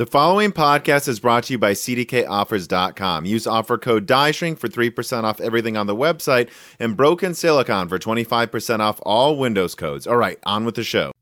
The following podcast is brought to you by CDKOffers.com. Use offer code DIESHRINK for 3% off everything on the website and Broken Silicon for 25% off all Windows codes. All right, on with the show.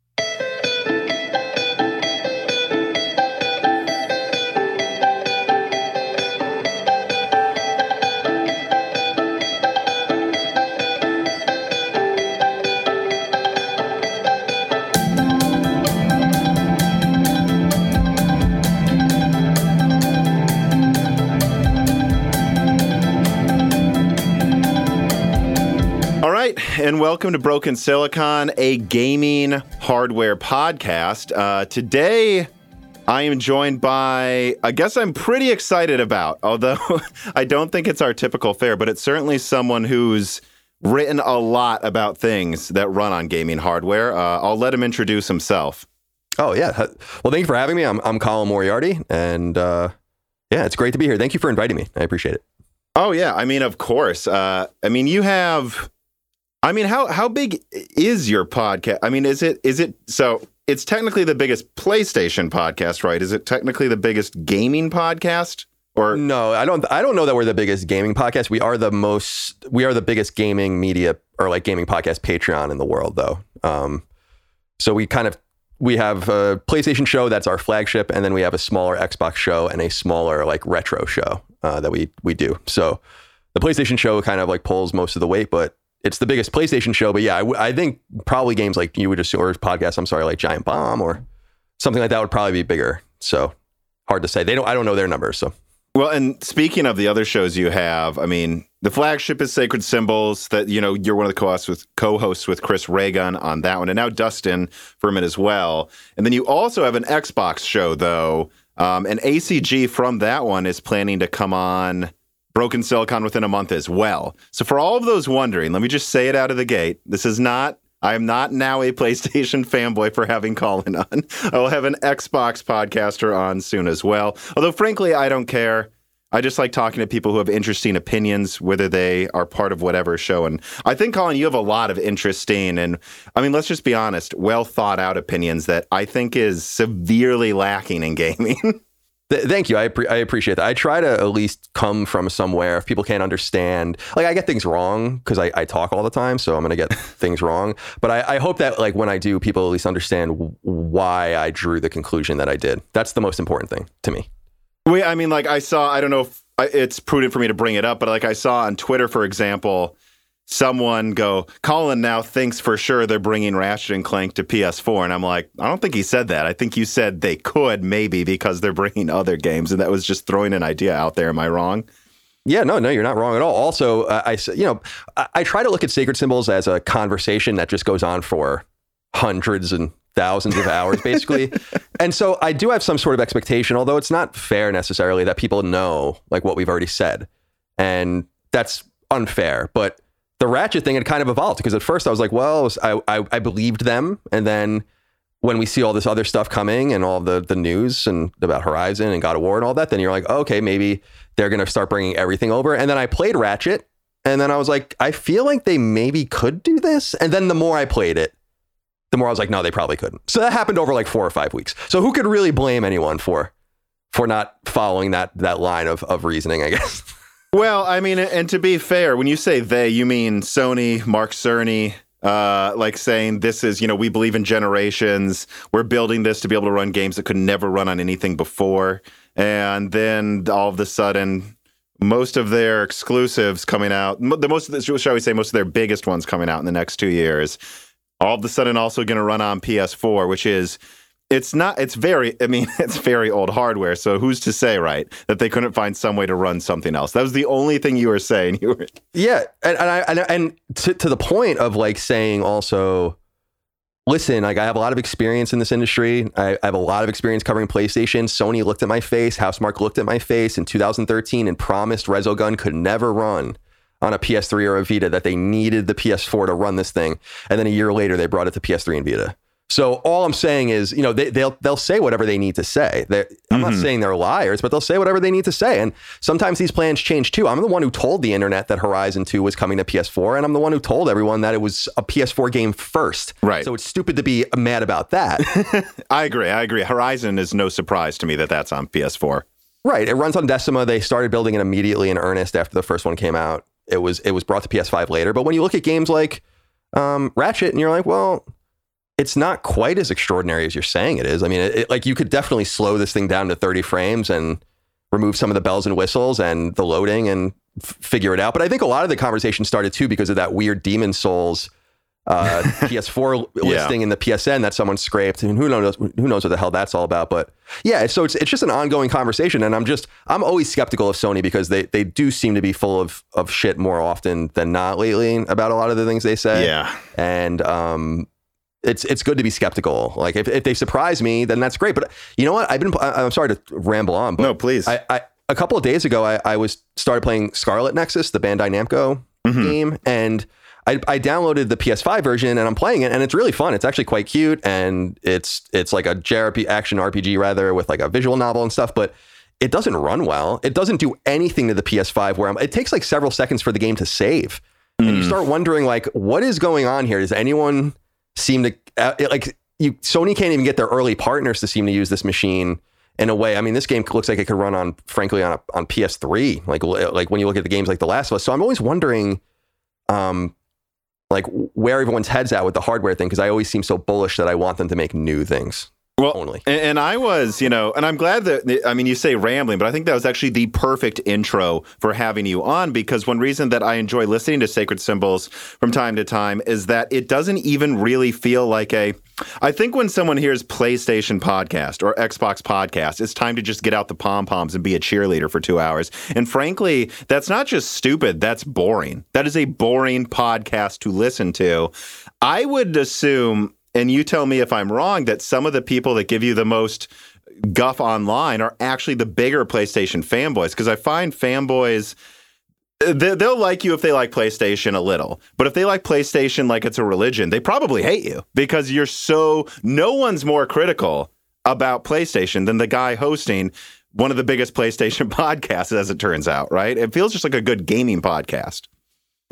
Welcome to Broken Silicon, a gaming hardware podcast. Uh, today, I am joined by a guest I'm pretty excited about, although I don't think it's our typical fare, but it's certainly someone who's written a lot about things that run on gaming hardware. Uh, I'll let him introduce himself. Oh yeah. Well, thank you for having me. I'm I'm Colin Moriarty, and uh, yeah, it's great to be here. Thank you for inviting me. I appreciate it. Oh yeah, I mean, of course. Uh, I mean, you have. I mean, how how big is your podcast? I mean, is it is it so? It's technically the biggest PlayStation podcast, right? Is it technically the biggest gaming podcast? Or No, I don't. I don't know that we're the biggest gaming podcast. We are the most. We are the biggest gaming media or like gaming podcast Patreon in the world, though. Um, so we kind of we have a PlayStation show that's our flagship, and then we have a smaller Xbox show and a smaller like retro show uh, that we we do. So the PlayStation show kind of like pulls most of the weight, but it's the biggest PlayStation show. But yeah, I, think probably games like you would just or podcasts. I'm sorry, like Giant Bomb or something like that would probably be bigger. So hard to say. They don't. I don't know their numbers. So well, and speaking of the other shows you have, I mean, the flagship is Sacred Symbols. That you know, you're one of the co-hosts with co-hosts with Chris Raygun on that one, and now Dustin Furman as well. And then you also have an Xbox show, though, um, and ACG from that one is planning to come on Broken Silicon within a month as well. So for all of those wondering, let me just say it out of the gate: this is not. I am not now a PlayStation fanboy for having Colin on. I will have an Xbox podcaster on soon as well. Although, frankly, I don't care. I just like talking to people who have interesting opinions, whether they are part of whatever show. And I think, Colin, you have a lot of interesting and, I mean, let's just be honest, well thought out opinions that I think is severely lacking in gaming. Th- thank you. I, pre- I appreciate that. I try to at least come from somewhere if people can't understand. Like I get things wrong because I, I talk all the time, so I'm going to get things wrong. But I, I hope that like when I do, people at least understand w- why I drew the conclusion that I did. That's the most important thing to me. Wait, I mean, like I saw, I don't know if I- it's prudent for me to bring it up, but like I saw on Twitter, for example, someone go, Colin now thinks for sure they're bringing Ratchet and Clank to PS4. And I'm like, I don't think he said that. I think you said they could maybe because they're bringing other games. And that was just throwing an idea out there. Am I wrong? Yeah, no, no, you're not wrong at all. Also, uh, I, you know, I, I try to look at sacred symbols as a conversation that just goes on for hundreds and thousands of hours, basically. and so I do have some sort of expectation, although it's not fair necessarily that people know like what we've already said, and that's unfair. But the Ratchet thing had kind of evolved because at first I was like, well, I, I, I believed them, and then when we see all this other stuff coming and all the the news and about Horizon and God of War and all that, then you're like, okay, maybe they're to start bringing everything over. And then I played Ratchet, and then I was like, I feel like they maybe could do this. And then the more I played it, the more I was like, no, they probably couldn't. So that happened over like four or five weeks. So who could really blame anyone for for not following that that line of of reasoning? I guess. Well, I mean, and to be fair, when you say they, you mean Sony, Mark Cerny, uh, like saying this is, you know, we believe in generations. We're building this to be able to run games that could never run on anything before. And then all of a sudden, most of their exclusives coming out, the most the, shall we say, most of their biggest ones coming out in the next two years, all of a sudden also going to run on PS4, which is it's not it's very i mean it's very old hardware so who's to say right that they couldn't find some way to run something else that was the only thing you were saying you were Yeah, and and, I, and and to to the point of like saying also, listen, like I have a lot of experience in this industry. I, I have a lot of experience covering PlayStation. Sony looked at my face. Housemarque looked at my face in 2013 and promised Resogun could never run on a PS3 or a Vita. That they needed the PS4 to run this thing, and then a year later they brought it to PS3 and Vita. So all I'm saying is, you know, they, they'll they'll say whatever they need to say. They, Mm-hmm. I'm not saying they're liars, but they'll say whatever they need to say. And sometimes these plans change too. I'm the one who told the internet that Horizon 2 was coming to PS4, and I'm the one who told everyone that it was a PS4 game first. Right. So it's stupid to be mad about that. I agree. I agree. Horizon is no surprise to me that that's on PS4. right. It runs on Decima. They started building it immediately in earnest after the first one came out. It was it was brought to PS5 later. But when you look at games like um, Ratchet, and you're like, well, it's not quite as extraordinary as you're saying it is. I mean, it, it- like you could definitely slow this thing down to 30 frames and remove some of the bells and whistles and the loading and f- figure it out. But I think a lot of the conversation started too because of that weird Demon Souls uh, PS4 Yeah. listing in the PSN that someone scraped, and who knows who knows what the hell that's all about. But yeah, so it's it's just an ongoing conversation, and I'm just I'm always skeptical of Sony because they they do seem to be full of of shit more often than not lately about a lot of the things they say Yeah. and um, it's it's good to be skeptical. Like if, if they surprise me, then that's great. But you know what? I've been I- I'm sorry to ramble on, but No, please. I, I a couple of days ago I, I was started playing Scarlet Nexus, the Bandai Namco Mm-hmm. game, and I, I downloaded the PS5 version and I'm playing it, and it's really fun. It's actually quite cute, and it's it's like a JRP action RPG rather with like a visual novel and stuff, but. It doesn't run well. It doesn't do anything to the PS5 where I'm, it takes like several seconds for the game to save. And you start wondering like what is going on here? Does anyone seem to uh, like you Sony can't even get their early partners to seem to use this machine in a way. I mean, this game looks like it could run on frankly on a, on PS3. Like like when you look at the games like The Last of Us. So I'm always wondering um like where everyone's heads at with the hardware thing because I always seem so bullish that I want them to make new things. Well, only. And, and I was, you know, and I'm glad that, I mean, you say rambling, but I think that was actually the perfect intro for having you on because one reason that I enjoy listening to Sacred Symbols from time to time is that it doesn't even really feel like a. I think when someone hears PlayStation podcast or Xbox podcast, it's time to just get out the pom poms and be a cheerleader for two hours. And frankly, that's not just stupid, that's boring. That is a boring podcast to listen to. I would assume and you tell me if I'm wrong, that some of the people that give you the most guff online are actually the bigger PlayStation fanboys. Because I find fanboys, they, they'll like you if they like PlayStation a little. But if they like PlayStation like it's a religion, they probably hate you because you're so, no one's more critical about PlayStation than the guy hosting one of the biggest PlayStation podcasts, as it turns out, right? It feels just like a good gaming podcast.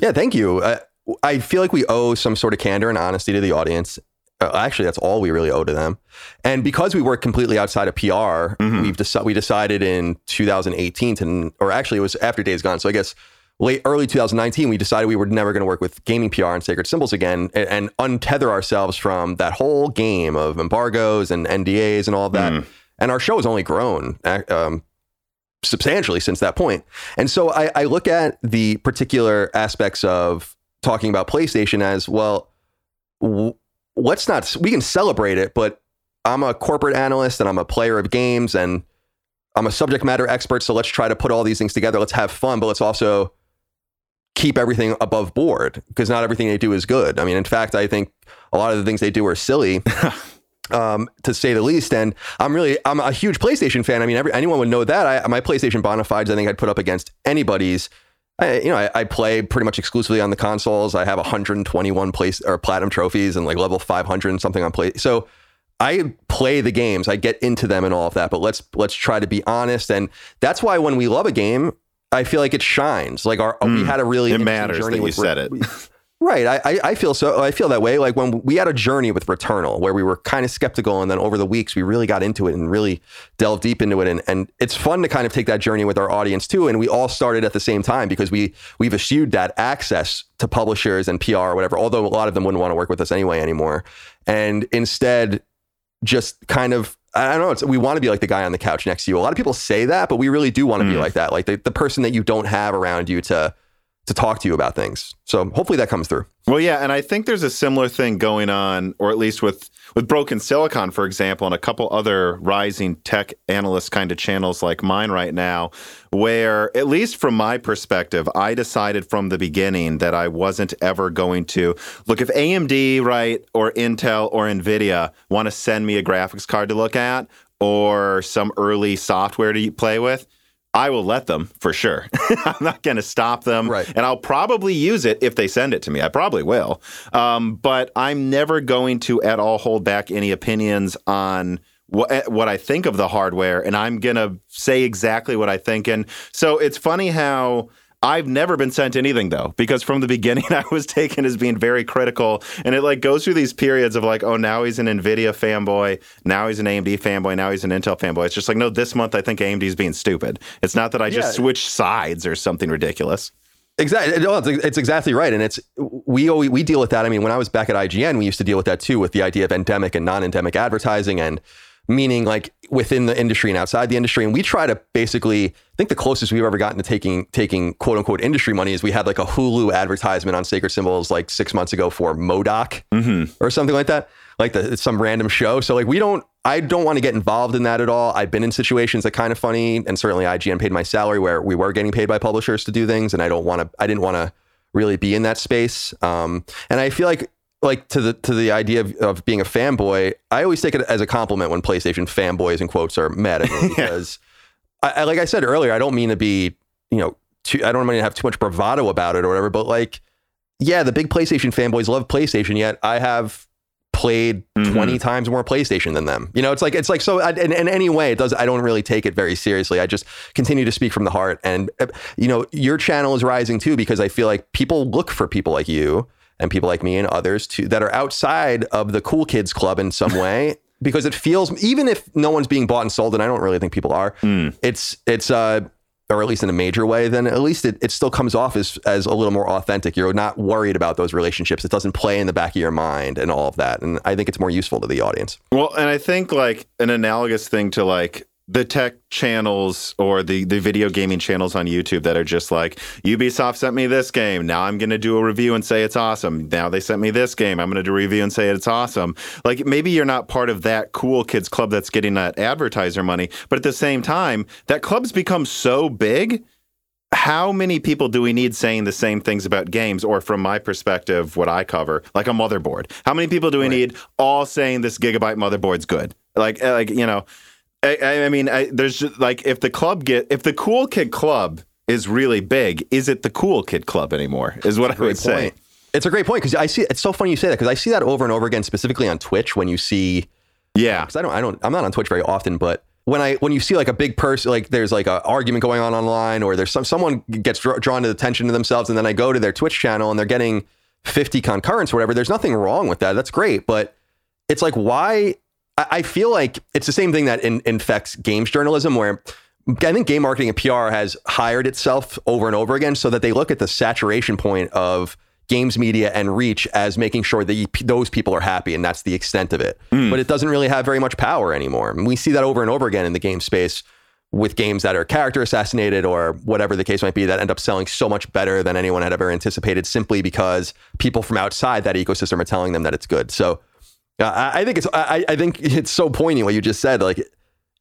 Yeah, thank you. Uh, I feel like we owe some sort of candor and honesty to the audience. Uh, actually, that's all we really owe to them. And because we work completely outside of PR, we've deci- we decided in 2018 to, or actually it was after Days Gone. So I guess late early 2019, we decided we were never going to work with gaming PR and Sacred Symbols again, and, and untether ourselves from that whole game of embargoes and NDAs and all of that. And our show has only grown. Um, substantially since that point. And so I, I look at the particular aspects of talking about PlayStation as well. W- let's not, we can celebrate it, but I'm a corporate analyst and I'm a player of games and I'm a subject matter expert. So let's try to put all these things together. Let's have fun, but let's also keep everything above board because not everything they do is good. I mean, in fact, I think a lot of the things they do are silly. um, to say the least. And I'm really, I'm a huge PlayStation fan. I mean, every, anyone would know that. I, my PlayStation bona fides, I think I'd put up against anybody's. I, you know, I, I play pretty much exclusively on the consoles. I have 121 place or platinum trophies and like level 500 and something on play. So I play the games, I get into them and all of that. But let's let's try to be honest, and that's why when we love a game, I feel like it shines. Like our we hmm. had a really It matters journey that you with said it. Right. I, I- I feel so. I feel that way. Like when we had a journey with Returnal where we were kind of skeptical. And then over the weeks, we really got into it and really delved deep into it. And, and it's fun to kind of take that journey with our audience too. And we all started at the same time because we, we've eschewed that access to publishers and PR or whatever, although a lot of them wouldn't want to work with us anyway anymore. And instead, just kind of I don't know. It's, we want to be like the guy on the couch next to you. A lot of people say that, but we really do want to be hmm. like that, like the, the person that you don't have around you to to talk to you about things. So hopefully that comes through. Well, yeah, and I think there's a similar thing going on, or at least with with Broken Silicon, for example, and a couple other rising tech analyst kind of channels like mine right now, where at least from my perspective, I decided from the beginning that I wasn't ever going to look if AMD, right, or Intel or Nvidia want to send me a graphics card to look at or some early software to play with. I will let them for sure. I'm not going to stop them. Right. And I'll probably use it if they send it to me. I probably will. Um, but I'm never going to at all hold back any opinions on what, eh, what I think of the hardware, and I'm gonna say exactly what I think. And so it's funny how. I've never been sent anything though, because from the beginning I was taken as being very critical, and it like goes through these periods of like, oh, now he's an Nvidia fanboy, now he's an AMD fanboy, now he's an Intel fanboy. It's just like, no, this month I think AMD's being stupid. It's not that I just Yeah. switched sides or something ridiculous. Exactly. No, it's, it's exactly right. And it's we always, we deal with that. I mean, when I was back at IGN, we used to deal with that too, with the idea of endemic and non-endemic advertising, and meaning like within the industry and outside the industry. And we try to basically, I think the closest we've ever gotten to taking taking quote unquote industry money is we had like a Hulu advertisement on Sacred Symbols like six months ago for M.O.D.O.K. or something like that, like the, it's some random show. So like we don't. I don't want to get involved in that at all. I've been in situations that kind of funny, and certainly IGN paid my salary where we were getting paid by publishers to do things, and I don't want to. I didn't want to really be in that space. Um, and I feel like like to the to the idea of, of being a fanboy, I always take it as a compliment when PlayStation fanboys in quotes are mad at me because, I, I, like I said earlier, I don't mean to be you know too, I don't mean to have too much bravado about it or whatever, but like yeah, the big PlayStation fanboys love PlayStation, yet I have played Mhm. 20 times more PlayStation than them. You know, it's like it's like so I- in, in any way it does I don't really take it very seriously. I just continue to speak from the heart and uh, you know, your channel is rising too because I feel like people look for people like you and people like me and others too that are outside of the cool kids club in some way because it feels even if no one's being bought and sold and I don't really think people are, it's it's uh or at least in a major way, then at least it, it still comes off as as a little more authentic. You're not worried about those relationships. It doesn't play in the back of your mind and all of that. And I think it's more useful to the audience. Well, and I think like an analogous thing to like the tech channels or the the video gaming channels on YouTube that are just like Ubisoft sent me this game. Now I'm going to do a review and say it's awesome. Now they sent me this game. I'm going to do a review and say it's awesome. Like maybe you're not part of that cool kids club that's getting that advertiser money, but at the same time, that club's become so big how many people do we need saying the same things about games or from my perspective what i cover like a motherboard how many people do we need all saying this gigabyte motherboard's good like uh, like you know i, I- mean I, there's just, like if the club get if the cool kid club is really big is it the cool kid club anymore is what i would say. It's a great point because I see it's so funny you say that because I see that over and over again, specifically on Twitch when you see yeah because I don't I don't I'm not on Twitch very often, but when I when you see like a big person like there's like an argument going on online or there's some someone gets dr- drawn to the attention to themselves and then I go to their Twitch channel and they're getting 50 concurrents or whatever. There's nothing wrong with that. That's great, but it's like why I, I feel like it's the same thing that in, infects games journalism where. I think game marketing and PR has hired itself over and over again so that they look at the saturation point of games media and reach as making sure that those people are happy and that's the extent of it. Mm. But it doesn't really have very much power anymore. And we see that over and over again in the game space with games that are character assassinated or whatever the case might be that end up selling so much better than anyone had ever anticipated simply because people from outside that ecosystem are telling them that it's good. So I, I think it's I, I think it's so poignant what you just said. Like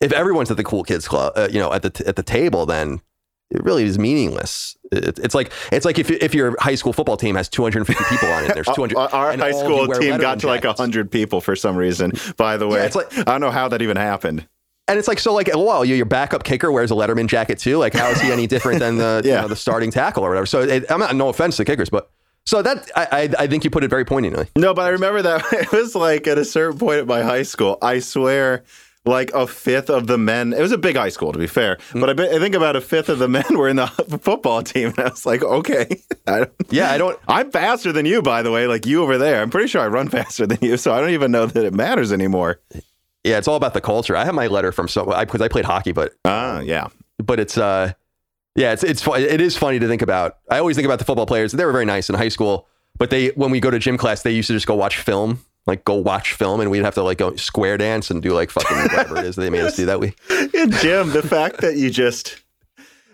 if everyone's at the cool kids club, uh, you know, at the t- at the table, then it really is meaningless. It, it's like it's like if if your high school football team has 250 people on it, there's 200. Our- high school team got to like jackets. 100 people for some reason by the way it's like- i don't know how that even happened And it's like so like well, your backup kicker wears a Letterman jacket too. Like how is he any different than the Yeah. you know, the starting tackle or whatever? So it, I'm not no offense to kickers, but so that I, I I think you put it very poignantly. No, but I remember that it was like at a certain point at my high school. I swear, like a fifth of the men. It was a big high school, to be fair, Mm. but I, I think about a fifth of the men were in the football team, and I was like, okay, I don't, Yeah, I don't. I'm faster than you, by the way. Like you over there, I'm pretty sure I run faster than you, so I don't even know that it matters anymore. Yeah, it's all about the culture. I have my letter from so because I played hockey, but Ah, yeah. but it's uh yeah it's it's it is funny to think about. I always think about the football players they were very nice in high school but they when we go to gym class they used to just go watch film like go watch film and we'd have to like go square dance and do like fucking whatever it is they made us do that week. And Jim, the fact that you just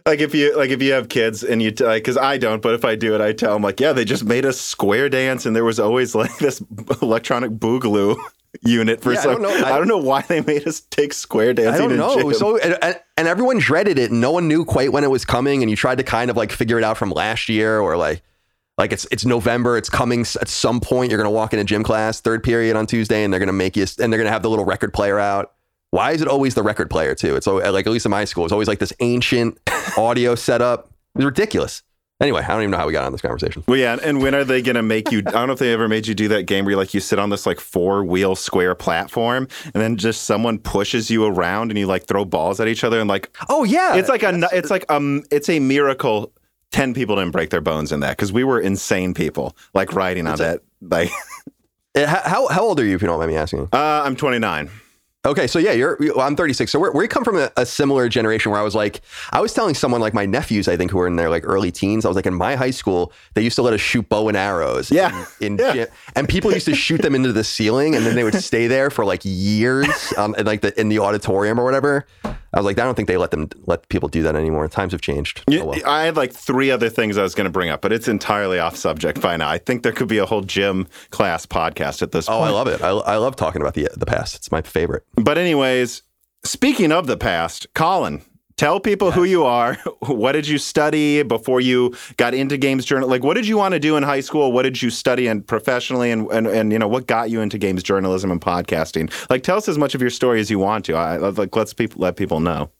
like if you like if you have kids and you like because I don't, but if I do it, I tell them like, yeah, they just made us square dance, and there was always like this electronic boogaloo unit for Yeah, I some. don't know. I, I- don't know why they made us take square dancing. i don't know gym. so and, and- and everyone dreaded it no one knew quite when it was coming and you tried to kind of like figure it out from last year or like like it's it's November. It's coming at some point. You're gonna walk into gym class, third period on Tuesday, and they're gonna make you and they're gonna have the little record player out. Why is it always the record player too? It's like at least in my school, it's always like this ancient audio setup. It's ridiculous. Anyway, I don't even know how we got on this conversation. Well, yeah, and when are they going to make you? I don't know if they ever made you do that game where you like you sit on this like four wheel square platform, and then just someone pushes you around, and you like throw balls at each other, and like Oh yeah, it's like a it's like um it's a miracle. Ten people didn't break their bones in that because we were insane people, like riding on that. Like, Uh, how how old are you if you don't mind me asking? uh, I'm 29. Okay, so yeah, you're. Well, I'm 36. So we're, we come from a, a similar generation where I was like, I was telling someone like my nephews, I think, who were in their like early teens. I was like, in my high school, they used to let us shoot bow and arrows. Yeah, In, in yeah. and people used to shoot them into the ceiling, and then they would stay there for like years, um, in, like the in the auditorium or whatever. I was like, I don't think they let them let people do that anymore. Times have changed. Yeah, Oh, well. I had like three other things I was going to bring up, but it's entirely off subject by now. I think there could be a whole gym class podcast at this Oh, point. I love it. I, I love talking about the the past. It's my favorite. But anyways, speaking of the past, Colin, tell people who you are. What did you study before you got into games journal? Like, what did you want to do in high school? What did you study and professionally, and and, and you know what got you into games journalism and podcasting? Like, tell us as much of your story as you want to. I like let's people let people know.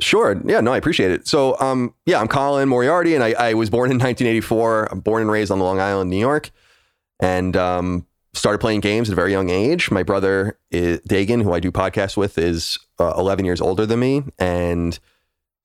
Sure. Yeah, no, I appreciate it. So, um, yeah, I'm Colin Moriarty, and I, I was born in 1984. I'm born and raised on Long Island, New York, and um, started playing games at a very young age. My brother is, Dagan, who I do podcasts with, is uh, 11 years older than me, and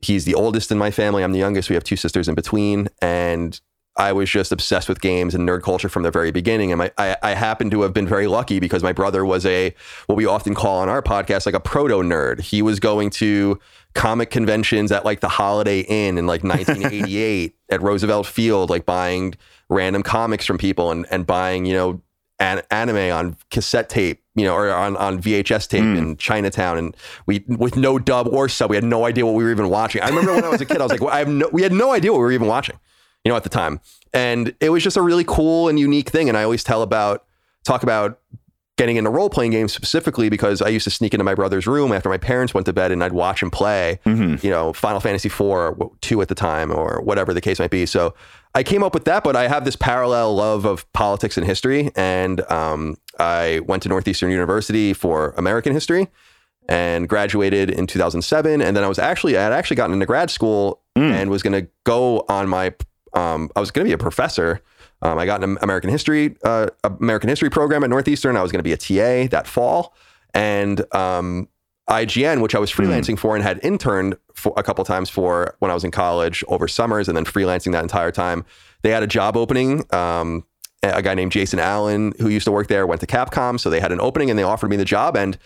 he's the oldest in my family. I'm the youngest. We have two sisters in between, and I was just obsessed with games and nerd culture from the very beginning. And my, I, I happen to have been very lucky because my brother was a what we often call on our podcast like a proto nerd. He was going to comic conventions at like the Holiday Inn in like 1988 at Roosevelt Field, like buying random comics from people and and buying you know an, anime on cassette tape, you know, or on, on VHS tape hmm. in Chinatown, and we with no dub or sub, we had no idea what we were even watching. I remember when I was a kid, I was like, well, I have no, we had no idea what we were even watching, you know, at the time, and it was just a really cool and unique thing. And I always tell about talk about getting into role playing games specifically because I used to sneak into my brother's room after my parents went to bed and I'd watch him play, you know, Final Fantasy IV or two at the time or whatever the case might be. So I came up with that, but I have this parallel love of politics and history. And um, I went to Northeastern University for American history and graduated in 2007. And then I was actually, I had actually gotten into grad school and was going to go on my, um, I was going to be a professor. Um, I got an American history, uh, American history program at Northeastern. I was going to be a TA that fall. And um, IGN, which I was freelancing for and had interned for a couple times for when I was in college over summers and then freelancing that entire time. They had a job opening. Um, a guy named Jason Allen, who used to work there, went to Capcom. So they had an opening and they offered me the job. And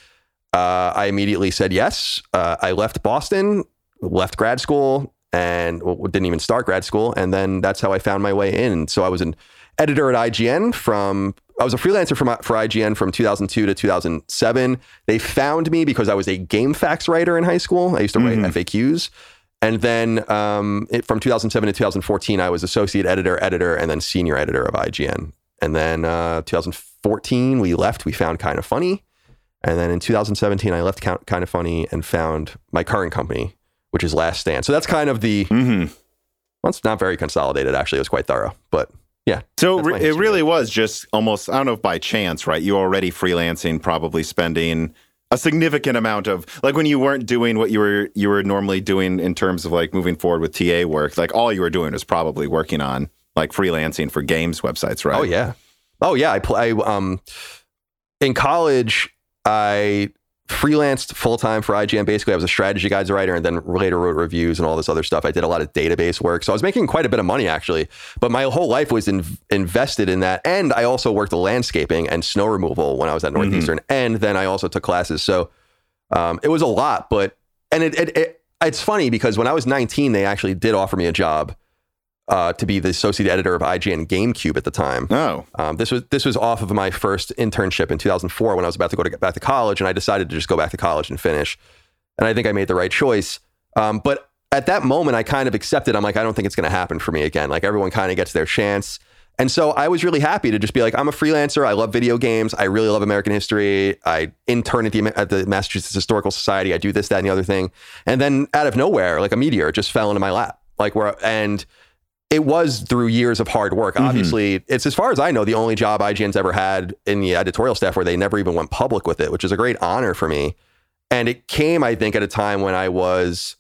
uh, I immediately said yes. Uh, I left Boston, left grad school, and well, didn't even start grad school. And then that's how I found my way in. So I was an editor at IGN from, I was a freelancer from, for IGN from 2002 to 2007. They found me because I was a GameFAQs writer in high school. I used to write FAQs. And then um, it, from 2007 to 2014, I was associate editor, editor, and then senior editor of IGN. And then uh, 2014, we left. We found Kind of Funny. And then in 2017, I left Kind of Funny and found my current company, which is Last Stand. So that's kind of the. Mm-hmm. Well, it's not very consolidated. Actually, it was quite thorough. But yeah, So re- it really was just almost, I don't know if by chance, right? You already freelancing, probably spending a significant amount of like when you weren't doing what you were you were normally doing in terms of like moving forward with TA work, like all you were doing was probably working on like freelancing for games websites, right? Oh yeah. Oh yeah. I play. Um, in college, I freelanced full time for IGN. Basically, I was a strategy guides writer, and then later wrote reviews and all this other stuff. I did a lot of database work, so I was making quite a bit of money actually. But my whole life was in, invested in that, and I also worked landscaping and snow removal when I was at Northeastern, and then I also took classes. So um, it was a lot, but and it, it, it it's funny because when I was 19, they actually did offer me a job uh, to be the associate editor of IGN GameCube at the time. Oh. Um, this was this was off of my first internship in 2004 when I was about to go to, back to college, and I decided to just go back to college and finish. And I think I made the right choice. Um, but at that moment, I kind of accepted. I'm like, I don't think it's going to happen for me again. Like everyone kind of gets their chance. And so I was really happy to just be like, I'm a freelancer. I love video games. I really love American history. I intern at the at the Massachusetts Historical Society. I do this, that, and the other thing. And then out of nowhere, like a meteor, just fell into my lap. Like where and it was through years of hard work. Obviously, it's as far as I know, the only job IGN's ever had in the editorial staff where they never even went public with it, which is a great honor for me. And it came, I think, at a time when I was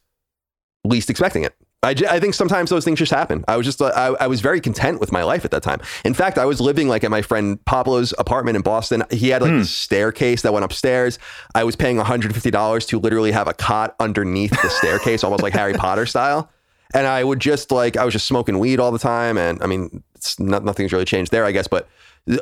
least expecting it. I, j- I think sometimes those things just happen. I was just, uh, I, I was very content with my life at that time. In fact, I was living like at my friend Pablo's apartment in Boston. He had like Hmm. this staircase that went upstairs. I was paying $150 to literally have a cot underneath the staircase, almost like Harry Potter style. And I would just like, I was just smoking weed all the time. And I mean, it's not, nothing's really changed there, I guess, but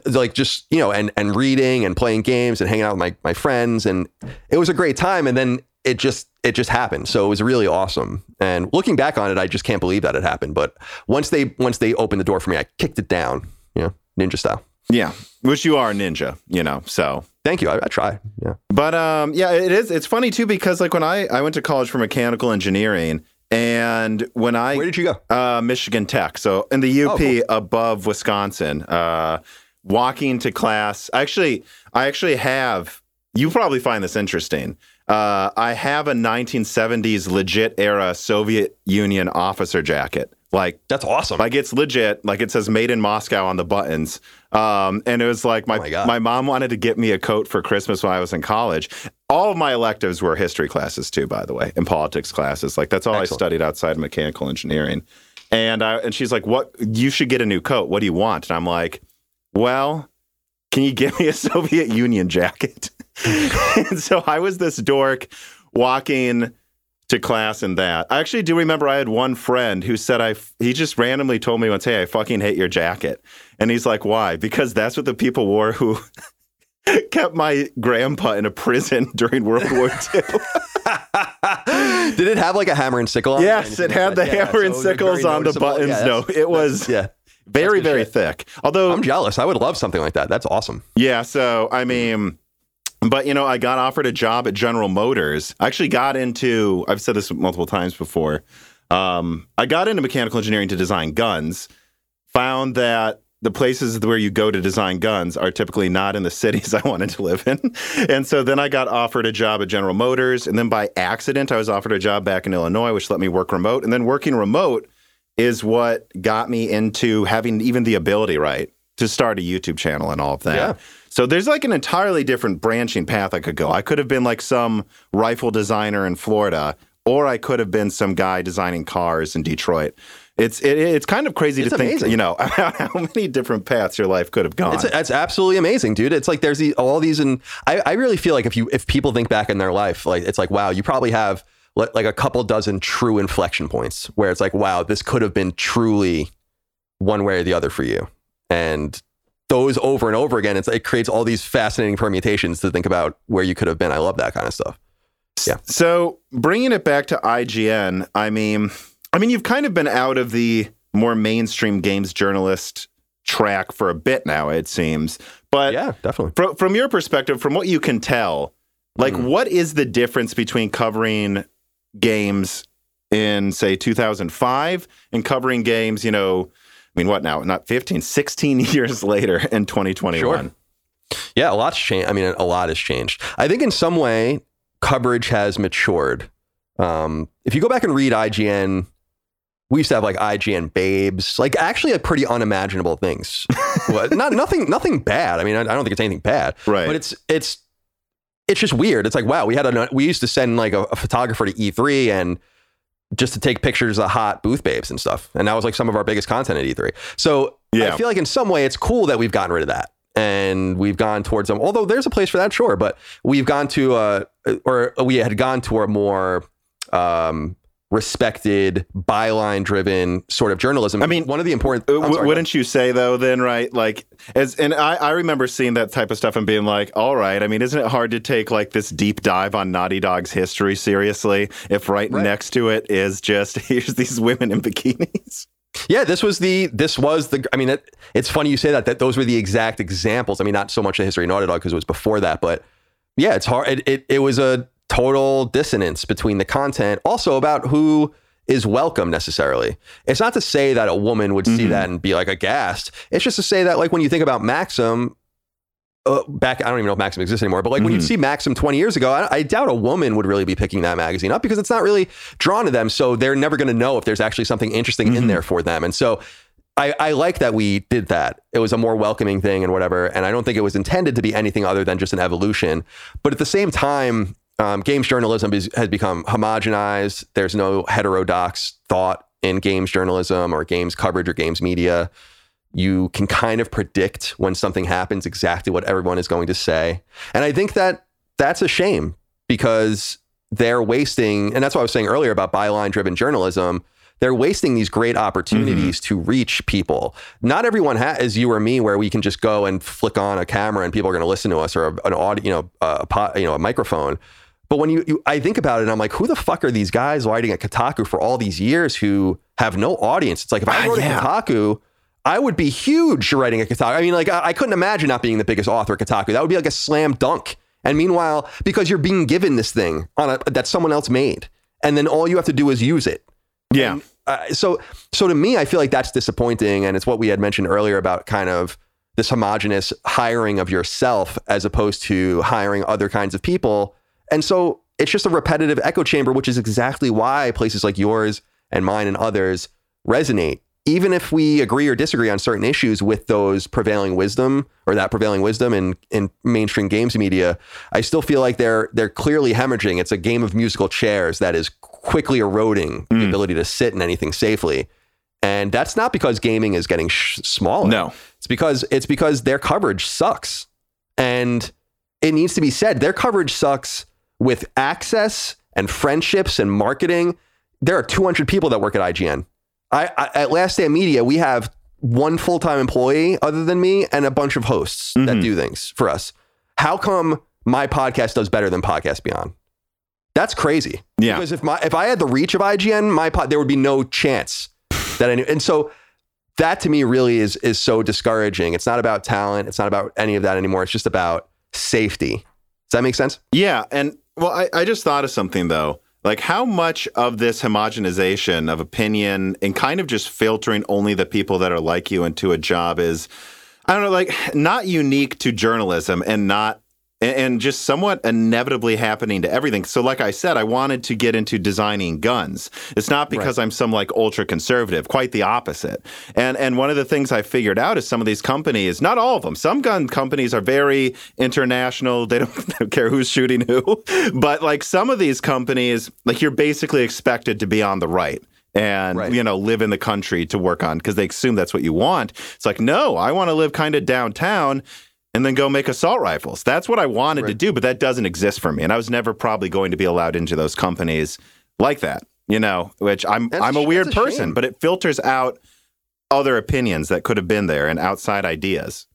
like just, you know, and, and reading and playing games and hanging out with my, my friends. And it was a great time. And then it just, it just happened. So it was really awesome. And looking back on it, I just can't believe that it happened. But once they, once they opened the door for me, I kicked it down, you know, ninja style. Yeah, which you are a ninja, you know. So, Thank you. I, I try. Yeah. but um, yeah, it is. It's funny too because like when I I went to college for mechanical engineering, and when I Where did you go? uh, Michigan Tech, so in the UP Oh, cool. above Wisconsin, uh, walking to class. Actually, I actually have. You probably find this interesting. Uh, I have a 1970s legit era Soviet Union officer jacket. Like That's awesome. like it's legit. Like it says "Made in Moscow" on the buttons. Um, and it was like my Oh my my mom wanted to get me a coat for Christmas when I was in college. All of my electives were history classes too, by the way, and politics classes. Like that's all I studied outside of mechanical engineering. And I, and she's like, "What? You should get a new coat. What do you want?" And I'm like, "Well, can you get me a Soviet Union jacket?" and so I was this dork walking to class in that. I actually do remember I had one friend who said I he just randomly told me once, "Hey, I fucking hate your jacket." And he's like, "Why?" Because that's what the people wore who kept my grandpa in a prison during World War II. Did it have like a hammer and sickle on yes, it? it had the Yeah, hammer and so sickles on the buttons. Yeah, no, it was Yeah. very very shit. thick. Although I'm jealous. I would love something like that. That's awesome. Yeah, so I mm-hmm. mean, but you know, I got offered a job at General Motors. I actually got into. I've said this multiple times before. Um, I got into mechanical engineering to design guns. Found that the places where you go to design guns are typically not in the cities I wanted to live in, and so then I got offered a job at General Motors, and then by accident I was offered a job back in Illinois, which let me work remote. And then working remote is what got me into having even the ability, right, to start a YouTube channel and all of that. Yeah. So there's like an entirely different branching path I could go. I could have been like some rifle designer in Florida, or I could have been some guy designing cars in Detroit. It's it, it's kind of crazy It's to think, you know, how many different paths your life could have gone. It's it's absolutely amazing, dude. It's like there's the, all these, and I, I really feel like if you if people think back in their life, like it's like wow, you probably have like a couple dozen true inflection points where it's like wow, this could have been truly one way or the other for you, and those over and over again, it's it creates all these fascinating permutations to think about where you could have been. I love that kind of stuff. Yeah. So bringing it back to IGN, I mean, I mean, you've kind of been out of the more mainstream games journalist track for a bit now, it seems. But Yeah, definitely. from from your perspective, from what you can tell, like Mhm. what is the difference between covering games in say 2005 and covering games, you know, I mean, what now? Not 15, 16 years later in 2021. Yeah, a lot's changed. I mean, a lot has changed. I think in some way, coverage has matured. Um, if you go back and read IGN, we used to have like IGN babes, like actually like pretty unimaginable things. Not nothing, nothing bad. I mean, I, I don't think it's anything bad, Right. but it's it's it's just weird. It's like wow, we had a we used to send like a, a photographer to E3 and just to take pictures of hot booth babes and stuff, and that was like some of our biggest content at E3. So Yeah. I feel like in some way it's cool that we've gotten rid of that and we've gone towards them. Although there's a place for that, sure, but we've gone to uh or we had gone to a more um respected byline driven sort of journalism. I mean, one of the important w- sorry, wouldn't you say though then right like as and I, I remember seeing that type of stuff and being like all right i mean isn't it hard to take like this deep dive on naughty dog's history seriously if right, Right. next to it is just here's these women in bikinis Yeah, this was the this was the. I mean, it, it's funny you say that. That those were the exact examples. I mean, not so much the history of Naughty Dog because it was before that, but yeah, it's hard. It, it it was a total dissonance between the content, also about who is welcome necessarily. It's not to say that a woman would see Mhm. that and be like aghast. It's just to say that like when you think about Maxim. Uh, back, I don't even know if Maxim exists anymore, but like when you see Maxim 20 years ago, I, I doubt a woman would really be picking that magazine up because it's not really drawn to them. So they're never going to know if there's actually something interesting in Mhm. there for them. And so I, I like that we did that. It was a more welcoming thing and whatever. And I don't think it was intended to be anything other than just an evolution. But at the same time, um, games journalism is, has become homogenized. There's no heterodox thought in games journalism or games coverage or games media. You can kind of predict when something happens exactly what everyone is going to say. And I think that that's a shame because they're wasting, and that's what I was saying earlier about byline driven journalism. They're wasting these great opportunities mm-hmm. to reach people. Not everyone has, as you or me, where we can just go and flick on a camera and people are going to listen to us or an audio, you know, a pot, you know, a microphone. But when you, you, I think about it, I'm like, who the fuck are these guys writing at Kotaku for all these years who have no audience? It's like if I ah, wrote uh, yeah. at Kotaku, I would be huge writing at Kotaku. I mean, like I, I couldn't imagine not being the biggest author at Kotaku. That would be like a slam dunk. And meanwhile, because you're being given this thing on a, that someone else made, and then all you have to do is use it. Yeah. And, uh, so, so to me, I feel like that's disappointing, and it's what we had mentioned earlier about kind of this homogenous hiring of yourself as opposed to hiring other kinds of people. And so it's just a repetitive echo chamber, which is exactly why places like yours and mine and others resonate even if we agree or disagree on certain issues with those prevailing wisdom or that prevailing wisdom in, in mainstream games media, I still feel like they're they're clearly hemorrhaging. It's a game of musical chairs that is quickly eroding mm. the ability to sit in anything safely. And that's not because gaming is getting sh- smaller. No, it's because it's because their coverage sucks, and it needs to be said their coverage sucks with access and friendships and marketing. There are 200 people that work at IGN I, I at Last Stand Media, we have one full time employee other than me and a bunch of hosts mm-hmm. that do things for us. How come my podcast does better than Podcast Beyond? That's crazy. Yeah. Because if my if I had the reach of IGN, my pod, there would be no chance that any. And so that to me really is is so discouraging. It's not about talent. It's not about any of that anymore. It's just about safety. Does that make sense? Yeah. And well, I, I just thought of something though. Like, how much of this homogenization of opinion and kind of just filtering only the people that are like you into a job is, I don't know, like not unique to journalism and not and just somewhat inevitably happening to everything. So, like I said, I wanted to get into designing guns. It's not because right. I'm some like ultra conservative, quite the opposite. And and one of the things I figured out is some of these companies, not all of them, some gun companies are very international. They don't, they don't care who's shooting who, but like some of these companies, like you're basically expected to be on the right and right. you know live in the country to work on because they assume that's what you want. It's like no, I want to live kind of downtown and then go make assault rifles. That's what I wanted right. to do, but that doesn't exist for me. And I was never probably going to be allowed into those companies like that, you know, which I'm that's, I'm a weird a person, shame. but it filters out other opinions that could have been there and outside ideas.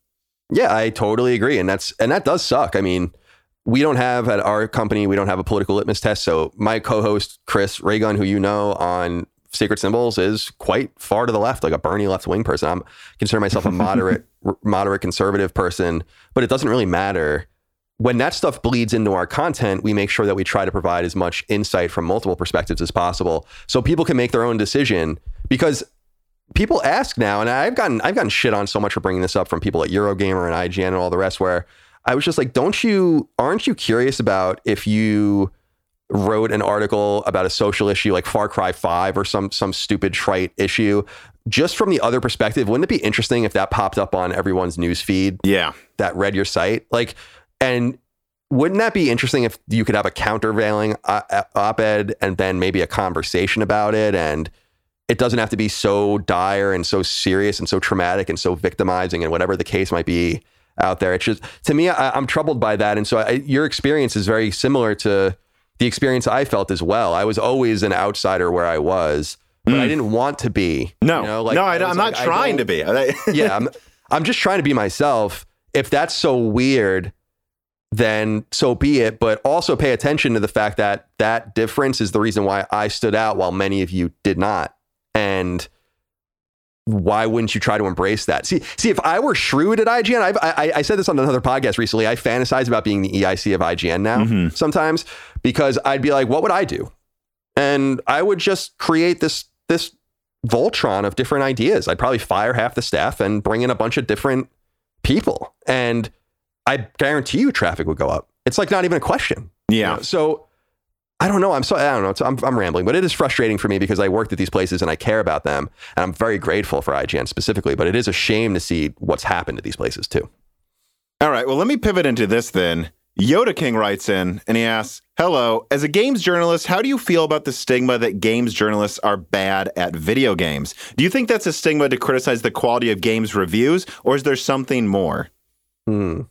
Yeah, I totally agree. And that's and that does suck. I mean, we don't have at our company, we don't have a political litmus test. So my co-host Chris Raygun, who you know on Sacred Symbols is quite far to the left, like a Bernie left wing person. I'm consider myself a moderate moderate conservative person, but it doesn't really matter. When that stuff bleeds into our content, we make sure that we try to provide as much insight from multiple perspectives as possible so people can make their own decision because people ask now and I've gotten I've gotten shit on so much for bringing this up from people at Eurogamer and IGN and all the rest where I was just like, don't you aren't you curious about if you wrote an article about a social issue like Far Cry 5 or some some stupid trite issue. Just from the other perspective wouldn't it be interesting if that popped up on everyone's news feed? Yeah. That read your site? Like and wouldn't that be interesting if you could have a countervailing uh, uh, op-ed and then maybe a conversation about it? And it doesn't have to be so dire and so serious and so traumatic and so victimizing and whatever the case might be out there. It's just to me I, am troubled by that. And so I, your experience is very similar to the experience I felt as well. I was always an outsider where I was, but mm. I didn't want to be. No, you know, like, no, I, am not trying to be. yeah, I'm, I'm just trying to be myself. If that's so weird, then so be it. But also pay attention to the fact that that difference is the reason why I stood out while many of you did not. And why wouldn't you try to embrace that? See, see, if I were shrewd at IGN, I've, i I, said this on another podcast recently. I fantasize about being the EIC of IGN now mm-hmm. sometimes because I'd be like, what would I do? And I would just create this this Voltron of different ideas. I'd probably fire half the staff and bring in a bunch of different people, and I guarantee you traffic would go up. It's like not even a question. Yeah. You know? So I don't know. I'm so I don't know. I'm I'm rambling, but it is frustrating for me because I worked at these places and I care about them, and I'm very grateful for IGN specifically. But it is a shame to see what's happened to these places too. All right. Well, let me pivot into this then. Yoda King writes in and he asks, Hello, as a games journalist, how do you feel about the stigma that games journalists are bad at video games? Do you think that's a stigma to criticize the quality of games reviews, or is there something more? Hmm.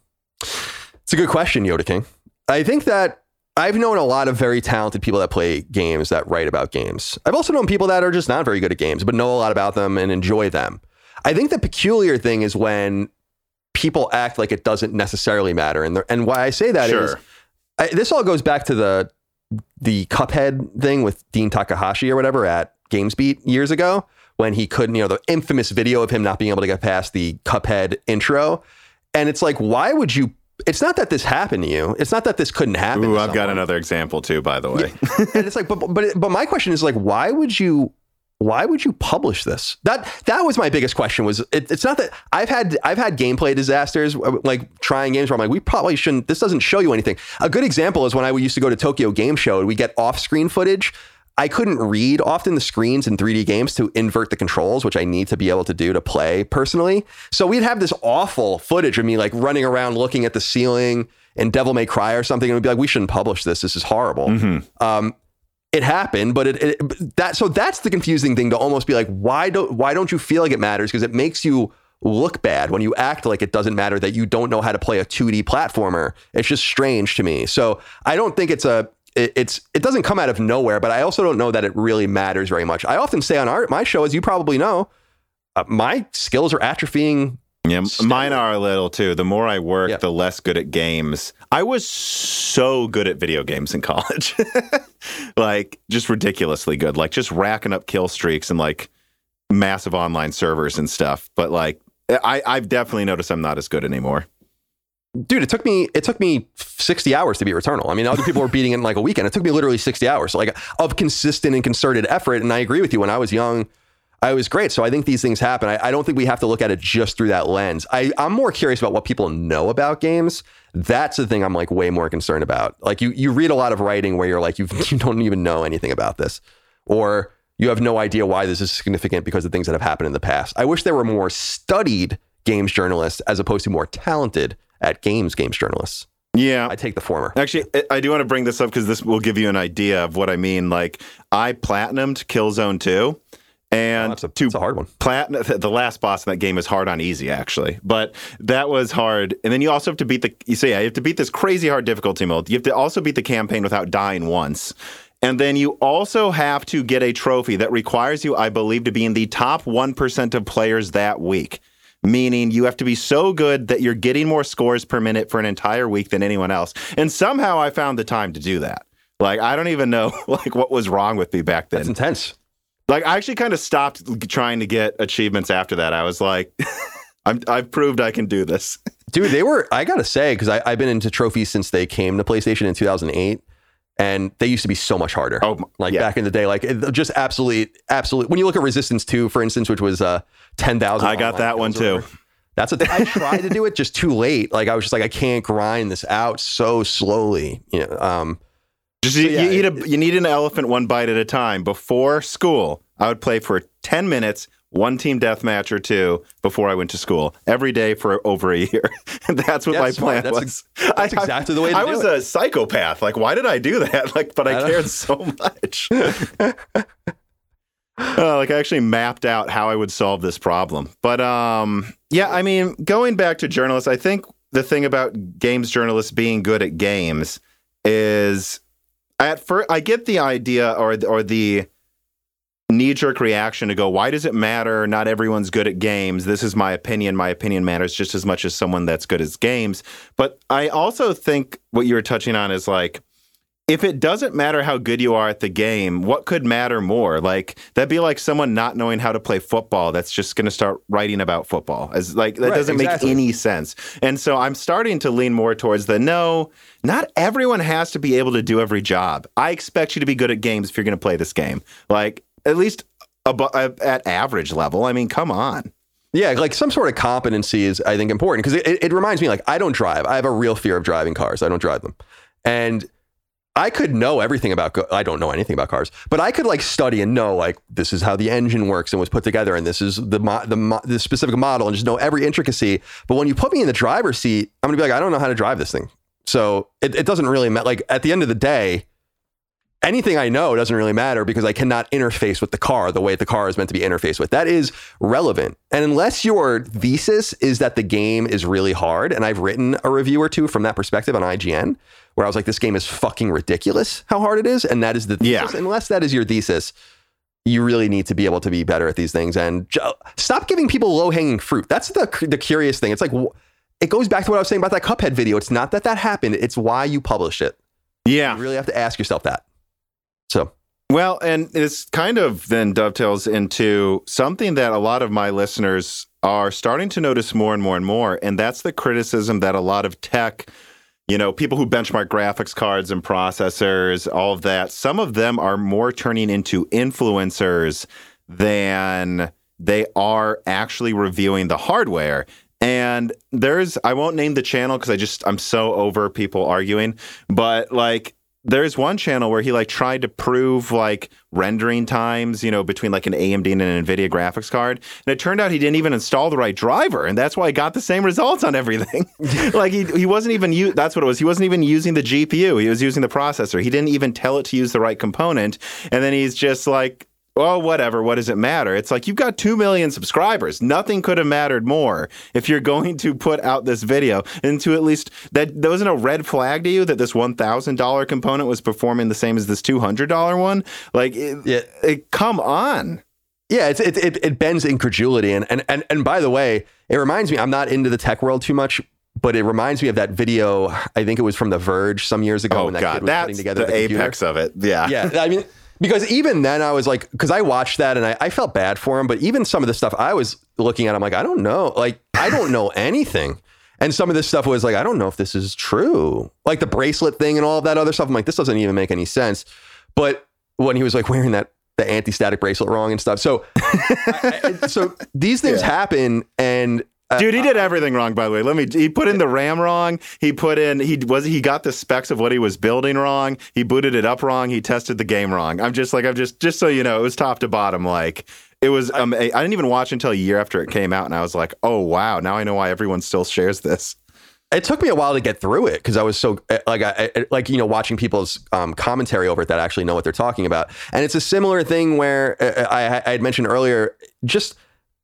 It's a good question, Yoda King. I think that I've known a lot of very talented people that play games that write about games. I've also known people that are just not very good at games, but know a lot about them and enjoy them. I think the peculiar thing is when people act like it doesn't necessarily matter. And the, and why I say that Sure. is, I, this all goes back to the the Cuphead thing with Dean Takahashi or whatever at GamesBeat years ago when he couldn't, you know, the infamous video of him not being able to get past the Cuphead intro. And it's like, why would you? It's not that this happened to you. It's not that this couldn't happen. Ooh, I've got another example too, by the way. and it's like, but but but my question is like, why would you? Why would you publish this? That that was my biggest question. Was it, it's not that I've had I've had gameplay disasters uh, like trying games where I'm like, we probably shouldn't. This doesn't show you anything. A good example is when I used to go to Tokyo Game Show and we get off screen footage. I couldn't read often the screens in 3D games to invert the controls, which I need to be able to do to play personally. So we'd have this awful footage of me like running around looking at the ceiling and Devil May Cry or something, and we'd be like, "We shouldn't publish this. This is horrible." Um, it happened, but it, it that so that's the confusing thing to almost be like, why don't why don't you feel like it matters? Because it makes you look bad when you act like it doesn't matter that you don't know how to play a 2D platformer. It's just strange to me. So I don't think it's a it, it's it doesn't come out of nowhere, but I also don't know that it really matters very much. I often say on our my show, as you probably know, uh, my skills are atrophying. Yeah, m- mine are a little too. The more I work, Yeah. the less good at games. I was so good at video games in college. like just ridiculously good. Like just racking up kill streaks and like massive online servers and stuff. But like I, I've definitely noticed I'm not as good anymore. Dude, it took me it took me 60 hours to be Returnal. I mean, other people were beating in like a weekend. It took me literally 60 hours, like of consistent and concerted effort. And I agree with you. When I was young, I was great. So I think these things happen. I, I don't think we have to look at it just through that lens. I, I'm more curious about what people know about games. That's the thing I'm like way more concerned about. Like you you read a lot of writing where you're like you you don't even know anything about this, or you have no idea why this is significant because of things that have happened in the past. I wish there were more studied games journalists as opposed to more talented at games games journalists. Yeah. I take the former. Actually, I- do want to bring this up because this will give you an idea of what I mean. Like, I platinumed Killzone 2, and Oh, That's a, to that's a hard one. platinum the last boss in that game is hard on easy actually but that was hard and then you also have to beat the you say yeah, you have to beat this crazy hard difficulty mode you have to also beat the campaign without dying once and then you also have to get a trophy that requires you i believe to be in the top 1% of players that week meaning you have to be so good that you're getting more scores per minute for an entire week than anyone else and somehow i found the time to do that like i don't even know like what was wrong with me back then It's intense. like I actually kind of stopped trying to get achievements after that. I was like, I'm, I've proved I can do this. Dude, they were, I gotta say, because I've been into trophies since they came to PlayStation in 2008, and they used to be so much harder. Oh, like yeah. back in the day, like it- just absolutely, absolutely. When you look at Resistance 2, for instance, which was uh, 10,000. I got that one too. That's a, I tried to do it just too late. Like I was just like, I can't grind this out so slowly. You know, um, Just So, you, yeah, you it- a you need an elephant one bite at a time. Before school, I would play for ten minutes, one team deathmatch or two before I went to school every day for over a year. that's what Yeah, my plan That's was. that's exactly the way I was it. a psychopath. Like, why did I do that? Like, but I I, cared so much. Uh, like I actually mapped out how I would solve this problem. But um, yeah, I mean, going back to journalists, I think the thing about games journalists being good at games is at first I get the idea or or the knee jerk reaction to go, why does it matter? Not everyone's good at games. This is my opinion. My opinion matters just as much as someone that's good at games. But I also think what you were touching on is like, if it doesn't matter how good you are at the game, what could matter more? Like that'd be like someone not knowing how to play football that's just going to start writing about football. As like that Right, doesn't exactly. make any sense. And so I'm starting to lean more towards the no, not everyone has to be able to do every job. I expect you to be good at games if you're going to play this game. Like at least abo- uh, at average level. I mean, come on. Yeah, like some sort of competency is, I think, important because it, it reminds me, like, I don't drive. I have a real fear of driving cars. I don't drive them. And I could know everything about, I don't know anything about cars, but I could like study and know, like, this is how the engine works and was put together. And this is the, mo- the, mo- the specific model and just know every intricacy. But when you put me in the driver's seat, I'm going to be like, I don't know how to drive this thing. So it, it doesn't really matter. Like at the end of the day, anything I know doesn't really matter because I cannot interface with the car the way the car is meant to be interfaced with. That is relevant. And unless your thesis is that the game is really hard, and I've written a review or two from that perspective on IGN, where I was like, this game is fucking ridiculous how hard it is. And that is the thesis. Yeah. Unless that is your thesis, you really need to be able to be better at these things and j- stop giving people low hanging fruit. That's the, the curious thing. It's like, it goes back to what I was saying about that Cuphead video. It's not that that happened, it's why you published it. Yeah. You really have to ask yourself that. So, Well, and this kind of then dovetails into something that a lot of my listeners are starting to notice more and more and more, and that's the criticism that a lot of tech, you know, people who benchmark graphics cards and processors, all of that, some of them are more turning into influencers than they are actually reviewing the hardware. And there's, I won't name the channel because I just, I'm so over people arguing, but like, there's one channel where he like tried to prove like rendering times, you know, between like an AMD and an NVIDIA graphics card. And it turned out he didn't even install the right driver. And that's why he got the same results on everything. like he, he wasn't even, u- that's what it was. He wasn't even using the GPU. He was using the processor. He didn't even tell it to use the right component. And then he's just like, oh, whatever. What does it matter? It's like you've got 2 million subscribers. Nothing could have mattered more if you're going to put out this video and to at least that there wasn't a red flag to you that this $1,000 component was performing the same as this $200 one. Like, it, Yeah. it, come on. yeah, it's, it, it, it bends incredulity. And, and, and, and by the way, it reminds me, I'm not into the tech world too much, but it reminds me of that video. I think it was from The Verge some years ago Oh, when that God. kid was putting together the, the, apex of it. Yeah. yeah, I mean, because even then I was like, because I watched that and I, I felt bad for him, but even some of the stuff I was looking at, I'm like, I don't know, like I don't know anything. And some of this stuff was like, I don't know if this is true, like the bracelet thing and all of that other stuff. I'm like, this doesn't even make any sense. But when he was like wearing that the anti-static bracelet wrong and stuff, so I- so these things Yeah. happen, and Dude, he did everything wrong. By the way, let me. He put in the RAM wrong. He put in. He was. He got the specs of what he was building wrong. He booted it up wrong. He tested the game wrong. I'm just like. I'm just. Just so you know, it was top to bottom. Like it was. Um, I didn't even watch until a year after it came out, and I was like, oh wow, now I know why everyone still shares this. it took me a while to get through it because I was so uh, like I, I- like you know watching people's um, commentary over it that I actually know what they're talking about, and it's a similar thing where uh, I, I had mentioned earlier, just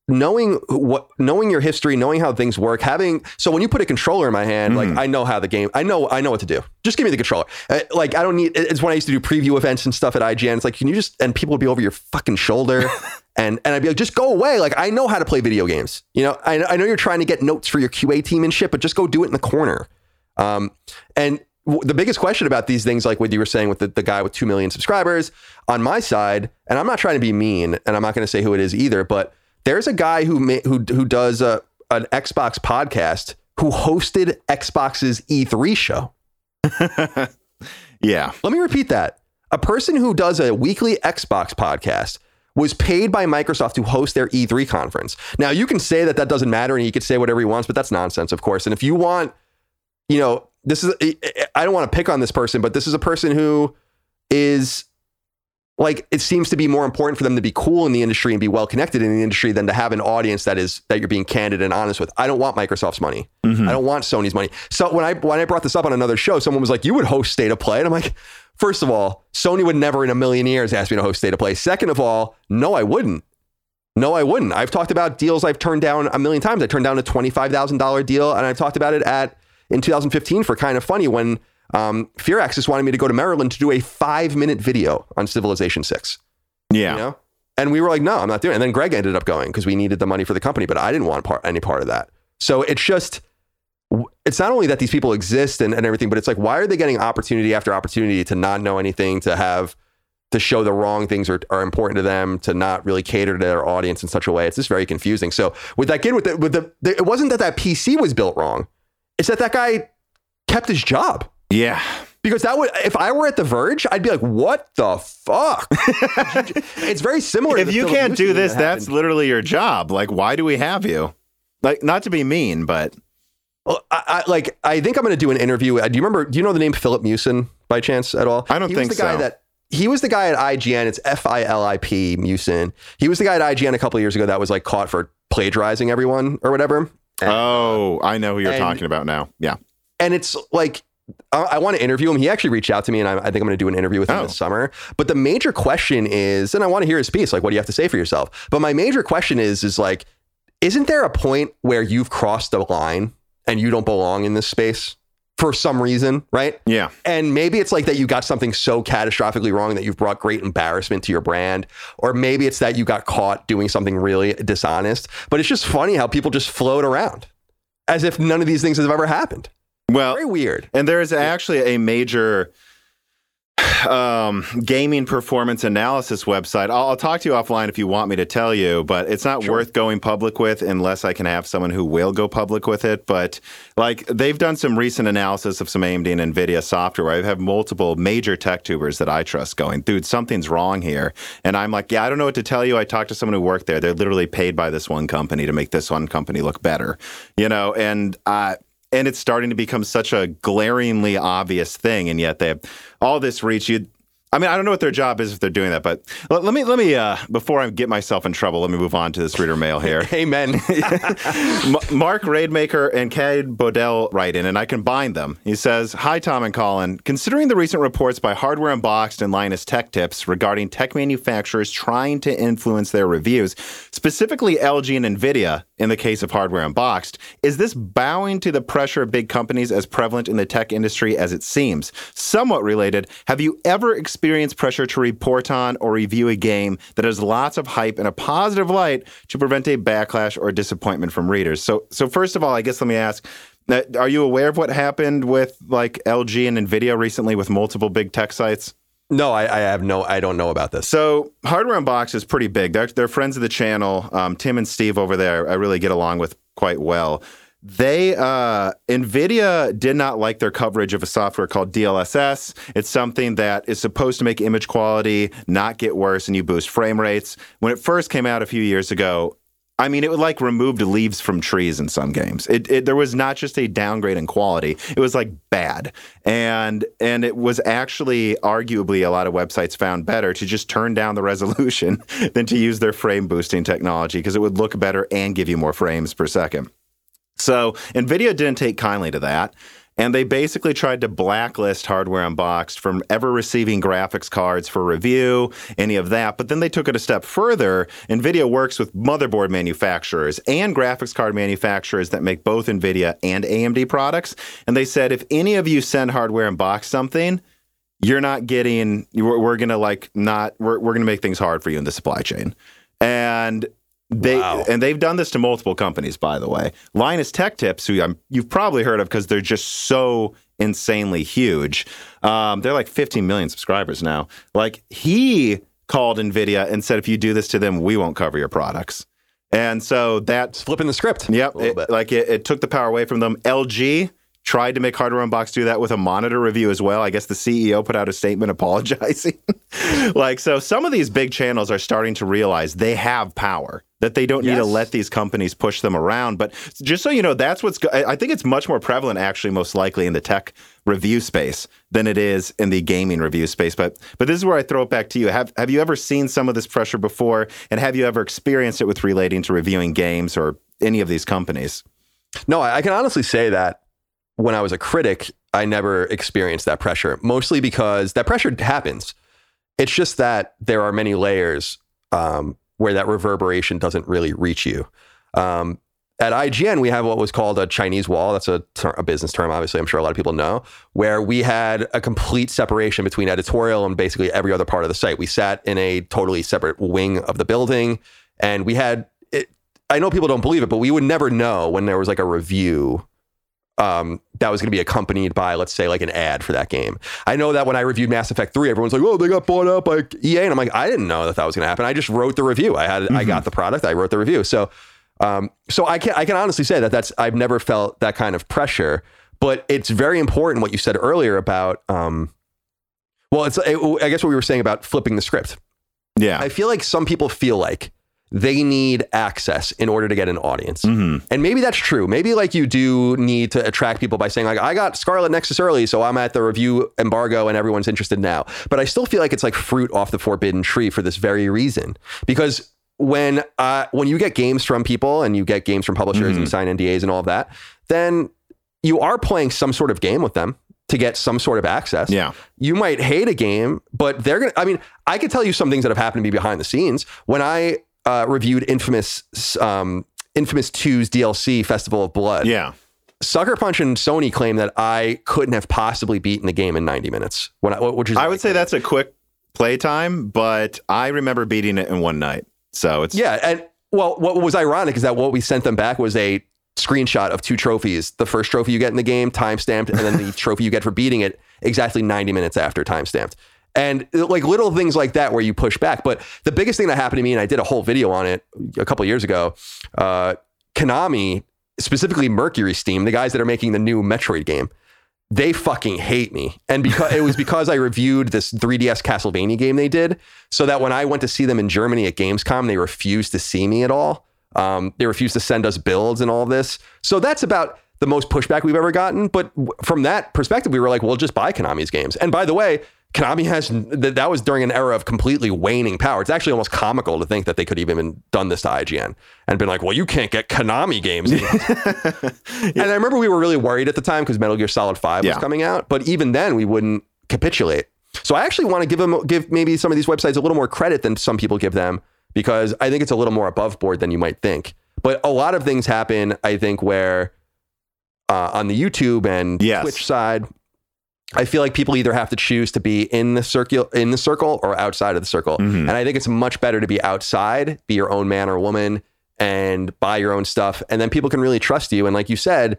knowing what knowing your history, knowing how things work, having so when you put a controller in my hand, like I know how the game, I know I know what to do. Just give me the controller. Uh, Like I don't need. It's when I used to do preview events and stuff at IGN. It's like can you just and people would be over your fucking shoulder. And, and I'd be like, just go away. Like, I know how to play video games. You know, I, I know you're trying to get notes for your QA team and shit, but just go do it in the corner. Um, and w- the biggest question about these things, like what you were saying with the, the guy with 2 million subscribers on my side, and I'm not trying to be mean and I'm not going to say who it is either, but there's a guy who, ma- who, who does a, an Xbox podcast who hosted Xbox's E3 show. Yeah. Let me repeat that. A person who does a weekly Xbox podcast was paid by Microsoft to host their E3 conference. Now, you can say that that doesn't matter and he could say whatever he wants, but that's nonsense, of course. And if you want, you know, this is, I don't want to pick on this person, but this is a person who is like, it seems to be more important for them to be cool in the industry and be well connected in the industry than to have an audience that is, that you're being candid and honest with. I don't want Microsoft's money. Mm-hmm. I don't want Sony's money. So when I when I brought this up on another show, someone was like, "You would host State of Play," and I'm like, first of all, Sony would never in a million years ask me to host State of Play. Second of all, no, I wouldn't. No, I wouldn't. I've talked about deals I've turned down a million times. I turned down a twenty five thousand dollar deal, and I've talked about it at in 2015 for kind of funny when um, Firaxis wanted me to go to Maryland to do a five minute video on Civilization Six. Yeah. You know? And we were like, no, I'm not doing it. And then Greg ended up going because we needed the money for the company, but I didn't want part, any part of that. So it's just, it's not only that these people exist and, and everything, but it's like, why are they getting opportunity after opportunity to not know anything, to have, to show the wrong things are, are important to them, to not really cater to their audience in such a way? It's just very confusing. So with that kid, with the, with the, the it wasn't that that PC was built wrong. It's that that guy kept his job. Yeah. Because that would, if I were at The Verge, I'd be like, "What the fuck?" it's very similar. to If the you Filip can't Miucin do this, that that's literally your job. Like, why do we have you? Like, not to be mean, but Well, I, I, like. I think I'm going to do an interview. Uh, Do you remember? Do you know the name Filip Miucin by chance at all? I don't he think was the guy so. That he was the guy at IGN. It's F I L I P Miucin. He was the guy at IGN a couple of years ago that was like caught for plagiarizing everyone or whatever. oh, I know who you're and- talking about now. Yeah. and it's like I, I want to interview him. He actually reached out to me, and I, I think I'm going to do an interview with him Oh. this summer. But the major question is, and I want to hear his piece. Like, what do you have to say for yourself? But my major question is, is like, isn't there a point where you've crossed the line and you don't belong in this space for some reason, right? Yeah. And maybe it's like that you got something so catastrophically wrong that you've brought great embarrassment to your brand. Or maybe it's that you got caught doing something really dishonest. But it's just funny how people just float around as if none of these things have ever happened. Well, Very weird. And there is actually a major um, gaming performance analysis website. I'll, I'll talk to you offline if you want me to tell you, but it's not worth going public with unless I can have someone who will go public with it. But like they've done some recent analysis of some AMD and NVIDIA software. I have multiple major tech tubers that I trust going, dude, something's wrong here. And I'm like, yeah, I don't know what to tell you. I talked to someone who worked there. They're literally paid by this one company to make this one company look better, you know, and uh, and it's starting to become such a glaringly obvious thing and yet they have all this reach you I mean, I don't know what their job is if they're doing that, but let, let me let me uh, before I get myself in trouble, let me move on to this reader mail here. Amen. Mark Raidmaker and Cade Bodell write in, and I combined them. He says, Hi, Tom and Colin. Considering the recent reports by Hardware Unboxed and Linus Tech Tips regarding tech manufacturers trying to influence their reviews, specifically LG and NVIDIA in the case of Hardware Unboxed, is this bowing to the pressure of big companies as prevalent in the tech industry as it seems? Somewhat related, have you ever experienced pressure to report on or review a game that has lots of hype in a positive light to prevent a backlash or disappointment from readers? So, so first of all, I guess let me ask. uh, Are you aware of what happened with like LG and Nvidia recently with multiple big tech sites? No, I, I have no, I don't know about this. So Hardware Unbox is pretty big. They're, they're friends of the channel. Um, Tim and Steve over there, I really get along with quite well. They uh, Nvidia did not like their coverage of a software called DLSS. It's something that is supposed to make image quality not get worse, and you boost frame rates. When it first came out a few years ago, I mean, it like removed leaves from trees in some games. It, it there was not just a downgrade in quality; it was like bad, and and it was actually arguably a lot of websites found better to just turn down the resolution than to use their frame boosting technology because it would look better and give you more frames per second. So NVIDIA didn't take kindly to that. And they basically tried to blacklist Hardware Unboxed from ever receiving graphics cards for review, any of that. But then they took it a step further. NVIDIA works with motherboard manufacturers and graphics card manufacturers that make both NVIDIA and AMD products. And they said if any of you send Hardware Unboxed something, you're not getting, we're, we're going to like not, we're, we're going to make things hard for you in the supply chain. And they Wow. and they've done this to multiple companies, by the way. Linus Tech Tips, who I'm, you've probably heard of because they're just so insanely huge. Um, they're like 15 million subscribers now. Like he called Nvidia and said, if you do this to them, we won't cover your products. And so that's Flipping the script. Yep. A it- bit. like it, it took the power away from them. LG tried to make Hardware Unboxed do that with a monitor review as well. I guess the CEO put out a statement apologizing. like, so some of these big channels are starting to realize they have power, that they don't need to let these companies push them around. But just so you know, that's what's, I I think it's much more prevalent, actually, most likely in the tech review space than it is in the gaming review space. But but this is where I throw it back to you. Have have you ever seen some of this pressure before? And have you ever experienced it with relating to reviewing games or any of these companies? No, I I can honestly say that when I was a critic, I never experienced that pressure, mostly because that pressure happens. It's just that there are many layers um, where that reverberation doesn't really reach you. Um, at IGN, we have what was called a Chinese wall. That's a, ter- a business term, obviously. I'm sure a lot of people know, where we had a complete separation between editorial and basically every other part of the site. We sat in a totally separate wing of the building, and we had. I know people don't believe it, but we would never know when there was like a review um, that was going to be accompanied by, let's say, like an ad for that game. I know that when I reviewed Mass Effect 3, everyone's like, oh, they got bought up by EA. And I'm like, I didn't know that that was going to happen. I just wrote the review. I had, I got the product, I wrote the review. So, um, so I can, I can honestly say that that's, I've never felt that kind of pressure, but it's very important what you said earlier about, um, well, it's, I guess what we were saying about flipping the script. Yeah. I feel like some people feel like they need access in order to get an audience. Mhm. And maybe that's true. Maybe like you do need to attract people by saying like I got Scarlet Nexus early, so I'm at the review embargo and everyone's interested now. But I still feel like it's like fruit off the forbidden tree for this very reason. Because when uh, when you get games from people and you get games from publishers and sign NDAs and all of that, then you are playing some sort of game with them to get some sort of access. Yeah. You might hate a game, but they're going to, I mean, I could tell you some things that have happened to me behind the scenes. When I uh, reviewed Infamous, um, Infamous 2's DLC, Festival of Blood. Yeah. Sucker Punch and Sony claim that I couldn't have possibly beaten the game in 90 minutes. When I, which is I would say that's a quick playtime, but I remember beating it in one night. So it's yeah. And well, what was ironic is that what we sent them back was a screenshot of two trophies. The first trophy you get in the game, time stamped, and then the trophy you get for beating it exactly 90 minutes after time stamped. And like little things like that where you push back. But the biggest thing that happened to me, and I did a whole video on it a couple years ago, uh, Konami, specifically Mercury Steam, the guys that are making the new Metroid game, they fucking hate me. And because it was because I reviewed this 3DS Castlevania game they did, so that when I went to see them in Germany at Gamescom, they refused to see me at all. Um, they refused to send us builds and all this. So that's about the most pushback we've ever gotten. But from that perspective, we were like, well, just buy Konami's games. And by the way, Konami has that was during an era of completely waning power. It's actually almost comical to think that they could even done this to IGN and been like, "Well, you can't get Konami games." yeah. And I remember we were really worried at the time because Metal Gear Solid Five yeah. was coming out, but even then we wouldn't capitulate. So I actually want to give them give maybe some of these websites a little more credit than some people give them because I think it's a little more above board than you might think. But a lot of things happen, I think, where uh, on the YouTube and yes. Twitch side, I feel like people either have to choose to be in the circle in the circle or outside of the circle. Mm-hmm. And I think it's much better to be outside, be your own man or woman and buy your own stuff and then people can really trust you and like you said,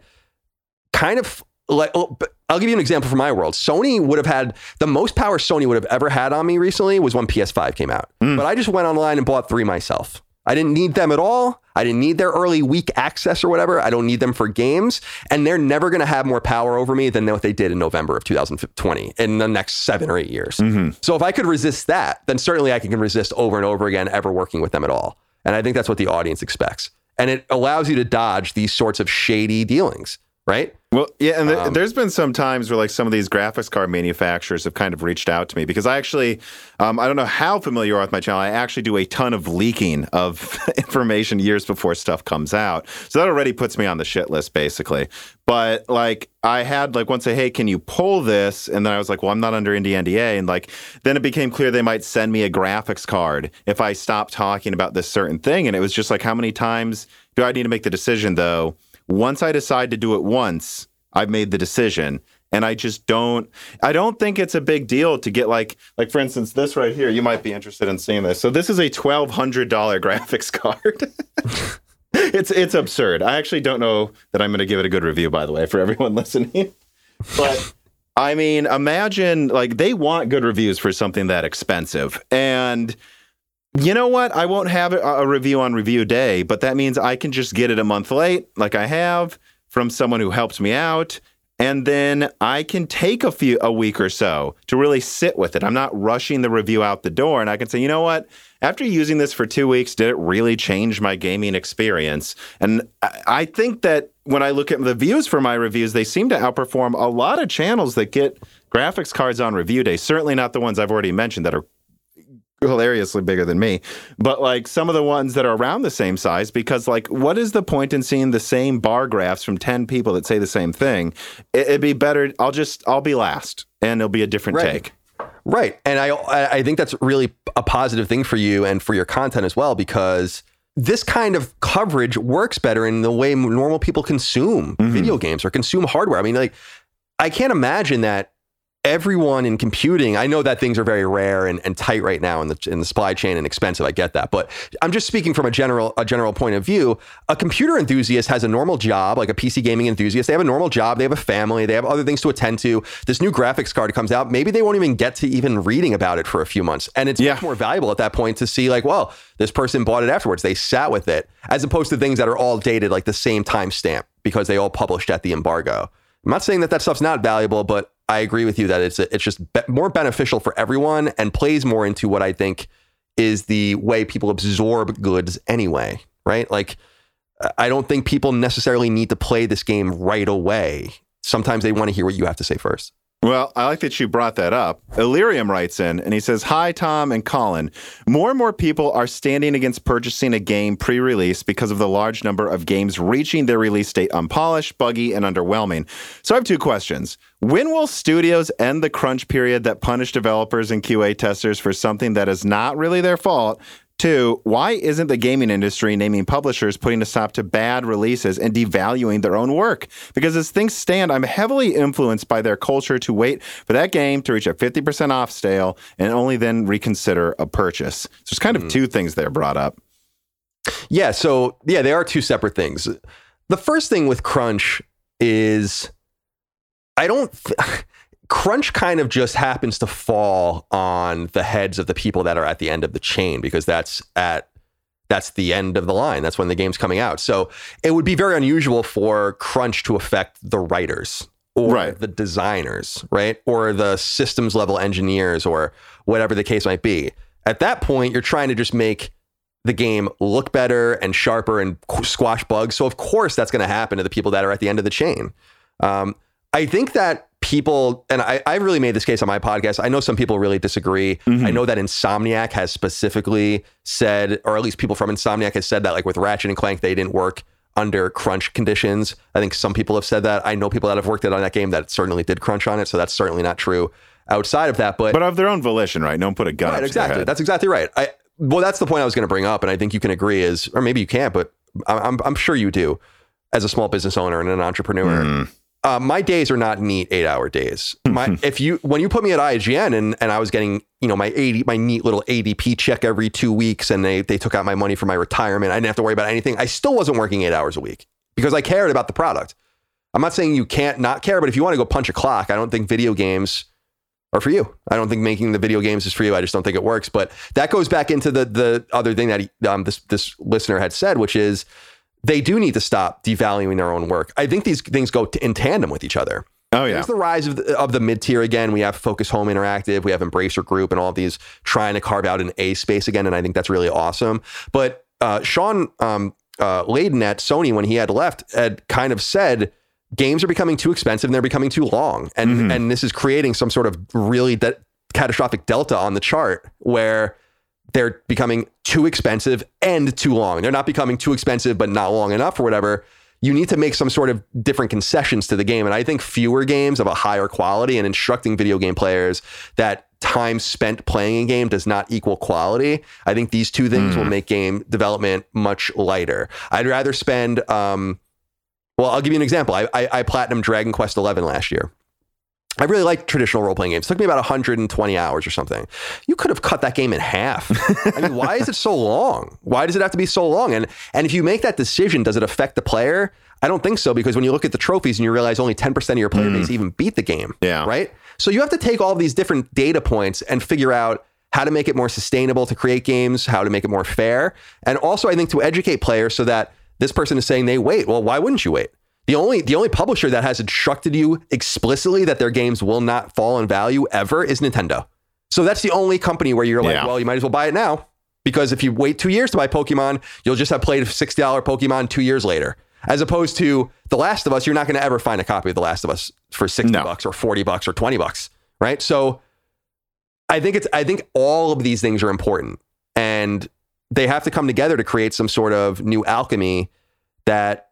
kind of like oh, I'll give you an example from my world. Sony would have had the most power Sony would have ever had on me recently was when PS5 came out. Mm. But I just went online and bought 3 myself. I didn't need them at all. I didn't need their early week access or whatever. I don't need them for games. And they're never going to have more power over me than what they did in November of 2020 in the next seven or eight years. Mm-hmm. So if I could resist that, then certainly I can resist over and over again ever working with them at all. And I think that's what the audience expects. And it allows you to dodge these sorts of shady dealings, right? Well, yeah, and um, there's been some times where like some of these graphics card manufacturers have kind of reached out to me because I actually, um, I don't know how familiar you are with my channel. I actually do a ton of leaking of information years before stuff comes out, so that already puts me on the shit list basically. But like, I had like one say, "Hey, can you pull this?" And then I was like, "Well, I'm not under NDA." And like, then it became clear they might send me a graphics card if I stopped talking about this certain thing, and it was just like, how many times do I need to make the decision though? Once I decide to do it once, I've made the decision. And I just don't I don't think it's a big deal to get like like for instance this right here you might be interested in seeing this. So this is a $1200 graphics card. it's it's absurd. I actually don't know that I'm going to give it a good review by the way for everyone listening. But I mean, imagine like they want good reviews for something that expensive. And you know what? I won't have a review on review day, but that means I can just get it a month late, like I have from someone who helps me out. And then I can take a few a week or so to really sit with it. I'm not rushing the review out the door. And I can say, you know what? After using this for two weeks, did it really change my gaming experience? And I think that when I look at the views for my reviews, they seem to outperform a lot of channels that get graphics cards on review day. Certainly not the ones I've already mentioned that are hilariously bigger than me, but like some of the ones that are around the same size, because like, what is the point in seeing the same bar graphs from 10 people that say the same thing? It'd be better. I'll just, I'll be last and it'll be a different right. take. Right. And I, I think that's really a positive thing for you and for your content as well, because this kind of coverage works better in the way normal people consume mm-hmm. video games or consume hardware. I mean, like, I can't imagine that everyone in computing, I know that things are very rare and, and tight right now in the in the supply chain and expensive. I get that, but I'm just speaking from a general a general point of view. A computer enthusiast has a normal job, like a PC gaming enthusiast. They have a normal job. They have a family. They have other things to attend to. This new graphics card comes out. Maybe they won't even get to even reading about it for a few months, and it's yeah. much more valuable at that point to see like, well, this person bought it afterwards. They sat with it, as opposed to things that are all dated like the same timestamp because they all published at the embargo. I'm not saying that that stuff's not valuable, but I agree with you that it's it's just be- more beneficial for everyone and plays more into what I think is the way people absorb goods anyway, right? Like I don't think people necessarily need to play this game right away. Sometimes they want to hear what you have to say first. Well, I like that you brought that up. Illyrium writes in and he says, Hi, Tom and Colin. More and more people are standing against purchasing a game pre release because of the large number of games reaching their release date unpolished, buggy, and underwhelming. So I have two questions. When will studios end the crunch period that punish developers and QA testers for something that is not really their fault? Two, why isn't the gaming industry naming publishers putting a stop to bad releases and devaluing their own work? Because as things stand, I'm heavily influenced by their culture to wait for that game to reach a 50% off sale and only then reconsider a purchase. So there's kind of mm. two things there brought up. Yeah. So, yeah, they are two separate things. The first thing with Crunch is I don't. Th- crunch kind of just happens to fall on the heads of the people that are at the end of the chain because that's at that's the end of the line. That's when the game's coming out. So it would be very unusual for crunch to affect the writers or right. the designers, right? Or the systems level engineers or whatever the case might be. At that point, you're trying to just make the game look better and sharper and squash bugs. So of course that's going to happen to the people that are at the end of the chain. Um, I think that people, and I, I really made this case on my podcast. I know some people really disagree. Mm-hmm. I know that Insomniac has specifically said, or at least people from Insomniac has said that, like with Ratchet and Clank, they didn't work under crunch conditions. I think some people have said that. I know people that have worked on that game that certainly did crunch on it. So that's certainly not true outside of that. But but of their own volition, right? No one put a gun. Right, exactly. That's exactly right. I well, that's the point I was going to bring up, and I think you can agree is, or maybe you can't, but I'm I'm sure you do, as a small business owner and an entrepreneur. Mm uh, my days are not neat eight hour days. My if you when you put me at IGN and and I was getting you know my 80 my neat little ADP check every two weeks and they they took out my money for my retirement. I didn't have to worry about anything. I still wasn't working eight hours a week because I cared about the product. I'm not saying you can't not care, but if you want to go punch a clock, I don't think video games are for you. I don't think making the video games is for you. I just don't think it works. But that goes back into the the other thing that he, um, this this listener had said, which is they do need to stop devaluing their own work. I think these things go t- in tandem with each other. Oh yeah, there's the rise of the, of the mid tier again. We have Focus Home Interactive, we have Embracer Group, and all these trying to carve out an A space again, and I think that's really awesome. But uh, Shawn um, uh, Layden at Sony, when he had left, had kind of said games are becoming too expensive and they're becoming too long, and mm-hmm. and this is creating some sort of really de- catastrophic delta on the chart where they're becoming too expensive and too long. They're not becoming too expensive, but not long enough or whatever. You need to make some sort of different concessions to the game. And I think fewer games of a higher quality and instructing video game players that time spent playing a game does not equal quality. I think these two things mm. will hmm. make game development much lighter. I'd rather spend, um, well, I'll give you an example. I, I, I platinum Dragon Quest XI last year. I really like traditional role playing games. It took me about 120 hours or something. You could have cut that game in half. I mean, why is it so long? Why does it have to be so long? And and if you make that decision, does it affect the player? I don't think so because when you look at the trophies and you realize only 10% of your player mm. base even beat the game. Yeah. Right? So you have to take all these different data points and figure out how to make it more sustainable to create games, how to make it more fair, and also I think to educate players so that this person is saying they wait. Well, why wouldn't you wait? The only the only publisher that has instructed you explicitly that their games will not fall in value ever is Nintendo. So that's the only company where you're like, yeah. well, you might as well buy it now because if you wait two years to buy Pokemon, you'll just have played a sixty dollar Pokemon two years later. As opposed to The Last of Us, you're not going to ever find a copy of The Last of Us for sixty no. bucks or forty bucks or twenty bucks, right? So I think it's I think all of these things are important and they have to come together to create some sort of new alchemy that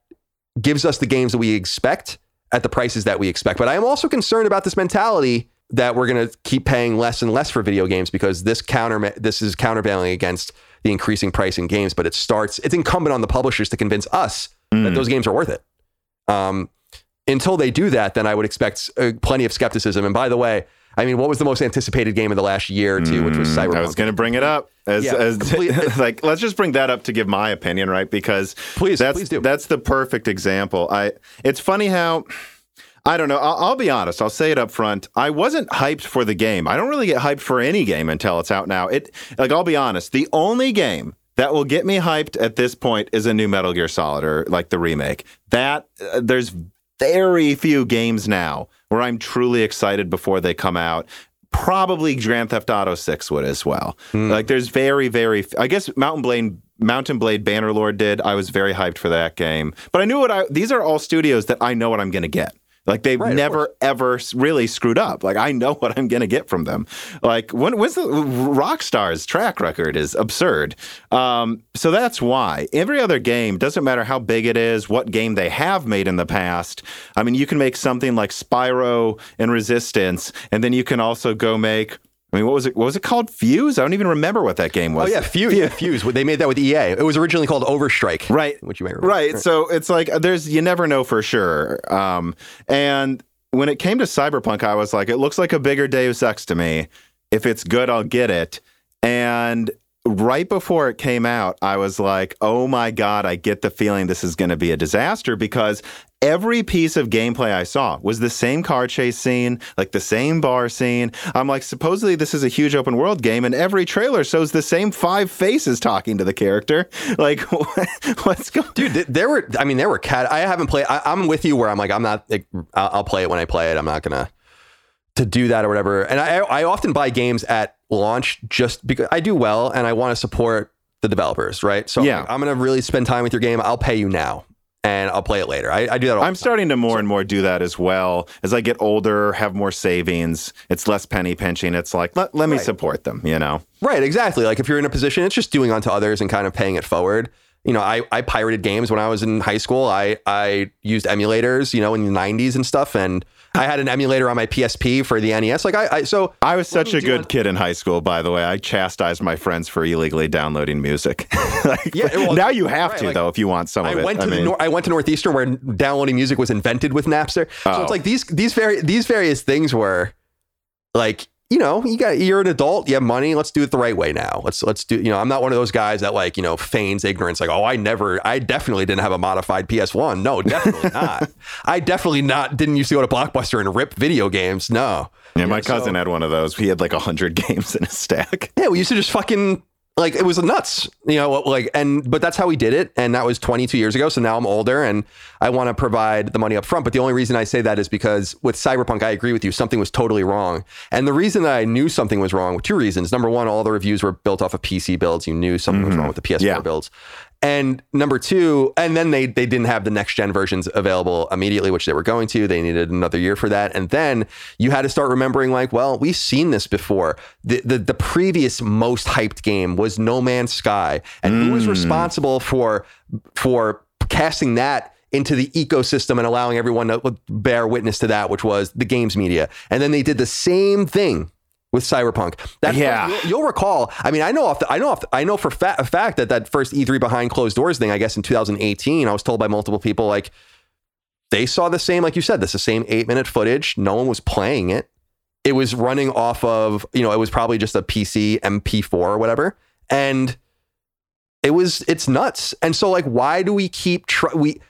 gives us the games that we expect at the prices that we expect. But I am also concerned about this mentality that we're going to keep paying less and less for video games because this counter this is countervailing against the increasing price in games. But it starts it's incumbent on the publishers to convince us mm. that those games are worth it. Um, until they do that, then I would expect uh, plenty of skepticism. And by the way, I mean, what was the most anticipated game of the last year or two, which was Cyberpunk? Mm, I was going to bring it up as, yeah, as like let's just bring that up to give my opinion, right? Because please, that's please do. that's the perfect example. I it's funny how. I don't know. I'll, I'll, be honest. I'll say it up front. I wasn't hyped for the game. I don't really get hyped for any game until it's out now. It like I'll be honest. The only game that will get me hyped at this point is a new Metal Gear Solid or like the remake. That uh, there's very few games now where I'm truly excited before they come out. Probably Grand Theft Auto 6 would as well. Mm. Like there's very, very, I guess Mount & Blade, Mount & Blade Bannerlord did. I was very hyped for that game. But I knew what I, these are all studios that I know what I'm going to get. Like they've Right, never ever really screwed up. Like I know what I'm going to get from them. Like when when's the Rockstar's track record is absurd. Um, so that's why every other game doesn't matter how big it is, what game they have made in the past. I mean, you can make something like Spyro and Resistance, and then you can also go make. I mean, what was it? What was it called? Fuse? I don't even remember what that game Oh was. yeah, Fuse. Yeah, Fuse. They made that with EA. It was originally called Overstrike. Right. Which you may remember. Right. So it's like there's you never know for sure. Um, and when it came to Cyberpunk, I was like, it looks like a bigger Deus Ex to me. If it's good, I'll get it. And right before it came out, I was like, oh my God, I get the feeling this is going to be a disaster because every piece of gameplay I saw was the same car chase scene, like the same bar scene. I'm like, supposedly this is a huge open world game, and every trailer shows the same five faces talking to the character. Like, what's going on? Dude, there were. I mean, there were cat. I haven't played. I, I'm with you where I'm like, I'm not. Like, I'll, I'll play it when I play it. I'm not gonna to do that or whatever. And I, I often buy games at launch just because I do well and I want to support the developers, right? So Yeah. I'm gonna really spend time with your game. I'll pay you now, and I'll play it later. I, I do that. All I'm starting to more and more do that as well. As I get older, have more savings, it's less penny pinching. It's like, let, let me Right. support them, you know? Right, exactly. Like if you're in a position, it's just doing unto others and kind of paying it forward. You know, I, I pirated games when I was in high school. I, I used emulators, you know, in the 90s and stuff. And I had an emulator on my PSP for the NES. Like, I, I so I was such a good kid in high school, by the way. I chastised my friends for illegally downloading music. like, Yeah, well, now you have right, to, like, though, if you want some I of it. went to I the mean, Nor- I went to Northeastern where downloading music was invented with Napster. So Oh. it's like these these very these various things were like you know you got you're an adult you have money let's do it the right way now. Let's let's do you know I'm not one of those guys that like you know feigns ignorance like oh I never I definitely didn't have a modified PS1 no definitely not. I definitely not didn't used to go to Blockbuster and rip video games. No. Yeah, my so- cousin had one of those. He had like 100 games in his stack. Yeah, we used to just fucking like it was nuts, you know, like and but that's how we did it, and that was 22 years ago. So now I'm older, and I want to provide the money up front. But the only reason I say that is because with Cyberpunk, I agree with you, something was totally wrong, and the reason that I knew something was wrong, two reasons. Number one, all the reviews were built off of PC builds. You knew something was mm-hmm. wrong with the PS4 Yeah. builds. And number two, and then they they didn't have the next gen versions available immediately, which they were going to. They needed another year for that. And then you had to start remembering, like, well, we've seen this before. The the, the previous most hyped game was No Man's Sky, and who was hmm. responsible for for casting that into the ecosystem and allowing everyone to bear witness to that, which was the games media. And then they did the same thing with Cyberpunk. That's Yeah. you'll, you'll recall. I mean, I know off the, I know off the, I know for fa- a fact that that first E3 behind closed doors thing, I guess in 2018, I was told by multiple people like they saw the same, like you said, this the same eight minute footage. No one was playing it. It was running off of, you know, it was probably just a PC MP4 or whatever, and it was it's nuts. And so, like, why do we keep try- we?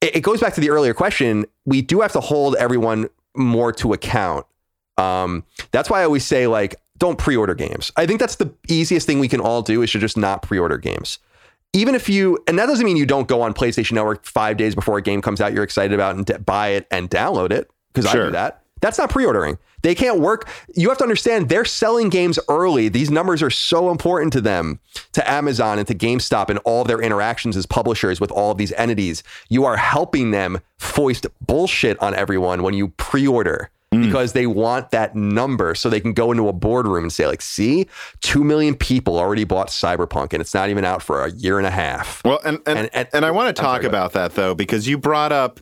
It, it goes back to the earlier question. We do have to hold everyone more to account. Um, that's why I always say like, don't pre-order games. I think that's the easiest thing we can all do is to just not pre-order games. Even if you, and that doesn't mean you don't go on PlayStation Network five days before a game comes out you're excited about and d- buy it and download it because I Sure. do that. That's not pre-ordering. They can't work. You have to understand they're selling games early. These numbers are so important to them, to Amazon and to GameStop and all their interactions as publishers with all of these entities. You are helping them foist bullshit on everyone when you pre-order because they want that number so they can go into a boardroom and say like, "See, 2 million people already bought Cyberpunk and it's not even out for a year and a half." Well, and and, And- and, and- I want to talk about that though because you brought up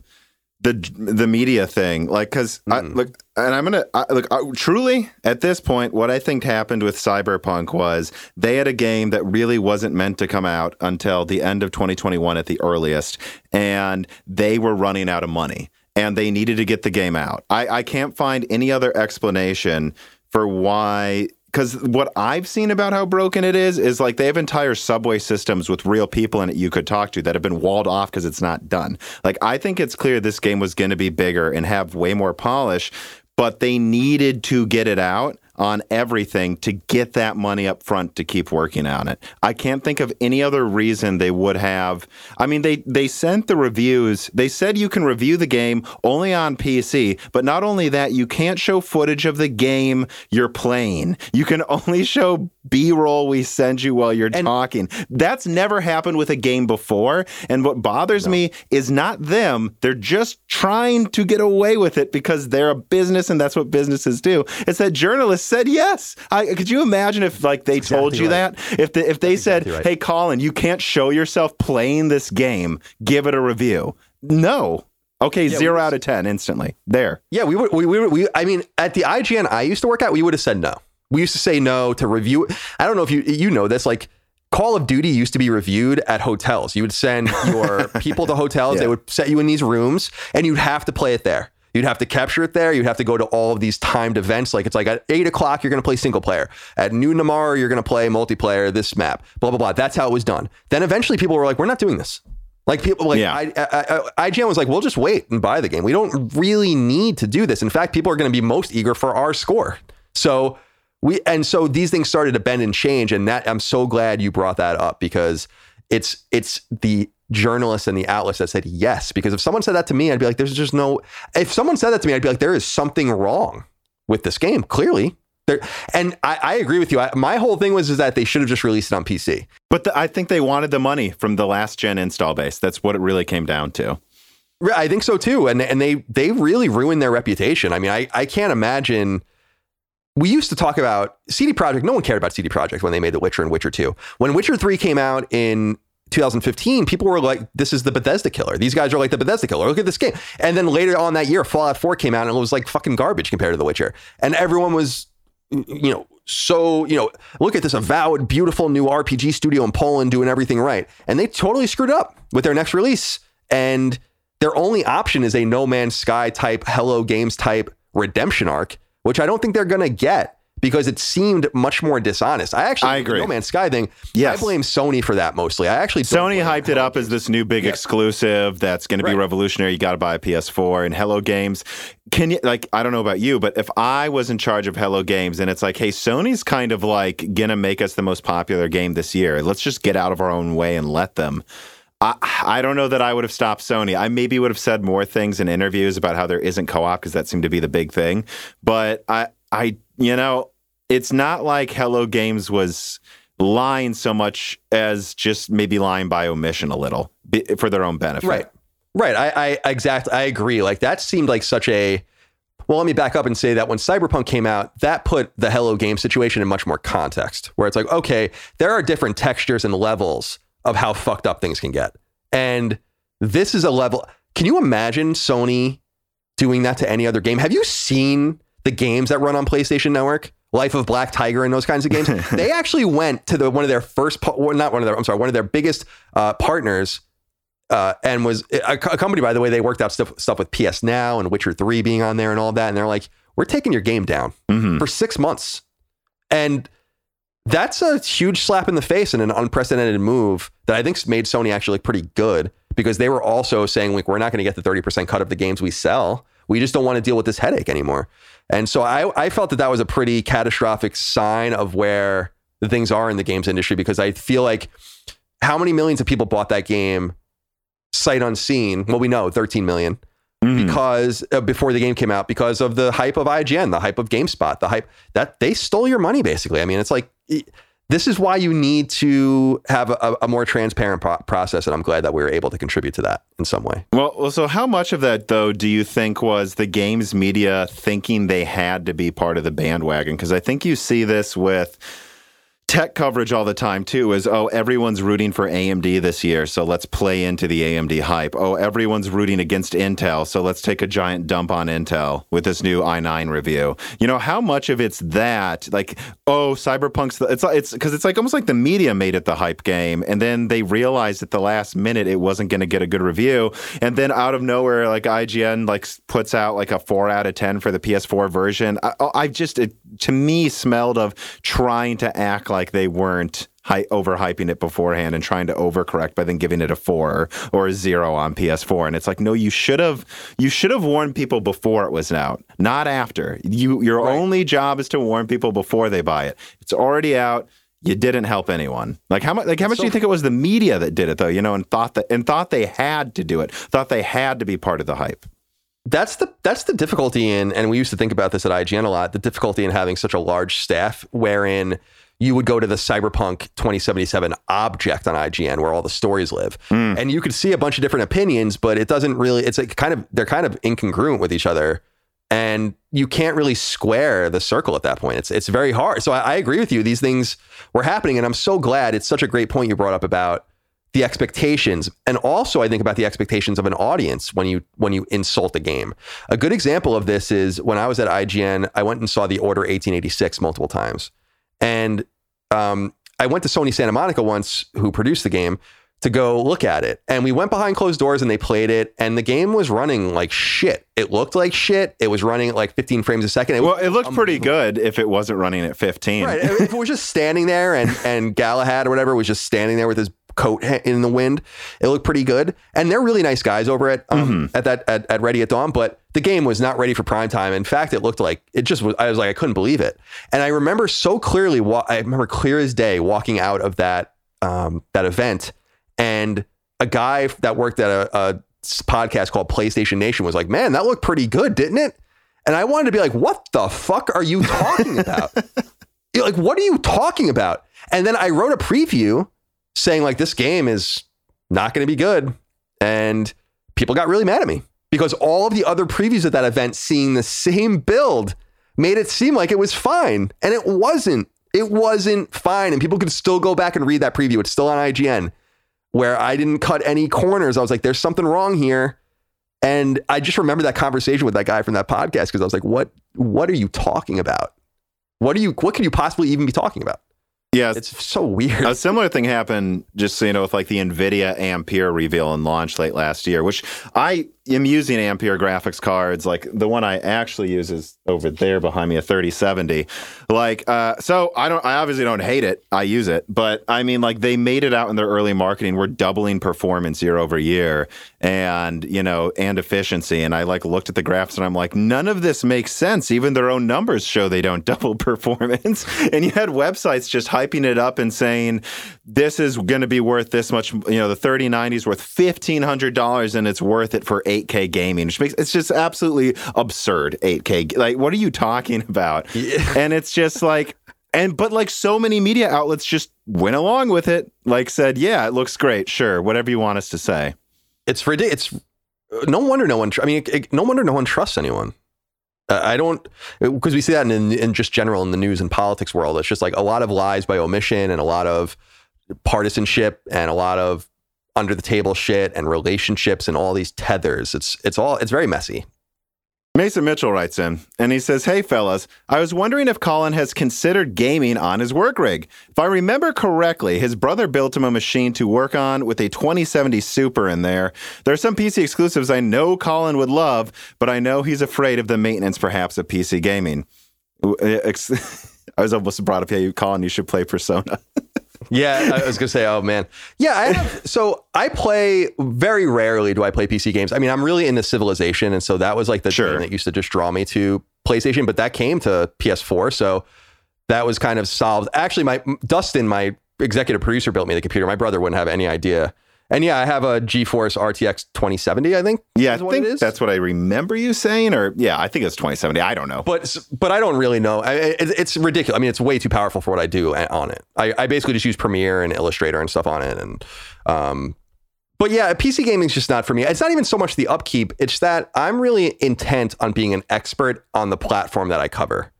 the the media thing, like because I Mm. look, and I'm gonna I, look. I, truly, at this point, what I think happened with Cyberpunk was they had a game that really wasn't meant to come out until the end of 2021 at the earliest, and they were running out of money, and they needed to get the game out. I, I can't find any other explanation for why because what I've seen about how broken it is is like they have entire subway systems with real people in it you could talk to that have been walled off because it's not done. Like I think it's clear this game was going to be bigger and have way more polish, but they needed to get it out on everything to get that money up front to keep working on it. I can't think of any other reason they would have. I mean, they they sent the reviews. They said you can review the game only on PC, but not only that, you can't show footage of the game you're playing. You can only show B roll we send you while you're and, talking. That's never happened with a game before. And what bothers no. me is not them. They're just trying to get away with it because they're a business and that's what businesses do. It's that journalists said yes. I, could you imagine if like they exactly told you right. that? If the, if they that's said, exactly right. "Hey, Colin, you can't show yourself playing this game. Give it a review." No, Okay, yeah, zero out of ten instantly. There. Yeah, we would. We, we, we. I mean, at the IGN I used to work at, we would have said no. We used to say no to review. I don't know if you you know this. Like Call of Duty used to be reviewed at hotels. You would send your people to hotels. Yeah. They would set you in these rooms, and you'd have to play it there. You'd have to capture it there. You'd have to go to all of these timed events. Like it's like at eight o'clock, you're going to play single player. At noon tomorrow, you're going to play multiplayer. This map, blah blah blah. That's how it was done. Then eventually, people were like, "We're not doing this." Like people, like yeah. I, I, I, IGN was like, we'll just wait and buy the game. We don't really need to do this. In fact, people are going to be most eager for our score. So we, and so these things started to bend and change. And that I'm so glad you brought that up because it's it's the journalists and the outlets that said yes. Because if someone said that to me, I'd be like, there's just no. If someone said that to me, I'd be like, there is something wrong with this game. Clearly, there, and I, I, agree with you. I, my whole thing was is that they should have just released it on PC. But the, I think they wanted the money from the last gen install base. That's what it really came down to. I think so too. And and they they really ruined their reputation. I mean, I, I can't imagine. We used to talk about CD Projekt. No one cared about CD Projekt when they made The Witcher and Witcher 2. When Witcher 3 came out in 2015, people were like, this is the Bethesda killer. These guys are like the Bethesda killer. Look at this game. And then later on that year, Fallout 4 came out and it was like fucking garbage compared to The Witcher. And everyone was you know, so, you know, look at this avowed, beautiful new RPG studio in Poland doing everything right. And they totally screwed up with their next release. And their only option is a No Man's Sky type, Hello Games type redemption arc, which I don't think they're going to get because it seemed much more dishonest. I actually, I agree. No Man's Sky thing, yes. I blame Sony for that mostly. I actually Sony hyped it up as this new big exclusive that's going to be revolutionary. You got to buy a PS4 and Hello Games. Can you like? I don't know about you, but if I was in charge of Hello Games and it's like, hey, Sony's kind of like gonna make us the most popular game this year. Let's just get out of our own way and let them. I, don't know that I would have stopped Sony. I maybe would have said more things in interviews about how there isn't co-op because that seemed to be the big thing. But I, I, you know, it's not like Hello Games was lying so much as just maybe lying by omission a little for their own benefit. Right. Right. I, I exactly I agree. Like that seemed like such a well, let me back up and say that when Cyberpunk came out, that put the Hello Game situation in much more context, where it's like, okay, there are different textures and levels of how fucked up things can get. And this is a level. Can you imagine Sony doing that to any other game? Have you seen the games that run on PlayStation Network? Life of Black Tiger and those kinds of games. they actually went to the one of their first, not one of their, I'm sorry, one of their biggest uh, partners, uh, and was a, company. By the way, they worked out stuff stuff with PS Now and Witcher Three being on there and all that. And they're like, we're taking your game down mm-hmm. for six months, and that's a huge slap in the face and an unprecedented move that I think made Sony actually look pretty good because they were also saying like we're not going to get the 30% cut of the games we sell. We just don't want to deal with this headache anymore. And so I, I felt that that was a pretty catastrophic sign of where the things are in the games industry because I feel like how many millions of people bought that game sight unseen? Well, we know 13 million mm. because uh, before the game came out because of the hype of IGN, the hype of GameSpot, the hype that they stole your money basically. I mean, it's like this is why you need to have a, a more transparent pro- process, and I'm glad that we were able to contribute to that in some way. Well, so how much of that though do you think was the games media thinking they had to be part of the bandwagon? Because I think you see this with tech coverage all the time too is oh everyone's rooting for AMD this year so let's play into the AMD hype. Oh everyone's rooting against Intel so let's take a giant dump on Intel with this new i9 review. You know how much of it's that like oh cyberpunk's the, it's it's because it's like almost like the media made it the hype game and then they realized at the last minute it wasn't going to get a good review and then out of nowhere like IGN like puts out like a 4 out of 10 for the PS4 version. I, oh, I just it to me smelled of trying to act like they weren't hy- overhyping it beforehand and trying to overcorrect by then giving it a four or a zero on PS4. And it's like, no, you should have you should have warned people before it was out, not after. You your right. only job is to warn people before they buy it. It's already out. You didn't help anyone. Like how much? Like how much so, do you think it was the media that did it though? You know, and thought that and thought they had to do it. Thought they had to be part of the hype that's the that's the difficulty in and we used to think about this at IGN a lot the difficulty in having such a large staff wherein you would go to the Cyberpunk 2077 object on IGN where all the stories live. Mm. And you could see a bunch of different opinions, but it doesn't really, it's like kind of, they're kind of incongruent with each other. And you can't really square the circle at that point. It's it's very hard. So I, I agree with you. These things were happening, and I'm so glad. It's such a great point you brought up about the expectations. And also i think about the expectations of an audience when you when you insult a game. A good example of this is when i was at ign i went and saw the order 1886 multiple times. And um, i went to sony santa monica once who produced the game to go look at it. And we went behind closed doors and they played it and the game was running like shit. It looked like shit. It was running at like 15 frames a second. It well it looked pretty good if it wasn't running at 15 right. If it was just standing there and and galahad or whatever was just standing there with his coat in the wind. It looked pretty good, and they're really nice guys over at um, mm-hmm. at that at, at Ready at Dawn. But the game was not ready for prime time. In fact, it looked like it just was. I was like, I couldn't believe it, and I remember so clearly. Wa- I remember clear as day walking out of that um, that event, and a guy that worked at a, a podcast called PlayStation Nation was like, "Man, that looked pretty good, didn't it?" And I wanted to be like, "What the fuck are you talking about?" like, what are you talking about? And then I wrote a preview saying like this game is not going to be good. And people got really mad at me because all of the other previews at that event seeing the same build made it seem like it was fine. And it wasn't. It wasn't fine. And people could still go back and read that preview. It's still on IGN where I didn't cut any corners. I was like, there's something wrong here. And I just remember that conversation with that guy from that podcast because I was like, what what are you talking about? What are you what could you possibly even be talking about? Yeah, it's so weird. A similar thing happened, just so you know, with like the Nvidia Ampere reveal and launch late last year, which I am using Ampere graphics cards. Like the one I actually use is over there behind me, a 3070. Like, uh, so I don't, I obviously don't hate it. I use it, but I mean, like they made it out in their early marketing. We're doubling performance year over year, and you know, and efficiency. And I like looked at the graphs and I'm like, none of this makes sense. Even their own numbers show they don't double performance. and you had websites just hyping it up and saying this is going to be worth this much. You know, the 3090 is worth fifteen hundred dollars, and it's worth it for 8K gaming, which makes it's just absolutely absurd. 8K, like, what are you talking about? Yeah. And it's just like, and but like so many media outlets just went along with it, like said, yeah, it looks great, sure, whatever you want us to say. It's ridiculous. It's no wonder no one. I mean, it, no wonder no one trusts anyone. Uh, I don't because we see that in, in just general in the news and politics world. It's just like a lot of lies by omission and a lot of partisanship and a lot of under the table shit and relationships and all these tethers. It's it's all it's very messy. Mason Mitchell writes in and he says, Hey fellas, I was wondering if Colin has considered gaming on his work rig. If I remember correctly, his brother built him a machine to work on with a 2070 Super in there. There are some PC exclusives I know Colin would love, but I know he's afraid of the maintenance perhaps of PC gaming. Eh, I was almost brought up, yeah, Colin, you should play Persona. yeah, I was gonna say, oh man, yeah. I have, so I play very rarely. Do I play PC games? I mean, I'm really into Civilization, and so that was like the sure. thing that used to just draw me to PlayStation. But that came to PS4, so that was kind of solved. Actually, my Dustin, my executive producer, built me the computer. My brother wouldn't have any idea and yeah, I have a GeForce RTX 2070. I think. Yeah, I think that's what I remember you saying. Or yeah, I think it's 2070. I don't know. But but I don't really know. I, it, it's ridiculous. I mean, it's way too powerful for what I do on it. I, I basically just use Premiere and Illustrator and stuff on it. And um, but yeah, PC gaming is just not for me. It's not even so much the upkeep. It's that I'm really intent on being an expert on the platform that I cover.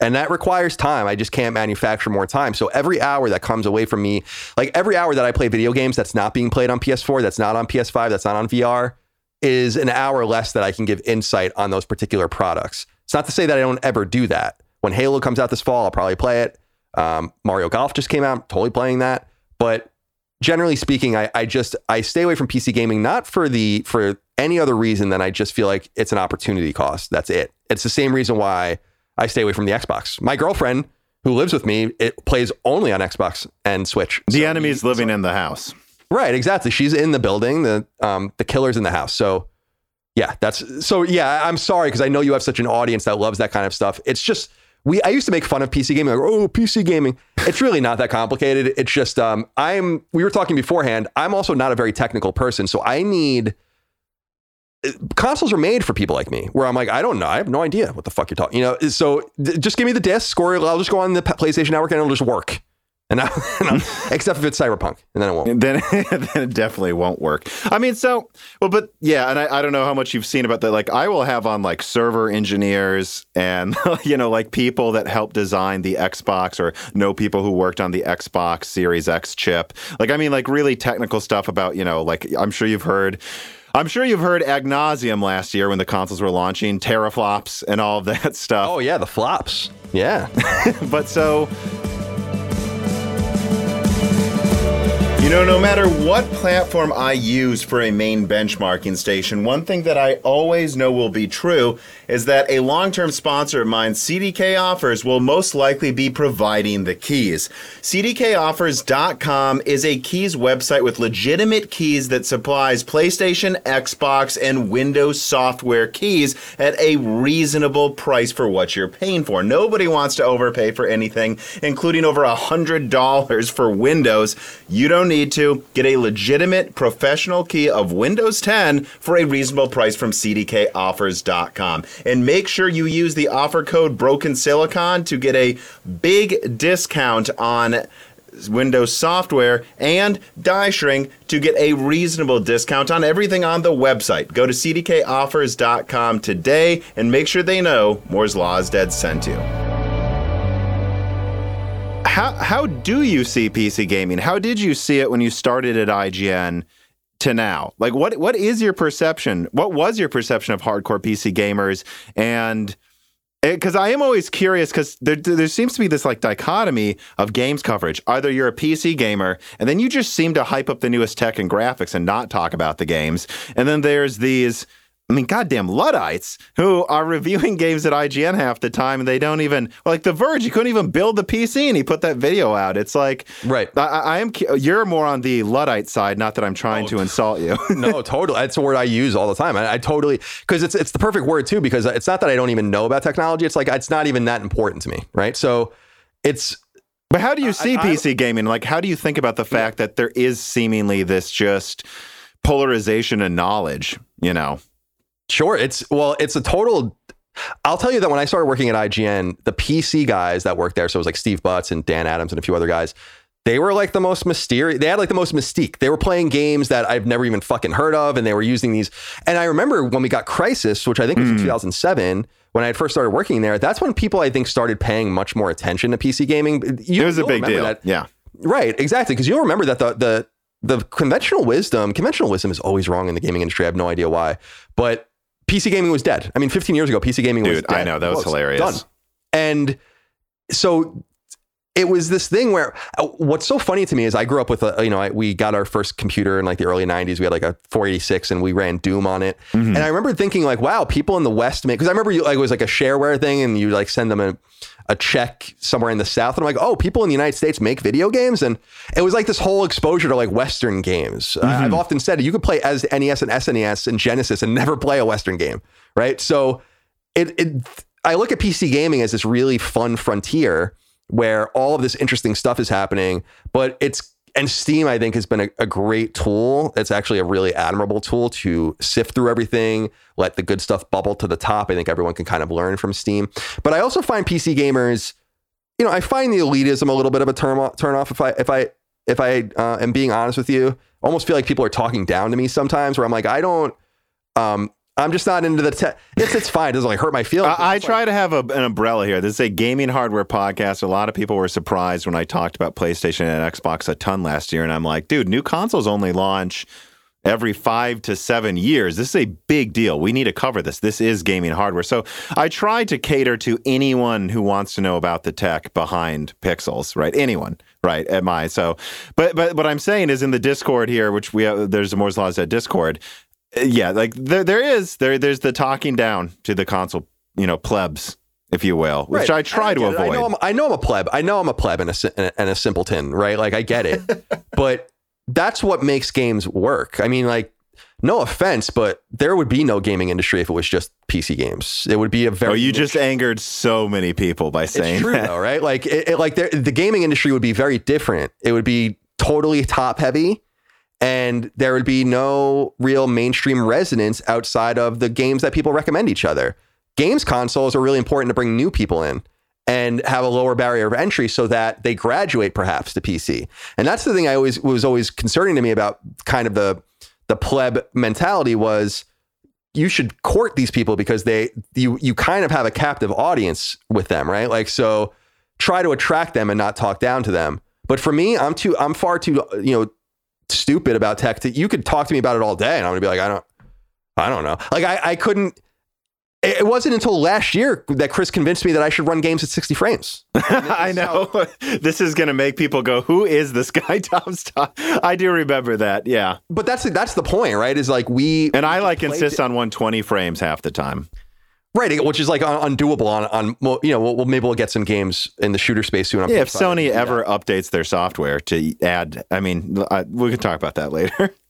And that requires time. I just can't manufacture more time. So every hour that comes away from me, like every hour that I play video games that's not being played on PS4, that's not on PS5, that's not on VR, is an hour less that I can give insight on those particular products. It's not to say that I don't ever do that. When Halo comes out this fall, I'll probably play it. Um, Mario Golf just came out, totally playing that. But generally speaking, I, I just I stay away from PC gaming not for the for any other reason than I just feel like it's an opportunity cost. That's it. It's the same reason why I stay away from the Xbox. My girlfriend, who lives with me, it plays only on Xbox and Switch. The so enemy's living so, in the house. Right, exactly. She's in the building. The um, the killer's in the house. So yeah, that's so yeah. I'm sorry because I know you have such an audience that loves that kind of stuff. It's just we. I used to make fun of PC gaming, like oh PC gaming. It's really not that complicated. It's just um, I'm. We were talking beforehand. I'm also not a very technical person, so I need consoles are made for people like me where i'm like i don't know i have no idea what the fuck you're talking you know so just give me the disc or i'll just go on the playstation network and it'll just work And, I, and except if it's cyberpunk, and then it won't. Then, then it definitely won't work. I mean, so well, but yeah, and I, I don't know how much you've seen about that. Like, I will have on like server engineers and you know like people that help design the Xbox or know people who worked on the Xbox Series X chip. Like, I mean, like really technical stuff about you know like I'm sure you've heard. I'm sure you've heard ad nauseum last year when the consoles were launching, teraflops and all of that stuff. Oh yeah, the flops. Yeah. but so You know, no matter what platform I use for a main benchmarking station, one thing that I always know will be true is that a long term sponsor of mine, CDK Offers, will most likely be providing the keys. CDKOffers.com is a keys website with legitimate keys that supplies PlayStation, Xbox, and Windows software keys at a reasonable price for what you're paying for. Nobody wants to overpay for anything, including over $100 for Windows. You don't need to get a legitimate professional key of Windows 10 for a reasonable price from CDKOffers.com. And make sure you use the offer code Broken Silicon to get a big discount on Windows software and Die Shrink to get a reasonable discount on everything on the website. Go to cdkoffers.com today and make sure they know Moore's Law is Dead sent you how how do you see PC gaming? How did you see it when you started at IGN to now? Like what what is your perception? What was your perception of hardcore PC gamers and because I am always curious because there, there seems to be this like dichotomy of games coverage. Either you're a PC gamer and then you just seem to hype up the newest tech and graphics and not talk about the games. And then there's these I mean, goddamn Luddites who are reviewing games at IGN half the time, and they don't even like The Verge. He couldn't even build the PC, and he put that video out. It's like, right? I, I am. You're more on the Luddite side. Not that I'm trying oh, to insult you. no, totally. That's a word I use all the time. I, I totally because it's it's the perfect word too. Because it's not that I don't even know about technology. It's like it's not even that important to me, right? So it's but how do you see I, PC gaming? Like, how do you think about the fact yeah. that there is seemingly this just polarization and knowledge? You know. Sure. It's well, it's a total. I'll tell you that when I started working at IGN, the PC guys that worked there, so it was like Steve Butts and Dan Adams and a few other guys, they were like the most mysterious. They had like the most mystique. They were playing games that I've never even fucking heard of, and they were using these. And I remember when we got Crysis, which I think was mm. 2007, when I had first started working there. That's when people I think started paying much more attention to PC gaming. You, it was a big deal. That, yeah. Right. Exactly. Because you'll remember that the the the conventional wisdom, conventional wisdom is always wrong in the gaming industry. I have no idea why, but PC gaming was dead. I mean, 15 years ago, PC gaming Dude, was dead. I know that was, was hilarious. Done. And so it was this thing where uh, what's so funny to me is I grew up with a, you know, I, we got our first computer in like the early 90s. We had like a 486 and we ran Doom on it. Mm-hmm. And I remember thinking like, wow, people in the West make, because I remember you, like it was like a shareware thing and you like send them a, a check somewhere in the South. And I'm like, oh, people in the United States make video games. And it was like this whole exposure to like Western games. Mm-hmm. I've often said you could play as NES and SNES and Genesis and never play a Western game. Right. So it, it I look at PC gaming as this really fun frontier where all of this interesting stuff is happening, but it's and Steam, I think, has been a, a, great tool. It's actually a really admirable tool to sift through everything, let the good stuff bubble to the top. I think everyone can kind of learn from Steam. But I also find PC gamers, you know, I find the elitism a little bit of a turn off. Turn off if I if I if I uh, am being honest with you. Almost feel like people are talking down to me sometimes. Where I'm like, I don't. Um, I'm just not into the tech. It's, it's fine. It doesn't like hurt my feelings. I, I try to have a, an umbrella here. This is a gaming hardware podcast. A lot of people were surprised when I talked about PlayStation and Xbox a ton last year. And I'm like, dude, new consoles only launch every five to seven years. This is a big deal. We need to cover this. This is gaming hardware. So I try to cater to anyone who wants to know about the tech behind Pixels, right? Anyone, right? At my so, but but what I'm saying is in the Discord here, which we have, there's a Moore's Laws at Discord Uh, yeah, like there there is there there's the talking down to the console, you know, plebs, if you will, which right. I try I to avoid. I know, I'm, I know I'm a pleb. I know I'm a pleb and a and a simpleton, right? Like I get it, but that's what makes games work. I mean, like no offense, but there would be no gaming industry if it was just PC games. It would be a very. Oh, you just angered so many people by saying it's true, that. though, right? Like, it, it, like the gaming industry would be very different. It would be totally top heavy, and there would be no real mainstream resonance outside of the games that people recommend each other. Games consoles are really important to bring new people in. and have a lower barrier of entry so that they graduate perhaps to PC. And that's the thing I always was always concerning to me about kind of the the pleb mentality was you should court these people because they you you kind of have a captive audience with them, right? Like so try to attract them and not talk down to them. But for me, I'm too I'm far too you know stupid about tech. To, you could talk to me about it all day, and I'm gonna be like, I don't I don't know. Like I I couldn't it wasn't until last year that Chris convinced me that I should run games at 60 frames. I know. this is going to make people go, "Who is this guy, Tom Stock?" I do remember that. Yeah. But that's that's the point, right? Is like we And I like insist on 120 frames half the time. Right, which is like undoable on on you know, we'll, maybe we'll get some games in the shooter space soon. Yeah, if Sony ever updates their software to add, I mean, I, we can talk about that later.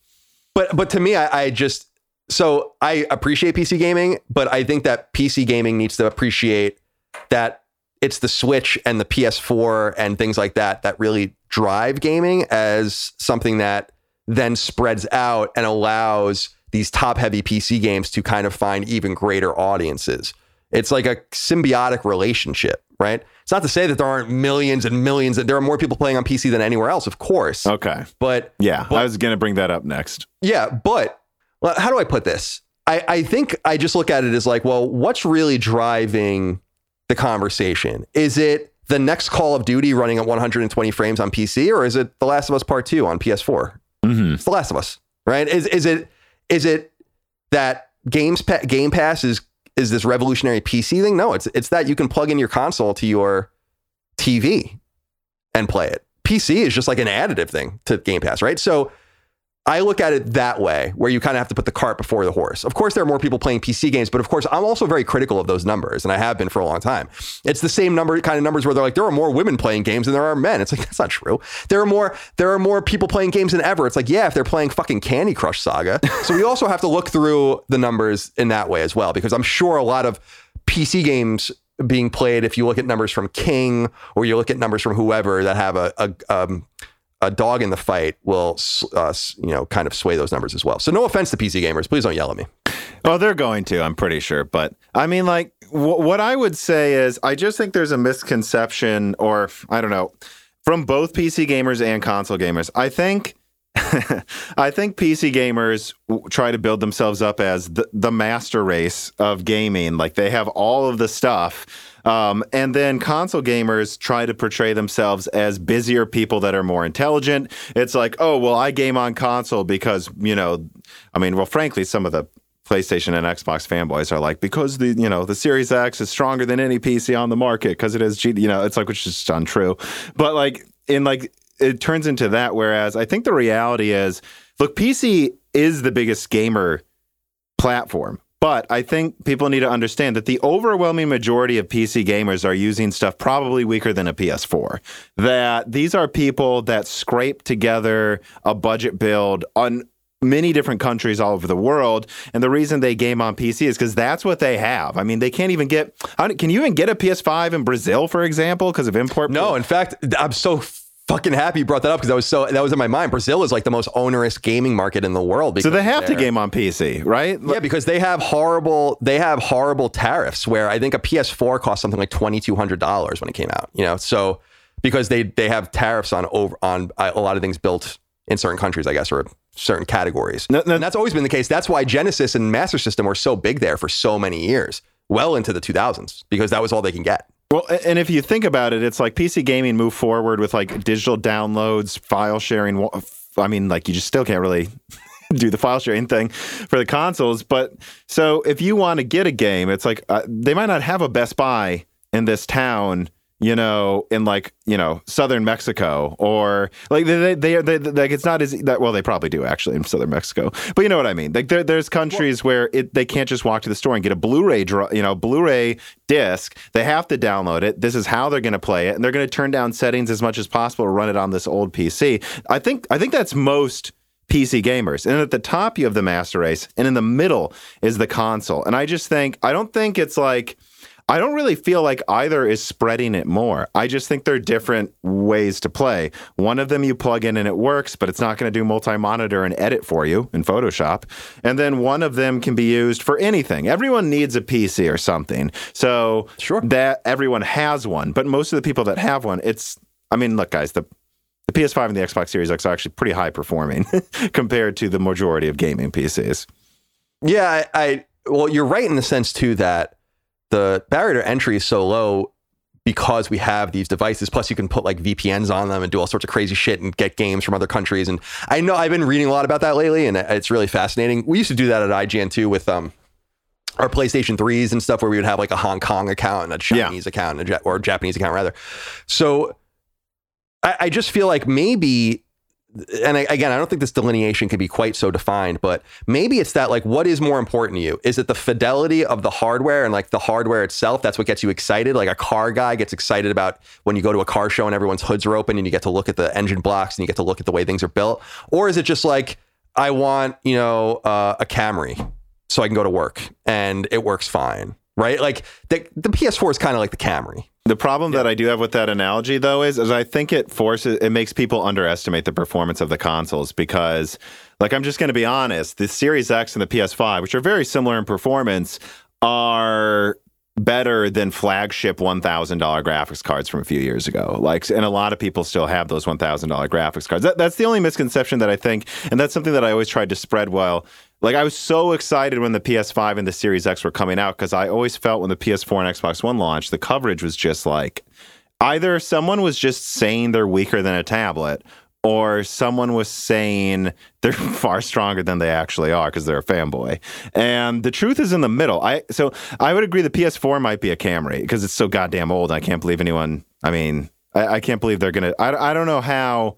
But but to me, I, I just so I appreciate PC gaming, but I think that PC gaming needs to appreciate that it's the Switch and the PS4 and things like that that really drive gaming as something that then spreads out and allows these top heavy PC games to kind of find even greater audiences. It's like a symbiotic relationship, right? It's not to say that there aren't millions and millions that there are more people playing on PC than anywhere else, of course. Okay. But yeah, but, I was going to bring that up next. Yeah, but well, how do I put this? I, I think I just look at it as like, well, what's really driving the conversation? Is it the next Call of Duty running at 120 frames on PC, or is it The Last of Us Part Two on PS4? Mm-hmm. It's The Last of Us, right? Is is it is it that games pa- Game Pass is is this revolutionary PC thing? No, it's it's that you can plug in your console to your TV and play it. PC is just like an additive thing to Game Pass, right? So I look at it that way, where you kind of have to put the cart before the horse. Of course, there are more people playing PC games, but of course, I'm also very critical of those numbers, and I have been for a long time. It's the same number, kind of numbers where they're like, there are more women playing games than there are men. It's like that's not true. There are more, there are more people playing games than ever. It's like, yeah, if they're playing fucking Candy Crush Saga. so we also have to look through the numbers in that way as well, because I'm sure a lot of PC games being played, if you look at numbers from King or you look at numbers from whoever that have a, a um, a dog in the fight will, uh, you know, kind of sway those numbers as well. So no offense to PC gamers, please don't yell at me. Oh, they're going to, I'm pretty sure. But I mean, like, w- what I would say is, I just think there's a misconception, or I don't know, from both PC gamers and console gamers. I think. I think PC gamers try to build themselves up as the, the master race of gaming. Like they have all of the stuff um, and then console gamers try to portray themselves as busier people that are more intelligent. It's like, oh, well, I game on console because, you know, I mean, well, frankly, some of the PlayStation and Xbox fanboys are like, because the, you know, the Series X is stronger than any PC on the market because it is, G, you know, it's like, which is just untrue. But like, in like, it turns into that. Whereas I think the reality is, look, PC is the biggest gamer platform. But I think people need to understand that the overwhelming majority of PC gamers are using stuff probably weaker than a PS4. That these are people that scrape together a budget build on many different countries all over the world. And the reason they game on PC is because that's what they have. I mean, they can't even get, can you even get a PS5 in Brazil, for example, because of import? No, in fact, I'm so fucking happy you brought that up because that was so that was in my mind. Brazil is like the most onerous gaming market in the world. So they have to game on PC, right? Yeah, because they have horrible they have horrible tariffs where I think a PS4 cost something like twenty two hundred dollars when it came out. You know, so because they they have tariffs on over on uh, a lot of things built in certain countries, I guess, or certain categories. No, no. And that's always been the case. That's why Genesis and Master System were so big there for so many years, well into the 2000s, because that was all they can get. Well, and if you think about it, it's like PC gaming moved forward with like digital downloads, file sharing. I mean, like you just still can't really do the file sharing thing for the consoles. But so if you want to get a game, it's like uh, they might not have a Best Buy in this town you know, in like you know southern Mexico or like they they, they, they like it's not as that well they probably do actually in southern Mexico, but you know what I mean. Like there, there's countries where it they can't just walk to the store and get a Blu-ray you know Blu-ray disc. They have to download it. This is how they're going to play it, and they're going to turn down settings as much as possible to run it on this old PC. I think I think that's most. PC gamers. And at the top, you have the master race, and in the middle is the console. And I just think, I don't think it's like, I don't really feel like either is spreading it more. I just think they're different ways to play. One of them you plug in and it works, but it's not going to do multi monitor and edit for you in Photoshop. And then one of them can be used for anything. Everyone needs a PC or something. So sure. that everyone has one. But most of the people that have one, it's, I mean, look, guys, the the PS5 and the Xbox Series X are actually pretty high performing compared to the majority of gaming PCs. Yeah, I, I well, you're right in the sense too that the barrier to entry is so low because we have these devices. Plus, you can put like VPNs on them and do all sorts of crazy shit and get games from other countries. And I know I've been reading a lot about that lately, and it's really fascinating. We used to do that at IGN too with um our PlayStation 3s and stuff where we would have like a Hong Kong account and a Chinese yeah. account and a, or a Japanese account rather. So I, I just feel like maybe and I, again, I don't think this delineation can be quite so defined, but maybe it's that like, what is more important to you? Is it the fidelity of the hardware and like the hardware itself? That's what gets you excited. Like a car guy gets excited about when you go to a car show and everyone's hoods are open and you get to look at the engine blocks and you get to look at the way things are built. Or is it just like, I want, you know, uh, a Camry so I can go to work and it works fine, right? Like the, the PS4 is kind of like the Camry. The problem yeah. that I do have with that analogy, though, is, is I think it forces it makes people underestimate the performance of the consoles because, like, I'm just going to be honest, the Series X and the PS5, which are very similar in performance, are better than flagship $1,000 graphics cards from a few years ago. Like, and a lot of people still have those $1,000 graphics cards. That, that's the only misconception that I think, and that's something that I always tried to spread while like I was so excited when the PS5 and the Series X were coming out because I always felt when the PS4 and Xbox One launched, the coverage was just like either someone was just saying they're weaker than a tablet or someone was saying they're far stronger than they actually are because they're a fanboy. And the truth is in the middle. I so I would agree the PS4 might be a Camry because it's so goddamn old. I can't believe anyone. I mean, I, I can't believe they're gonna. I, I don't know how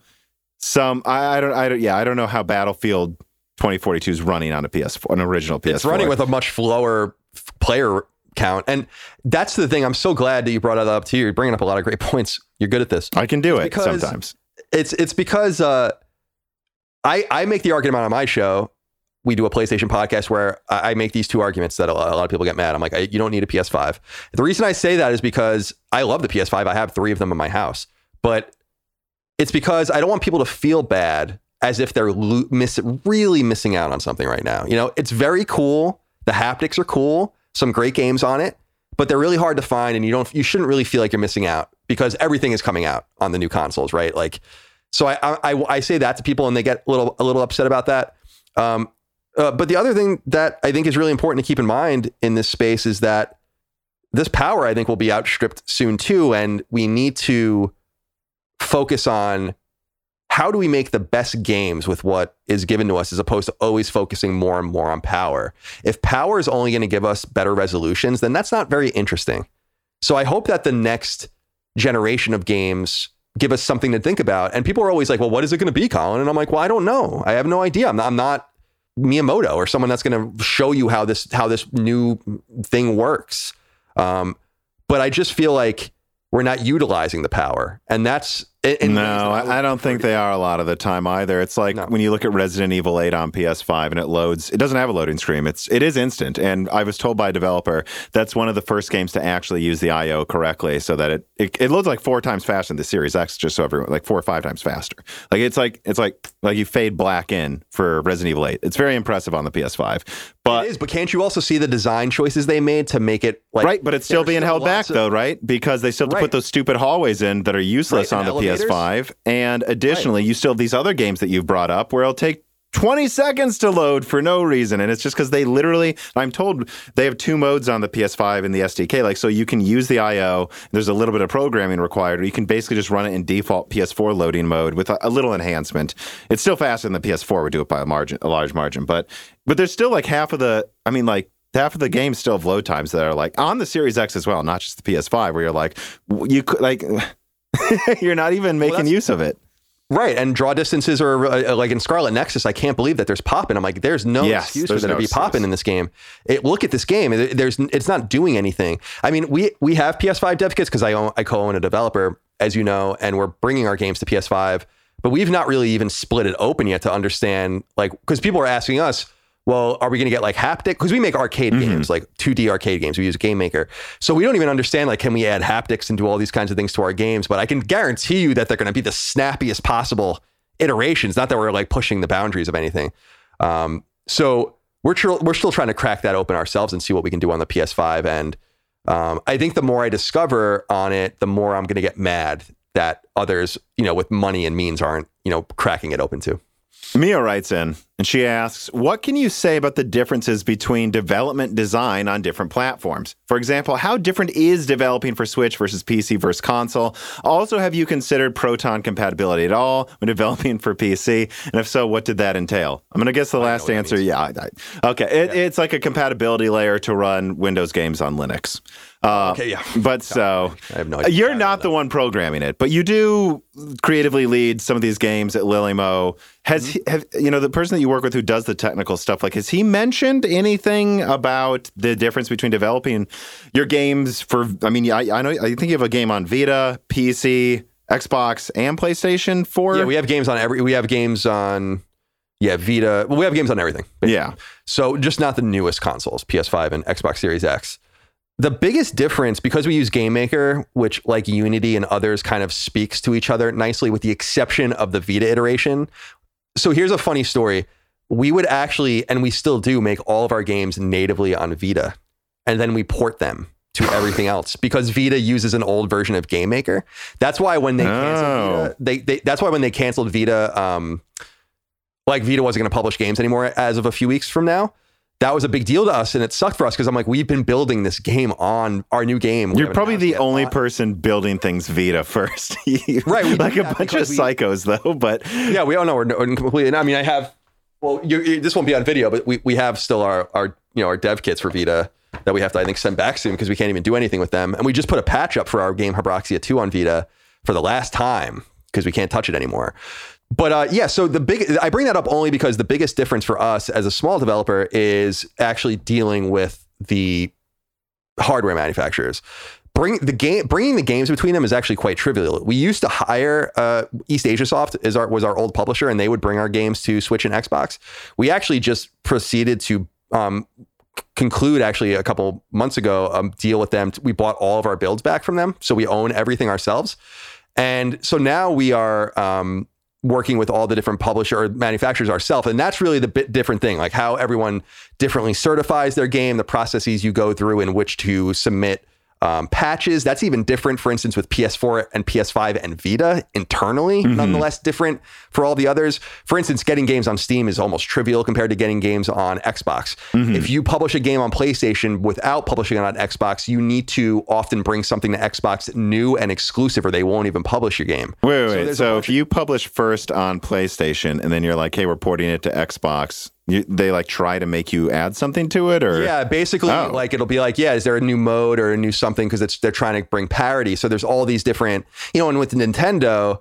some. I, I don't. I don't. Yeah, I don't know how Battlefield 2042 is running on a PS4, an original PS4. It's running with a much lower player count. And that's the thing. I'm so glad that you brought that up too. You're bringing up a lot of great points. You're good at this. I can do it's it sometimes. It's it's because uh, I I make the argument on my show. We do a PlayStation podcast where I make these two arguments that a lot of people get mad. I'm like, you don't need a PS5. The reason I say that is because I love the PS5. I have three of them in my house, but it's because I don't want people to feel bad as if they're lo- miss- really missing out on something right now. You know, it's very cool. The haptics are cool. Some great games on it, but they're really hard to find, and you don't. You shouldn't really feel like you're missing out because everything is coming out on the new consoles, right? Like, so I I, I say that to people, and they get a little a little upset about that. Um, uh, but the other thing that I think is really important to keep in mind in this space is that this power, I think, will be outstripped soon too, and we need to focus on how do we make the best games with what is given to us as opposed to always focusing more and more on power? If power is only going to give us better resolutions, then that's not very interesting. So I hope that the next generation of games give us something to think about. And people are always like, well, what is it going to be, Colin? And I'm like, well, I don't know. I have no idea. I'm not, I'm not Miyamoto or someone that's going to show you how this how this new thing works. Um, but I just feel like we're not utilizing the power, and that's no, I, I don't think they are a lot of the time either. It's like no. when you look at Resident Evil 8 on PS5 and it loads, it doesn't have a loading screen. It's it is instant. And I was told by a developer that's one of the first games to actually use the I/O correctly, so that it, it, it loads like four times faster than the Series X, just so everyone like four or five times faster. Like it's like it's like like you fade black in for Resident Evil 8. It's very impressive on the PS5. But it is, but can't you also see the design choices they made to make it like right? But it's still being held back of, though, right? Because they still have to right. put those stupid hallways in that are useless right, on the elevators? PS5. And additionally, right. you still have these other games that you've brought up where it'll take 20 seconds to load for no reason. And it's just because they literally, I'm told they have two modes on the PS5 and the SDK. Like, so you can use the IO, there's a little bit of programming required, or you can basically just run it in default PS4 loading mode with a, a little enhancement. It's still faster than the PS4 would do it by a margin, a large margin. But, but there's still like half of the, I mean, like, half of the games still have load times that are like on the Series X as well, not just the PS5, where you're like, you could, like, you're not even making well, use of it. Right, and draw distances are uh, like in Scarlet Nexus. I can't believe that there's popping. I'm like, there's no yes, excuse there's for there no to be popping in this game. It, look at this game. There's, it's not doing anything. I mean, we we have PS5 dev kits because I own, I co-own a developer, as you know, and we're bringing our games to PS5. But we've not really even split it open yet to understand, like, because people are asking us, well, are we going to get like haptic? Because we make arcade Mm-hmm. games, like 2D arcade games. We use Game Maker. So we don't even understand, like, can we add haptics and do all these kinds of things to our games? But I can guarantee you that they're going to be the snappiest possible iterations. Not that we're like pushing the boundaries of anything. Um, so we're, tr- we're still trying to crack that open ourselves and see what we can do on the PS5. And um, I think the more I discover on it, the more I'm going to get mad that others, you know, with money and means aren't, you know, cracking it open too. Mia writes in and she asks, What can you say about the differences between development design on different platforms? For example, how different is developing for Switch versus PC versus console? Also, have you considered Proton compatibility at all when developing for PC? And if so, what did that entail? I'm going to guess the last answer. Yeah. I, I, okay. It, It's like a compatibility layer to run Windows games on Linux. Uh, Okay, yeah. But so I have no idea. you're not the one programming it, but you do creatively lead some of these games at Lillymo. Has he, have, you know the person that you work with who does the technical stuff? Like, has he mentioned anything about the difference between developing your games for? I mean, I, I know I think you have a game on Vita, PC, Xbox, and PlayStation Four. Yeah, we have games on every. We have games on. Yeah, Vita. Well, we have games on everything. basically. yeah. So just not the newest consoles, PS5 and Xbox Series X. The biggest difference, because we use Game Maker, which like Unity and others kind of speaks to each other nicely, with the exception of the Vita iteration. So here's a funny story. We would actually, and we still do, make all of our games natively on Vita, and then we port them to everything else because Vita uses an old version of Game Maker. That's why when they canceled Oh. Vita, they, they that's why when they canceled Vita, um, like Vita wasn't going to publish games anymore as of a few weeks from now. That was a big deal to us, and it sucked for us because I'm like, we've been building this game on our new game. You're probably the only Uh, person building things Vita first. Right, we like a bunch of we- psychos, though. But Yeah, we all know we're, we're completely. I mean, I have. Well, you, you, this won't be on video, but we, we have still our our you know our dev kits for Vita that we have to I think send back soon because we can't even do anything with them. And we just put a patch up for our game Habroxia 2 on Vita for the last time because we can't touch it anymore. But uh, yeah, so the big I bring that up only because the biggest difference for us as a small developer is actually dealing with the hardware manufacturers. Bring the game, bringing the games between them is actually quite trivial. We used to hire uh, Eastasiasoft is our was our old publisher, and they would bring our games to Switch and Xbox. We actually just proceeded to um, conclude actually a couple months ago a deal with them. We bought all of our builds back from them, so we own everything ourselves. And so now we are um, working with all the different publisher or manufacturers ourselves. And that's really the bit different thing, like how everyone differently certifies their game, the processes you go through in which to submit um, patches. That's even different, for instance, with PS4 and PS5 and Vita internally, nonetheless different for all the others. For instance, getting games on Steam is almost trivial compared to getting games on Xbox. If you publish a game on PlayStation without publishing it on Xbox, you need to often bring something to Xbox new and exclusive, or they won't even publish your game. Wait, wait, So wait. So, if you publish first on PlayStation and then you're like, "Hey, we're porting it to Xbox," you, they like try to make you add something to it, or Yeah, basically, Oh. like it'll be like, yeah, is there a new mode or a new something? Because it's they're trying to bring parity. So there's all these different, you know, and with Nintendo,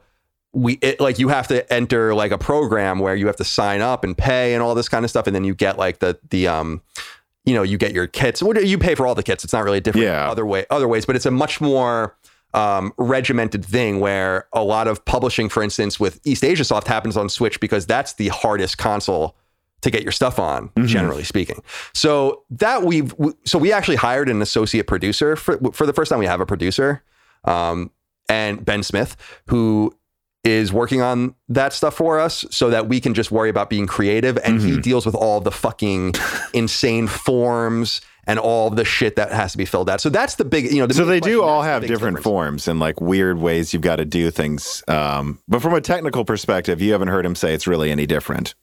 we it, like you have to enter like a program where you have to sign up and pay and all this kind of stuff, and then you get like the the um, you know, you get your kits. What you pay for all the kits? It's not really a different Yeah. other way other ways, but it's a much more um, regimented thing where a lot of publishing, for instance, with Eastasiasoft happens on Switch because that's the hardest console to get your stuff on, generally speaking. So that we've we- so we actually hired an associate producer for for the first time. We have a producer, um, and Ben Smith, who is working on that stuff for us, so that we can just worry about being creative. And he deals with all the fucking insane forms and all the shit that has to be filled out. So that's the big, you know. The so they do all have different difference. forms and like weird ways you've got to do things. Um, but from a technical perspective, you haven't heard him say it's really any different.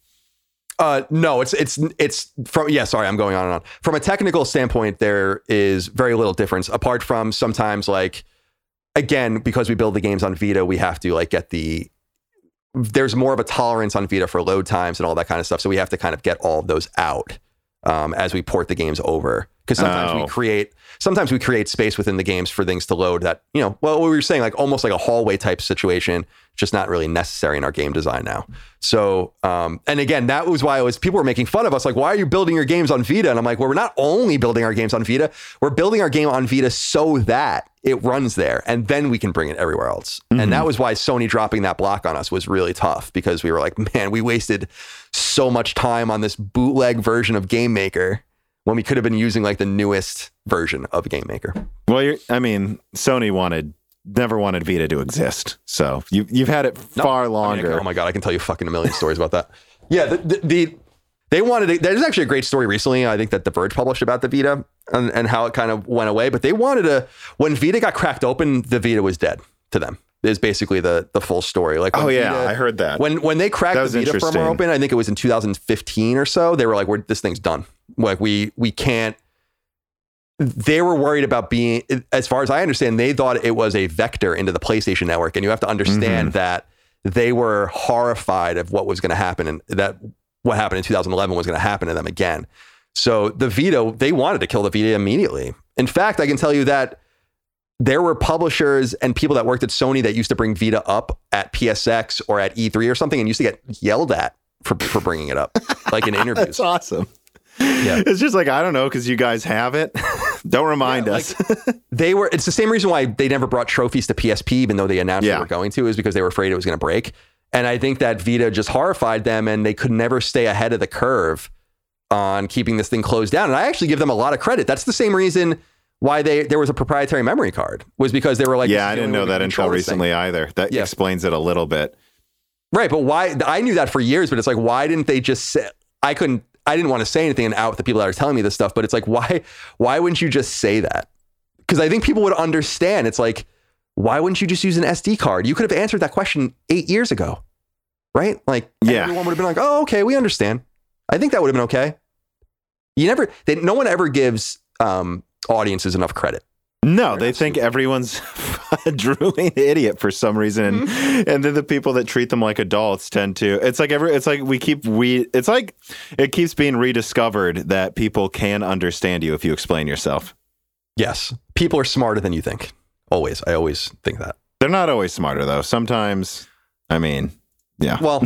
Uh, no, it's it's it's from yeah. Sorry, I'm going on and on. From a technical standpoint, there is very little difference apart from sometimes like again because we build the games on Vita, we have to like get the there's more of a tolerance on Vita for load times and all that kind of stuff. So we have to kind of get all of those out um, as we port the games over because sometimes Oh. we create sometimes we create space within the games for things to load that you know well we were saying like almost like a hallway type situation just not really necessary in our game design now. So um and again that was why it was people were making fun of us like why are you building your games on vita? And i'm like well we're not only building our games on vita we're building our game on vita so that it runs there and then we can bring it everywhere else. And that was why sony dropping that block on us was really tough because we were like man we wasted so much time on this bootleg version of game maker when we could have been using like the newest version of Game Maker. Well, you're, I mean, Sony wanted never wanted Vita to exist, so you you've had it far I mean, I longer. oh my god, I can tell you fucking a million stories about that. Yeah, the, the, the they wanted it, there's actually a great story recently. I think that The Verge published about the Vita and, and how it kind of went away. But they wanted to when Vita got cracked open, the Vita was dead to them. Is basically the the full story. Like oh yeah, Vita- I heard that. when when they cracked the Vita firmware open, I think it was in 2015 or so. They were like, "We're this thing's done. Like we we can't." They were worried about being, as far as I understand, they thought it was a vector into the PlayStation Network, and you have to understand mm-hmm. that they were horrified of what was going to happen, and that what happened in 2011 was going to happen to them again. So the Vita, they wanted to kill the Vita immediately. In fact, I can tell you that there were publishers and people that worked at Sony that used to bring Vita up at PSX or at E3 or something and used to get yelled at for, for bringing it up, like in interviews. That's awesome. Yeah. It's just like I don't know because you guys have it. don't remind Yeah, us. They were, it's the same reason why they never brought trophies to PSP, even though they announced Yeah. they were going to, is because they were afraid it was going to break. And I think that Vita just horrified them and they could never stay ahead of the curve on keeping this thing closed down. And I actually give them a lot of credit. That's the same reason why they there was a proprietary memory card was because they were like, yeah, I didn't know that until this thing." recently either. That Yeah. explains it a little bit. Right, but why? I knew that for years, but it's like, why didn't they just say? I couldn't. I didn't want to say anything and out the people that are telling me this stuff. But it's like, why? Why wouldn't you just say that? Because I think people would understand. It's like, why wouldn't you just use an SD card? You could have answered that question eight years ago, right? Like, Yeah. everyone would have been like, oh, okay, we understand. I think that would have been okay. You never. They, no one ever gives um, audiences enough credit. No, they think everyone's a drooling idiot for some reason, and, Mm-hmm. and then the people that treat them like adults tend to. It's like every. It's like we keep we. It's like it keeps being rediscovered that people can understand you if you explain yourself. Yes, people are smarter than you think. Always, I always think that. They're not always smarter though. Sometimes, I mean, yeah. Well,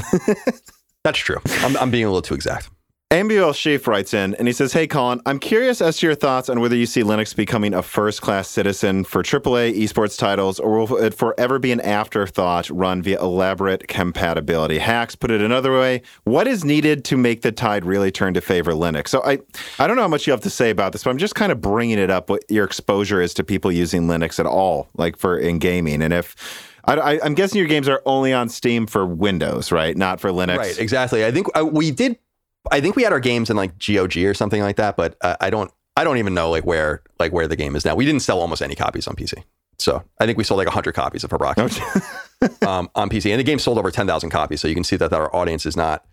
that's true. I'm, I'm being a little too exact. Ambuel Sheaf writes in and he says, Hey, Colin, I'm curious as to your thoughts on whether you see Linux becoming a first class citizen for AAA esports titles or will it forever be an afterthought run via elaborate compatibility hacks? Put it another way, what is needed to make the tide really turn to favor Linux? So I, I don't know how much you have to say about this, but I'm just kind of bringing it up what your exposure is to people using Linux at all, like for in gaming. And if I, I'm guessing your games are only on Steam for Windows, right? Not for Linux. Right, exactly. I think uh, we did. I think we had our games in like GOG or something like that, but uh, I don't. I don't even know like where like where the game is now. We didn't sell almost any copies on PC, so I think we sold like hundred copies of Hiroki um, on PC, and the game sold over ten thousand copies. So you can see that, that our audience is not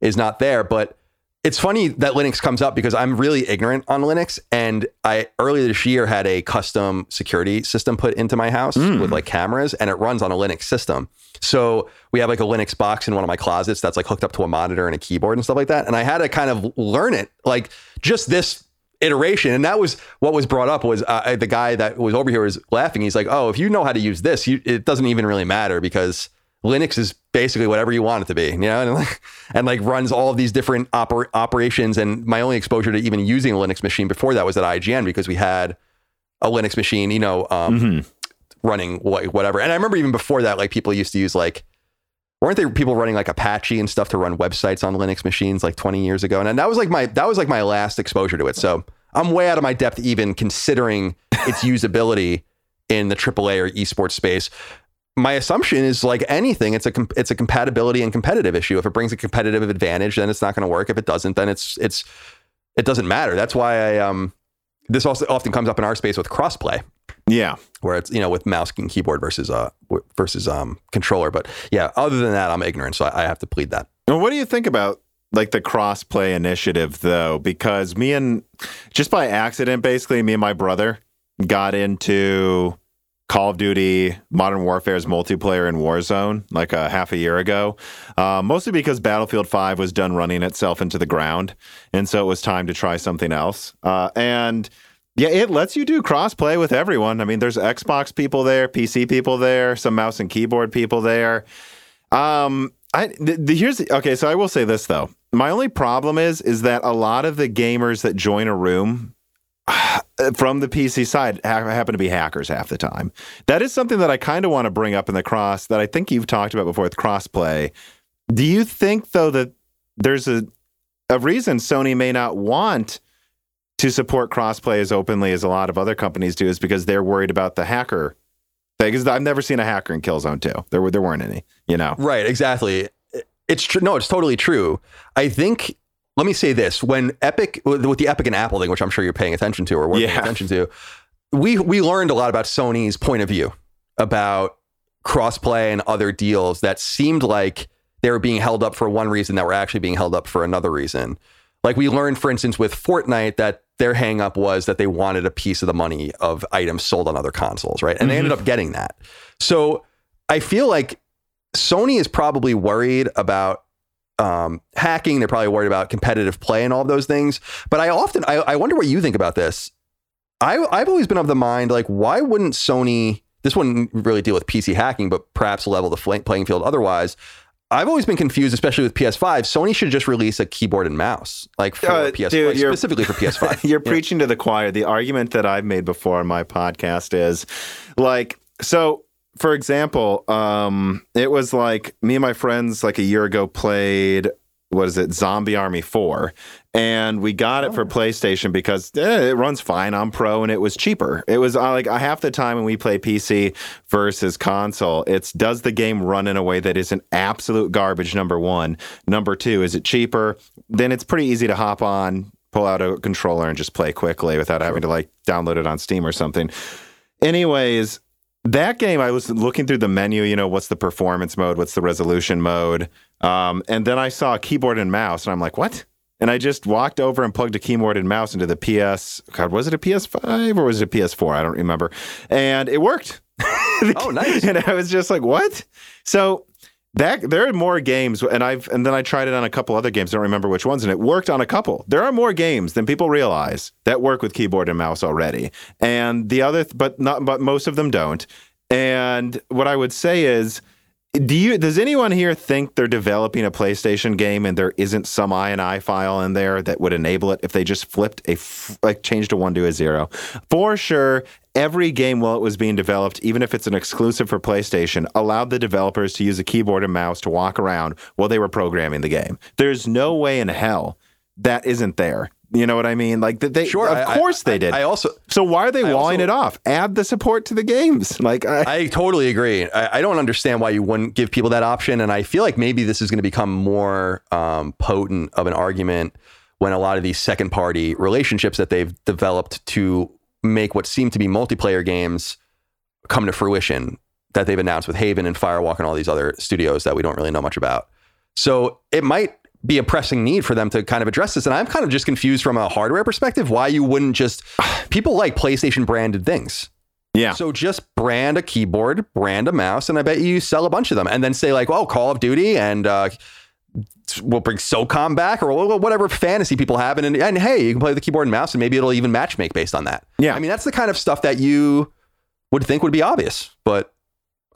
is not there. But it's funny that Linux comes up because I'm really ignorant on Linux, and I earlier this year had a custom security system put into my house with like cameras, and it runs on a Linux system. So we have like a Linux box in one of my closets that's like hooked up to a monitor and a keyboard and stuff like that. And I had to kind of learn it, like just this iteration. And that was what was brought up was uh, the guy that was over here was laughing. He's like, "Oh, if you know how to use this, you, it doesn't even really matter because Linux is basically whatever you want it to be, you know, and like, and like runs all of these different oper- operations. And my only exposure to even using a Linux machine before that was at IGN because we had a Linux machine, you know, um, running wha- whatever. And I remember even before that, like people used to use like, weren't there people running like Apache and stuff to run websites on Linux machines like 20 years ago? And that was like my that was like my last exposure to it. So I'm way out of my depth even considering its usability in the AAA or esports space. My assumption is like anything, it's a com- it's a compatibility and competitive issue. If it brings a competitive advantage, then it's not going to work. If it doesn't, then it's it's it doesn't matter. That's why I um this also often comes up in our space with crossplay Yeah. where it's you know with mouse and keyboard versus uh w- versus um controller. But yeah, other than that, I'm ignorant, so I, I have to plead that. Well, what do you think about like the crossplay initiative though? Because me and just by accident, basically, me and my brother got into Call of Duty Modern Warfare's multiplayer in Warzone like a half a year ago, uh, mostly because Battlefield 5 was done running itself into the ground. And so it was time to try something else. Uh, and yeah, it lets you do crossplay with everyone. I mean, there's Xbox people there, PC people there, some mouse and keyboard people there. Um, I here's okay. So I will say this though. My only problem is is that a lot of the gamers that join a room from the PC side happen to be hackers half the time. That is something that I kind of want to bring up in the cross that I think you've talked about before with crossplay. Do you think though that there's a a reason Sony may not want to support crossplay as openly as a lot of other companies do is because they're worried about the hacker thing. Because I've never seen a hacker in Killzone 2. There were there weren't any, you know. Right, exactly. It's true. No, it's totally true. I think let me say this: when Epic, with the Epic and Apple thing, which I'm sure you're paying attention to or we're yeah. paying attention to, we we learned a lot about Sony's point of view about crossplay and other deals that seemed like they were being held up for one reason that were actually being held up for another reason. Like we learned, for instance, with Fortnite that their hangup was that they wanted a piece of the money of items sold on other consoles, right? And mm-hmm. they ended mm-hmm. up getting that. So I feel like Sony is probably worried about um, hacking. They're probably worried about competitive play and all of those things. But I often, I, I wonder what you think about this. I, I've always been of the mind, like, why wouldn't Sony? This wouldn't really deal with PC hacking, but perhaps level the playing field otherwise. I've always been confused, especially with PS5. Sony should just release a keyboard and mouse, like for uh, PS5, dude, specifically for PS5. you're yeah. preaching to the choir. The argument that I've made before on my podcast is, like, so for example, um, it was like me and my friends like a year ago played what is it, Zombie Army 4. And we got it for oh. PlayStation because eh, it runs fine on Pro and it was cheaper. It was uh, like half the time when we play PC versus console, it's does the game run in a way that isn't absolute garbage, number one. Number two, is it cheaper? Then it's pretty easy to hop on, pull out a controller and just play quickly without having to like download it on Steam or something. Anyways, that game, I was looking through the menu, you know, what's the performance mode? What's the resolution mode? Um, and then I saw a keyboard and mouse, and I'm like, what? And I just walked over and plugged a keyboard and mouse into the PS. God, was it a PS5 or was it a PS4? I don't remember. And it worked. oh, nice. And I was just like, what? So that there are more games, and I've and then I tried it on a couple other games. I don't remember which ones, and it worked on a couple. There are more games than people realize that work with keyboard and mouse already, and the other, but not, but most of them don't. And what I would say is do you does anyone here think they're developing a PlayStation game and there isn't some INI file in there that would enable it if they just flipped a like changed a 1 to a 0? For sure, every game while it was being developed, even if it's an exclusive for PlayStation, allowed the developers to use a keyboard and mouse to walk around while they were programming the game. There's no way in hell that isn't there. You know what I mean? Like they, sure, of I, course they did. I, also. So why are they I walling also, it off? Add the support to the games. Like I, I totally agree. I, don't understand why you wouldn't give people that option, and I feel like maybe this is going to become more um, potent of an argument when a lot of these second party relationships that they've developed to make what seem to be multiplayer games come to fruition that they've announced with Haven and Firewalk and all these other studios that we don't really know much about. So it might be a pressing need for them to kind of address this. And I'm kind of just confused from a hardware perspective why you wouldn't just people like PlayStation branded things. Yeah. So just brand a keyboard, brand a mouse, and I bet you sell a bunch of them, and then say like, "Oh, Call of Duty," and uh, we'll bring SOCOM back, or whatever fantasy people have, and, and hey, you can play the keyboard and mouse, and maybe it'll even matchmake based on that. Yeah. I mean, that's the kind of stuff that you would think would be obvious, but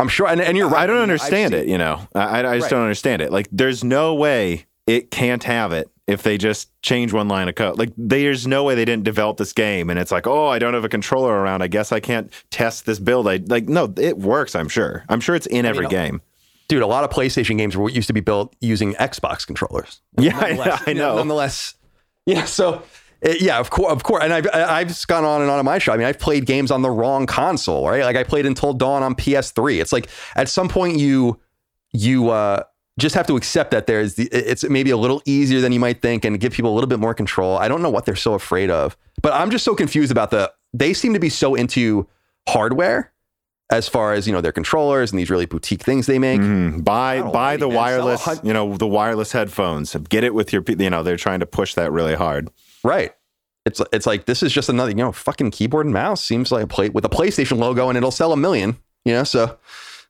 I'm sure, and, and you're right. I don't understand it. You know, I, I just right. don't understand it. Like, there's no way it can't have it if they just change one line of code. Like there's no way they didn't develop this game and it's like, "Oh, I don't have a controller around. I guess I can't test this build." I like no, it works, I'm sure. I'm sure it's in every I mean, game. Dude, a lot of PlayStation games were used to be built using Xbox controllers. Yeah, I know. I know. nonetheless, yeah, so it, yeah, of course, of course, and I've I've gone on and on on my show. I mean, I've played games on the wrong console, right? Like I played Until Dawn on PS3. It's like at some point you you uh just have to accept that there's the, it's maybe a little easier than you might think and give people a little bit more control. I don't know what they're so afraid of, but I'm just so confused about the they seem to be so into hardware as far as you know their controllers and these really boutique things they make. Mm, buy buy the wireless, you know, the wireless headphones. Get it with your you know, they're trying to push that really hard. Right. It's it's like this is just another you know fucking keyboard and mouse seems like a play with a PlayStation logo and it'll sell a million. You know, so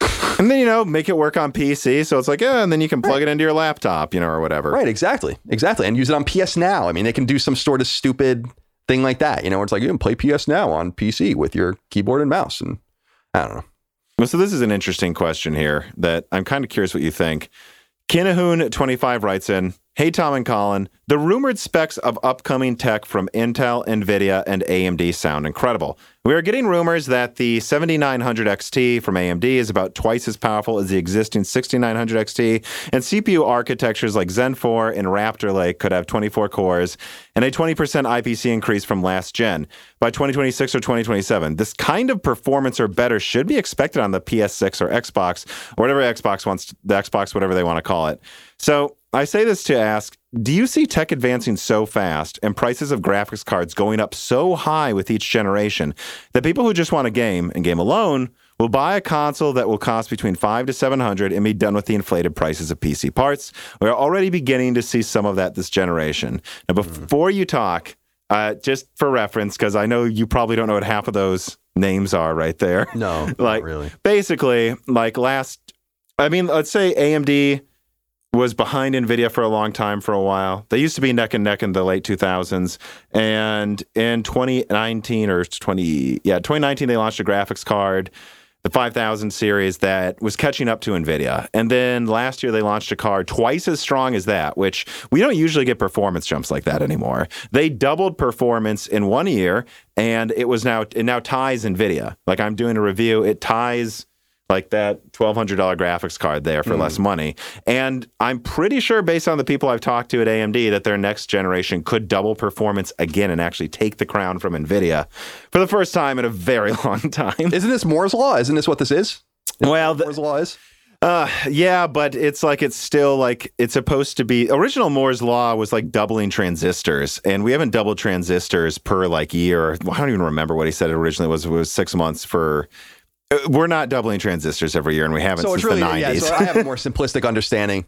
and then you know make it work on PC, so it's like yeah, and then you can plug right. it into your laptop, you know, or whatever. Right, exactly, exactly, and use it on PS Now. I mean, they can do some sort of stupid thing like that. You know, it's like you can play PS Now on PC with your keyboard and mouse, and I don't know. Well, so this is an interesting question here that I'm kind of curious what you think. Kinahoon25 writes in, Hey, Tom and Colin, the rumored specs of upcoming tech from Intel, NVIDIA, and AMD sound incredible. We are getting rumors that the 7900 XT from AMD is about twice as powerful as the existing 6900 XT, and CPU architectures like Zen 4 and Raptor Lake could have 24 cores and a 20% IPC increase from last gen by 2026 or 2027. This kind of performance or better should be expected on the PS6 or Xbox, or whatever Xbox wants, the Xbox, whatever they want to call it. So I say this to ask Do you see tech advancing so fast and prices of graphics cards going up so high with each generation that people who just want a game and game alone will buy a console that will cost between five to seven hundred and be done with the inflated prices of PC parts? We're already beginning to see some of that this generation. Now, mm-hmm. before you talk, uh, just for reference, because I know you probably don't know what half of those names are right there. No, like really. Basically, like last, I mean, let's say AMD was behind Nvidia for a long time for a while. They used to be neck and neck in the late 2000s, and in 2019 or 20 yeah 2019 they launched a graphics card, the 5000 series that was catching up to Nvidia. And then last year they launched a card twice as strong as that, which we don't usually get performance jumps like that anymore. They doubled performance in one year, and it was now it now ties Nvidia. Like I'm doing a review, it ties like that $1200 graphics card there for mm. less money and i'm pretty sure based on the people i've talked to at amd that their next generation could double performance again and actually take the crown from nvidia for the first time in a very long time isn't this moore's law isn't this what this is isn't well the, moore's law is uh, yeah, but it's like it's still like it's supposed to be. Original Moore's law was like doubling transistors, and we haven't doubled transistors per like year. I don't even remember what he said it originally was. It was six months for we're not doubling transistors every year, and we haven't so since really, the 90s. Yeah, so I have a more simplistic understanding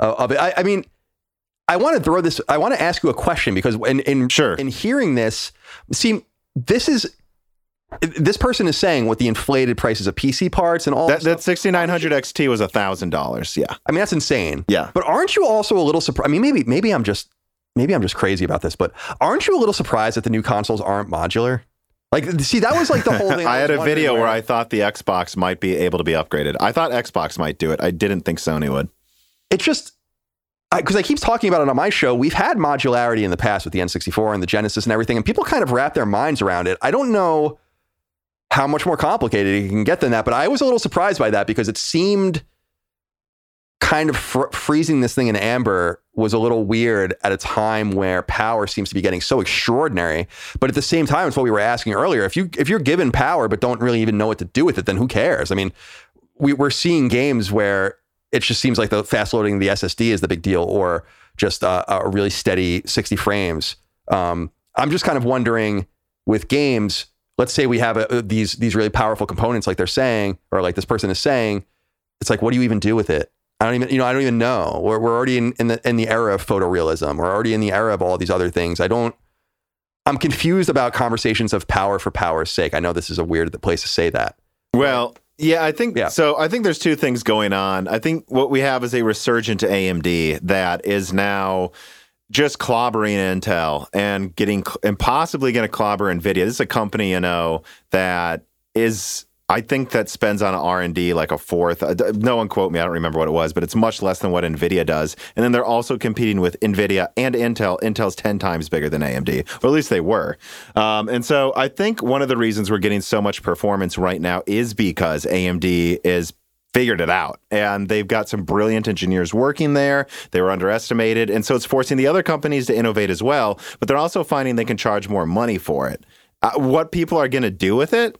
uh, of it. I, I, mean, I want to throw this. I want to ask you a question because in in, sure. in hearing this, see, this is this person is saying what the inflated prices of PC parts and all that, that 6900 XT was a thousand dollars. Yeah, I mean that's insane. Yeah, but aren't you also a little surprised? I mean, maybe maybe I'm just maybe I'm just crazy about this, but aren't you a little surprised that the new consoles aren't modular? Like, see, that was like the whole thing. I, I had a video where... I thought the Xbox might be able to be upgraded. I thought Xbox might do it. I didn't think Sony would. It just because I, I, keep talking about it on my show. We've had modularity in the past with the N64 and the Genesis and everything, and people kind of wrap their minds around it. I don't know how much more complicated it can get than that, but I was a little surprised by that because it seemed kind of fr- freezing this thing in amber was a little weird at a time where power seems to be getting so extraordinary. But at the same time, it's what we were asking earlier. If you if you're given power but don't really even know what to do with it, then who cares? I mean, we, we're seeing games where it just seems like the fast loading the SSD is the big deal, or just a, really steady 60 frames. Um, I'm just kind of wondering with games. Let's say we have a, these these really powerful components, like they're saying, or like this person is saying. It's like, what do you even do with it? I don't even, you know, I don't even know. We're, we're already in, in the in the era of photorealism. We're already in the era of all these other things. I don't. I'm confused about conversations of power for power's sake. I know this is a weird place to say that. Well, yeah, I think yeah. so. I think there's two things going on. I think what we have is a resurgent AMD that is now just clobbering Intel and getting and possibly going to clobber Nvidia. This is a company you know that is I think that spends on R and D like a fourth. Uh, no one quote me. I don't remember what it was, but it's much less than what Nvidia does. And then they're also competing with Nvidia and Intel. Intel's ten times bigger than AMD, or at least they were. Um, and so I think one of the reasons we're getting so much performance right now is because AMD is figured it out and they've got some brilliant engineers working there they were underestimated and so it's forcing the other companies to innovate as well but they're also finding they can charge more money for it uh, what people are going to do with it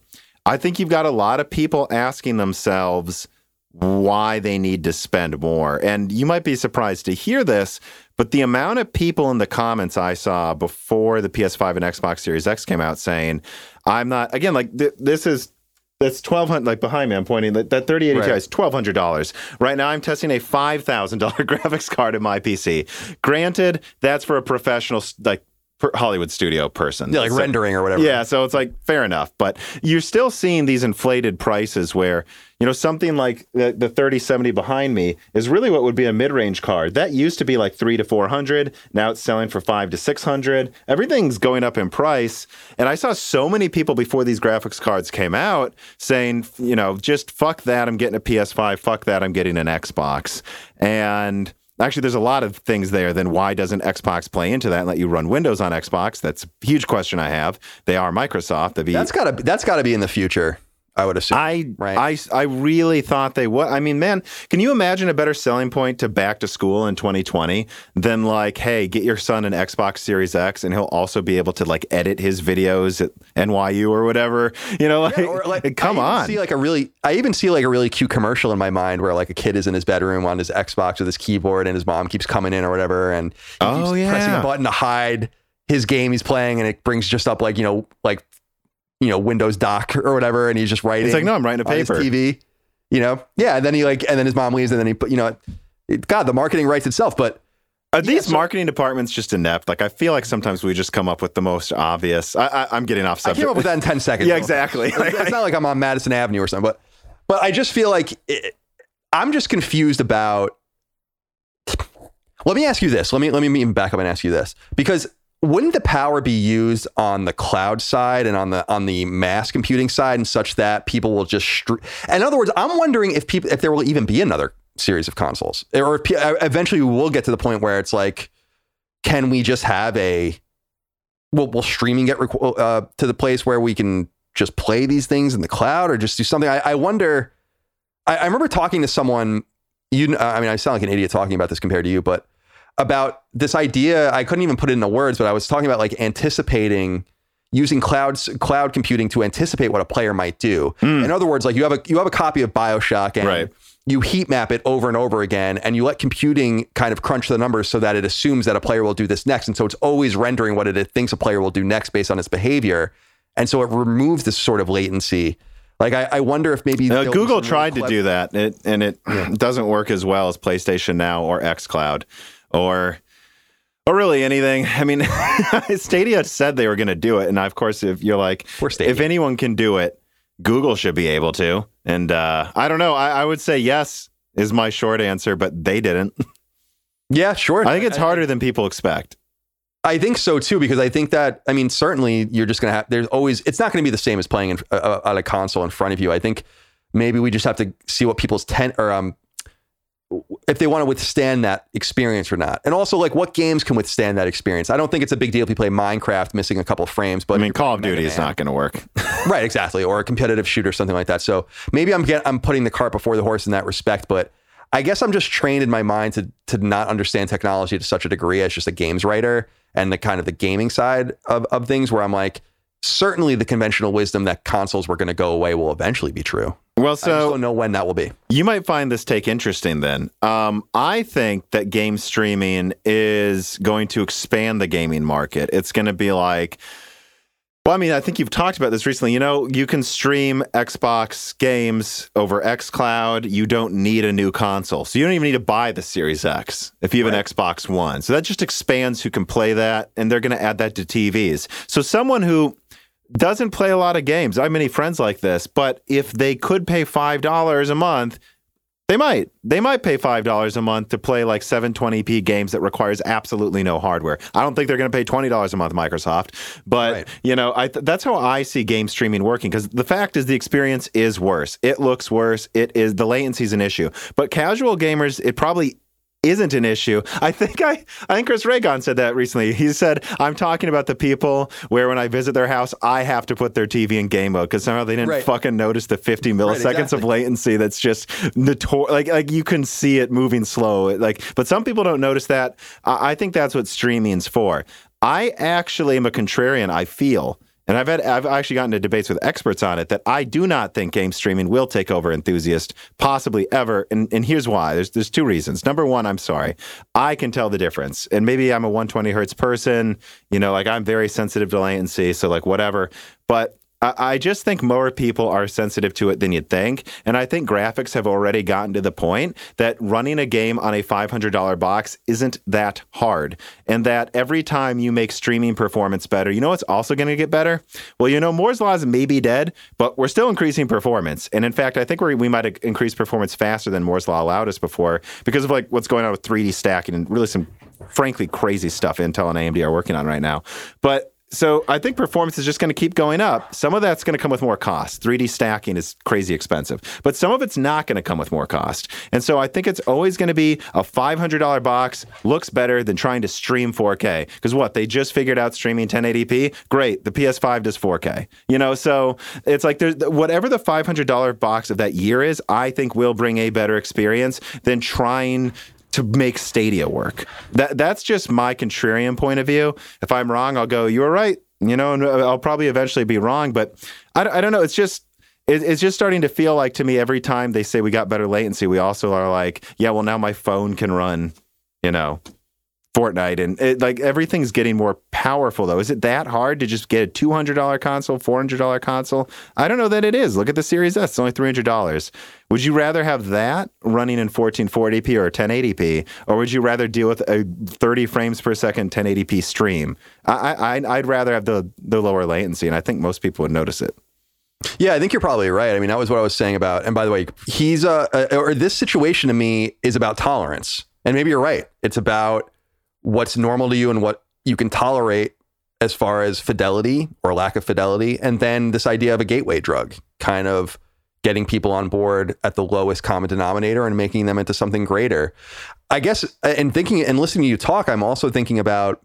I think you've got a lot of people asking themselves why they need to spend more. And you might be surprised to hear this, but the amount of people in the comments I saw before the PS5 and Xbox Series X came out saying, I'm not, again, like th- this is that's twelve hundred. Like behind me, I'm pointing that that 3080 Ti is twelve hundred dollars. Right now, I'm testing a five thousand dollar graphics card in my PC. Granted, that's for a professional like per- Hollywood studio person. Yeah, like So- rendering or whatever. Yeah, so it's like fair enough, but you're still seeing these inflated prices where you know something like the, the 3070 behind me is really what would be a mid-range card. That used to be like three to four hundred. Now it's selling for five to six hundred. Everything's going up in price, and I saw so many people before these graphics cards came out saying, you know, just fuck that. I'm getting a PS5. Fuck that. I'm getting an Xbox. And Actually, there's a lot of things there. Then why doesn't Xbox play into that and let you run Windows on Xbox? That's a huge question I have. They are Microsoft. The That's gotta that's gotta be in the future. I would assume. I, right. I I really thought they would. I mean, man, can you imagine a better selling point to back to school in 2020 than like, hey, get your son an Xbox Series X and he'll also be able to like edit his videos at NYU or whatever. You know, like, Yeah, or like come I on. See like a really, I even see like a really cute commercial in my mind where like a kid is in his bedroom on his Xbox with his keyboard and his mom keeps coming in or whatever, and he Oh, keeps pressing a button to hide his game he's playing, and it brings just up like you know like you know Windows Doc or whatever, and he's just writing. He's like, no, I'm writing a paper. TV. You know, yeah, and then he like, and then his mom leaves, and then he put, you know, it, God, the marketing writes itself, but. Are these so- marketing departments just inept? Like, I feel like sometimes we just come up with the most obvious. I, I, I'm getting off I subject. came up with that in 10 seconds. Yeah, exactly. It's, it's not like I'm on Madison Avenue or something, but but I just feel like it, I'm just confused about. Let me ask you this. Let me let me back up and ask you this because wouldn't the power be used on the cloud side and on the on the mass computing side and such that people will just str- in other words i'm wondering if people if there will even be another series of consoles or if, pe- eventually we will get to the point where it's like can we just have a will, will streaming get requ- uh, to the place where we can just play these things in the cloud or just do something? I, I wonder I, I remember talking to someone you i mean i sound like an idiot talking about this compared to you but about this idea. I couldn't even put it into words, but I was talking about like anticipating using cloud cloud computing to anticipate what a player might do. In other words, like you have a you have a copy of BioShock and Right. you heat map it over and over again and you let computing kind of crunch the numbers so that it assumes that a player will do this next and so it's always rendering what it thinks a player will do next based on its behavior. And so it removes this sort of latency. Like I, I wonder if maybe Uh, Google really tried to do that, it, and it doesn't work as well as PlayStation Now or XCloud or or really anything. I mean, Stadia said they were going to do it, and of course, if you're like, if anyone can do it, Google should be able to. And uh, I don't know. I, I would say yes is my short answer, but they didn't. Yeah, sure. I think it's harder than people expect. I think so too because I think that I mean certainly you're just gonna have there's always it's not gonna be the same as playing in, uh, uh, on a console in front of you. I think maybe we just have to see what people's ten or um if they want to withstand that experience or not, and also like what games can withstand that experience. I don't think it's a big deal if you play Minecraft missing a couple of frames, but I mean, Call of Duty is not going to work. right exactly or a competitive shooter something like that so maybe i'm get, i'm putting the cart before the horse in that respect but i guess i'm just trained in my mind to to not understand technology to such a degree as just a games writer and the kind of the gaming side of, of things where i'm like certainly the conventional wisdom that consoles were going to go away will eventually be true Well, i so don't know when that will be You might find this take interesting then. Um, I think that game streaming is going to expand the gaming market. It's going to be like, well, I mean, I think you've talked about this recently. You know, you can stream Xbox games over xCloud. You don't need a new console. So you don't even need to buy the Series X if you have an Xbox One. So that just expands who can play that. And they're going to add that to TVs. So someone who doesn't play a lot of games. I have many friends like this, but if they could pay five dollars a month, they might. They might pay five dollars a month to play like 720p games that requires absolutely no hardware. I don't think they're going to pay twenty dollars a month, Microsoft. But Right. you know, I th- that's how I see game streaming working. Because the fact is, the experience is worse. It looks worse. It is the latency is an issue. But casual gamers, it probably isn't an issue. I think I I think Chris Raygun said that recently. He said, "I'm talking about the people where when I visit their house, I have to put their TV in game mode because somehow they didn't Right. fucking notice the 50 milliseconds of exactly. latency. That's just notor- like like you can see it moving slow. Like, but some people don't notice that. I, I think that's what streaming's for. I actually am a contrarian. I feel. And I've had I've actually gotten into debates with experts on it that I do not think game streaming will take over enthusiast possibly ever. And and here's why. There's there's two reasons. Number one, I'm sorry. I can tell the difference. And maybe I'm a 120 hertz person, you know, like I'm very sensitive to latency, so like whatever. But I, just think more people are sensitive to it than you'd think. And I think graphics have already gotten to the point that running a game on a $500 box isn't that hard. And that every time you make streaming performance better, you know what's also going to get better? Well, you know, Moore's Law is maybe dead, but we're still increasing performance. And in fact, I think we might increase performance faster than Moore's Law allowed us before because of like what's going on with 3D stacking and really some frankly crazy stuff Intel and AMD are working on right now. But so I think performance is just going to keep going up. Some of that's going to come with more cost. 3D stacking is crazy expensive, but some of it's not going to come with more cost. And so I think it's always going to be a $500 box looks better than trying to stream 4K. Because what they just figured out streaming 1080p, great. The PS5 does 4K. You know, so it's like there's whatever the $500 box of that year is. I think will bring a better experience than trying to make Stadia work. That that's just my contrarian point of view. If I'm wrong, I'll go. You were right. You know, and uh, I'll probably eventually be wrong. But I, I don't know. It's just it's just starting to feel like to me every time they say we got better latency, we also are like, yeah, well now my phone can run, you know, Fortnite, and it, like everything's getting more powerful. Though, is it that hard to just get a two hundred dollar console, four hundred dollar console? I don't know that it is. Look at the Series S; it's only three hundred dollars. Would you rather have that running in 1440p or 1080p, or would you rather deal with a 30 frames per second 1080p stream? I, I I'd rather have the the lower latency, and I think most people would notice it. Yeah, I think you're probably right. I mean, that was what I was saying about. And by the way, he's a or this situation to me is about tolerance, and maybe you're right. It's about what's normal to you and what you can tolerate as far as fidelity or lack of fidelity. And then this idea of a gateway drug, kind of getting people on board at the lowest common denominator and making them into something greater. I guess, and thinking and listening to you talk, I'm also thinking about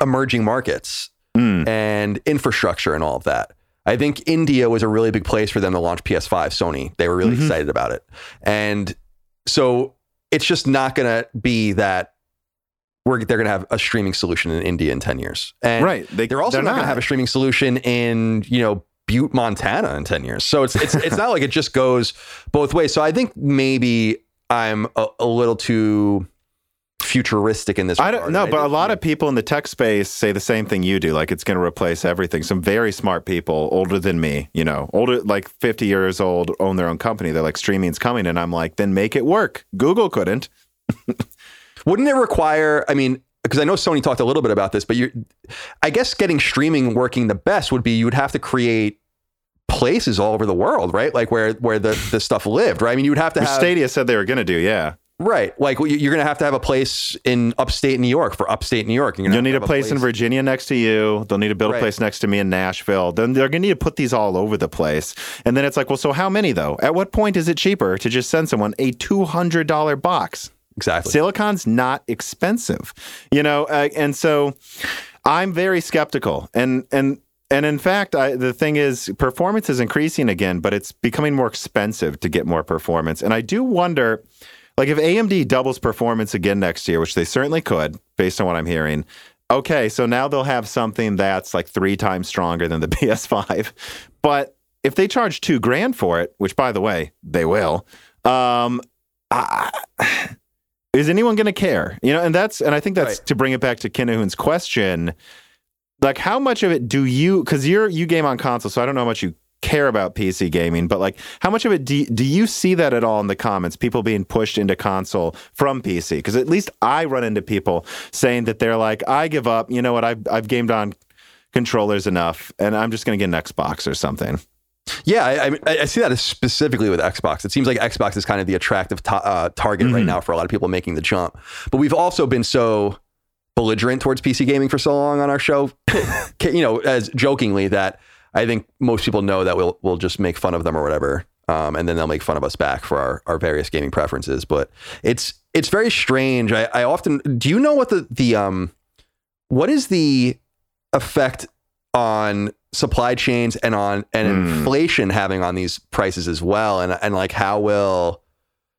emerging markets mm. and infrastructure and all of that. I think India was a really big place for them to launch PS5, Sony. They were really mm-hmm. excited about it. And so it's just not going to be that we're, they're going to have a streaming solution in India in 10 years. And right. They, are also not, not going to have a streaming solution in, you know, Butte, Montana in 10 years. So it's, it's, it's not like it just goes both ways. So I think maybe I'm a, a little too futuristic in this. I don't know, but a lot of people in the tech space say the same thing you do. Like it's going to replace everything. Some very smart people, older than me, you know, older like 50 years old, own their own company. They're like streaming's coming, and I'm like, then make it work. Google couldn't. Wouldn't it require? I mean, because I know Sony talked a little bit about this, but you, I guess getting streaming working the best would be you would have to create places all over the world, right? Like where where the the stuff lived, right? I mean, you would have to have Stadia said they were going to do, yeah. Right. Like you're going to have to have a place in upstate New York for upstate New York. You'll need a place, a place, in Virginia next to you. They'll need to build right. a place next to me in Nashville. Then they're going to need to put these all over the place. And then it's like, well, so how many though? At what point is it cheaper to just send someone a $200 box? Exactly. Silicon's not expensive, you know, uh, and so I'm very skeptical. And and and in fact, I, the thing is, performance is increasing again, but it's becoming more expensive to get more performance. And I do wonder, like, if AMD doubles performance again next year, which they certainly could, based on what I'm hearing. Okay, so now they'll have something that's like three times stronger than the PS5. But if they charge two grand for it, which by the way, they will, um, I, is anyone going to care? You know, and that's and I think that's right. to bring it back to Kinahoon's question. Like, how much of it do you? Because you're you game on console, so I don't know how much you care about PC gaming, but like, how much of it do do you see that at all in the comments? People being pushed into console from PC? Because at least I run into people saying that they're like, I give up. You know what? I've I've gamed on controllers enough, and I'm just going to get an Xbox or something. Yeah, I, I, see that specifically with Xbox. It seems like Xbox is kind of the attractive ta- uh, target mm-hmm. right now for a lot of people making the jump. But we've also been so belligerent towards PC gaming for so long on our show, you know, as jokingly that I think most people know that we'll we'll just make fun of them or whatever, um, and then they'll make fun of us back for our, our various gaming preferences. But it's it's very strange. I, I often do you know what the the um what is the effect on supply chains and on and mm. inflation having on these prices as well and and like how will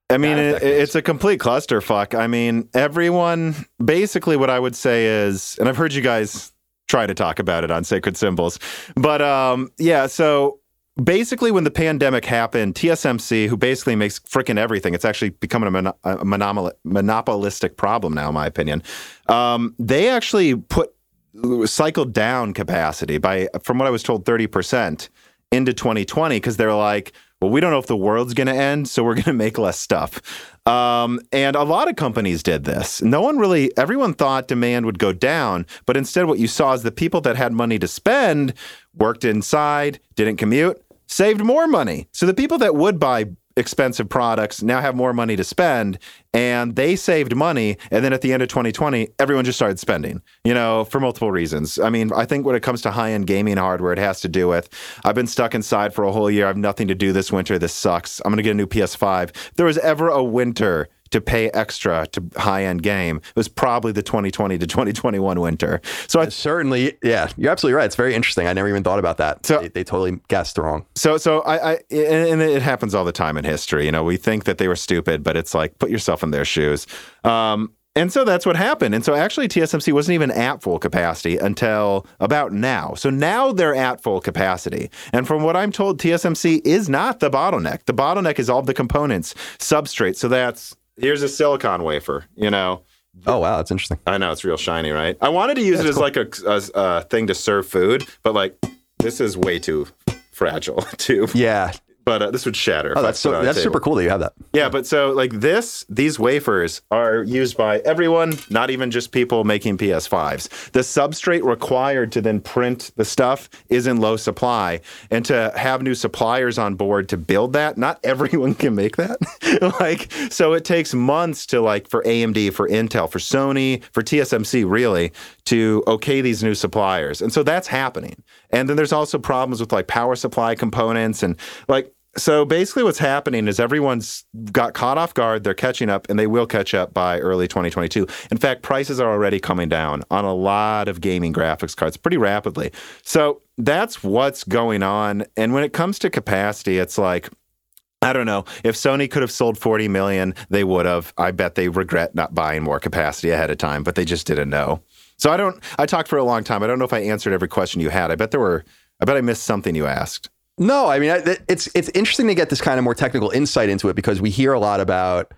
I mean it, it's a complete clusterfuck. I mean everyone basically what I would say is and I've heard you guys try to talk about it on sacred symbols. But um yeah, so basically when the pandemic happened, TSMC, who basically makes freaking everything, it's actually becoming a, mon- a monopol- monopolistic problem now, in my opinion. Um, they actually put cycled down capacity by, from what I was told, 30% into 2020 because they're like, well, we don't know if the world's going to end, so we're going to make less stuff. Um, and a lot of companies did this. No one really, everyone thought demand would go down, but instead, what you saw is the people that had money to spend worked inside, didn't commute, saved more money. So the people that would buy expensive products now have more money to spend and they saved money and then at the end of 2020 everyone just started spending you know for multiple reasons. I mean i think when it comes to high-end gaming hardware it has to do with i've been stuck inside for a whole year i have nothing to do this winter this sucks i'm going to get a new ps5 if there was ever a winter to pay extra to high end game it was probably the 2020 to 2021 winter. So I certainly, yeah, you're absolutely right. It's very interesting. I never even thought about that. So they, they totally guessed wrong. So, so I, I, and it happens all the time in history. You know, we think that they were stupid, but it's like put yourself in their shoes. Um, and so that's what happened. And so actually, TSMC wasn't even at full capacity until about now. So now they're at full capacity. And from what I'm told, TSMC is not the bottleneck. The bottleneck is all the components, substrate. So that's here's a silicon wafer, you know. Oh wow, that's interesting. I know it's real shiny, right? I wanted to use it as cool. like a, a, a, thing to serve food, but like this is way too fragile too. Yeah, but uh, this would shatter. Oh, that's so, that's super cool that you have that. Yeah, but so like this, these wafers are used by everyone, not even just people making PS5s. The substrate required to then print the stuff is in low supply, and to have new suppliers on board to build that, not everyone can make that. like, so it takes months to like for AMD, for Intel, for Sony, for TSMC, really, to okay these new suppliers, and so that's happening. And then there's also problems with like power supply components and like so basically, what's happening is everyone's got caught off guard. They're catching up, and they will catch up by early 2022. In fact, prices are already coming down on a lot of gaming graphics cards pretty rapidly. So that's what's going on. And when it comes to capacity, it's like, I don't know. If Sony could have sold 40 million, they would have. I bet they regret not buying more capacity ahead of time, but they just didn't know. So I don't, I talked for a long time. I don't know if I answered every question you had. I bet there were, I bet I missed something you asked. No, I mean it's it's interesting to get this kind of more technical insight into it because we hear a lot about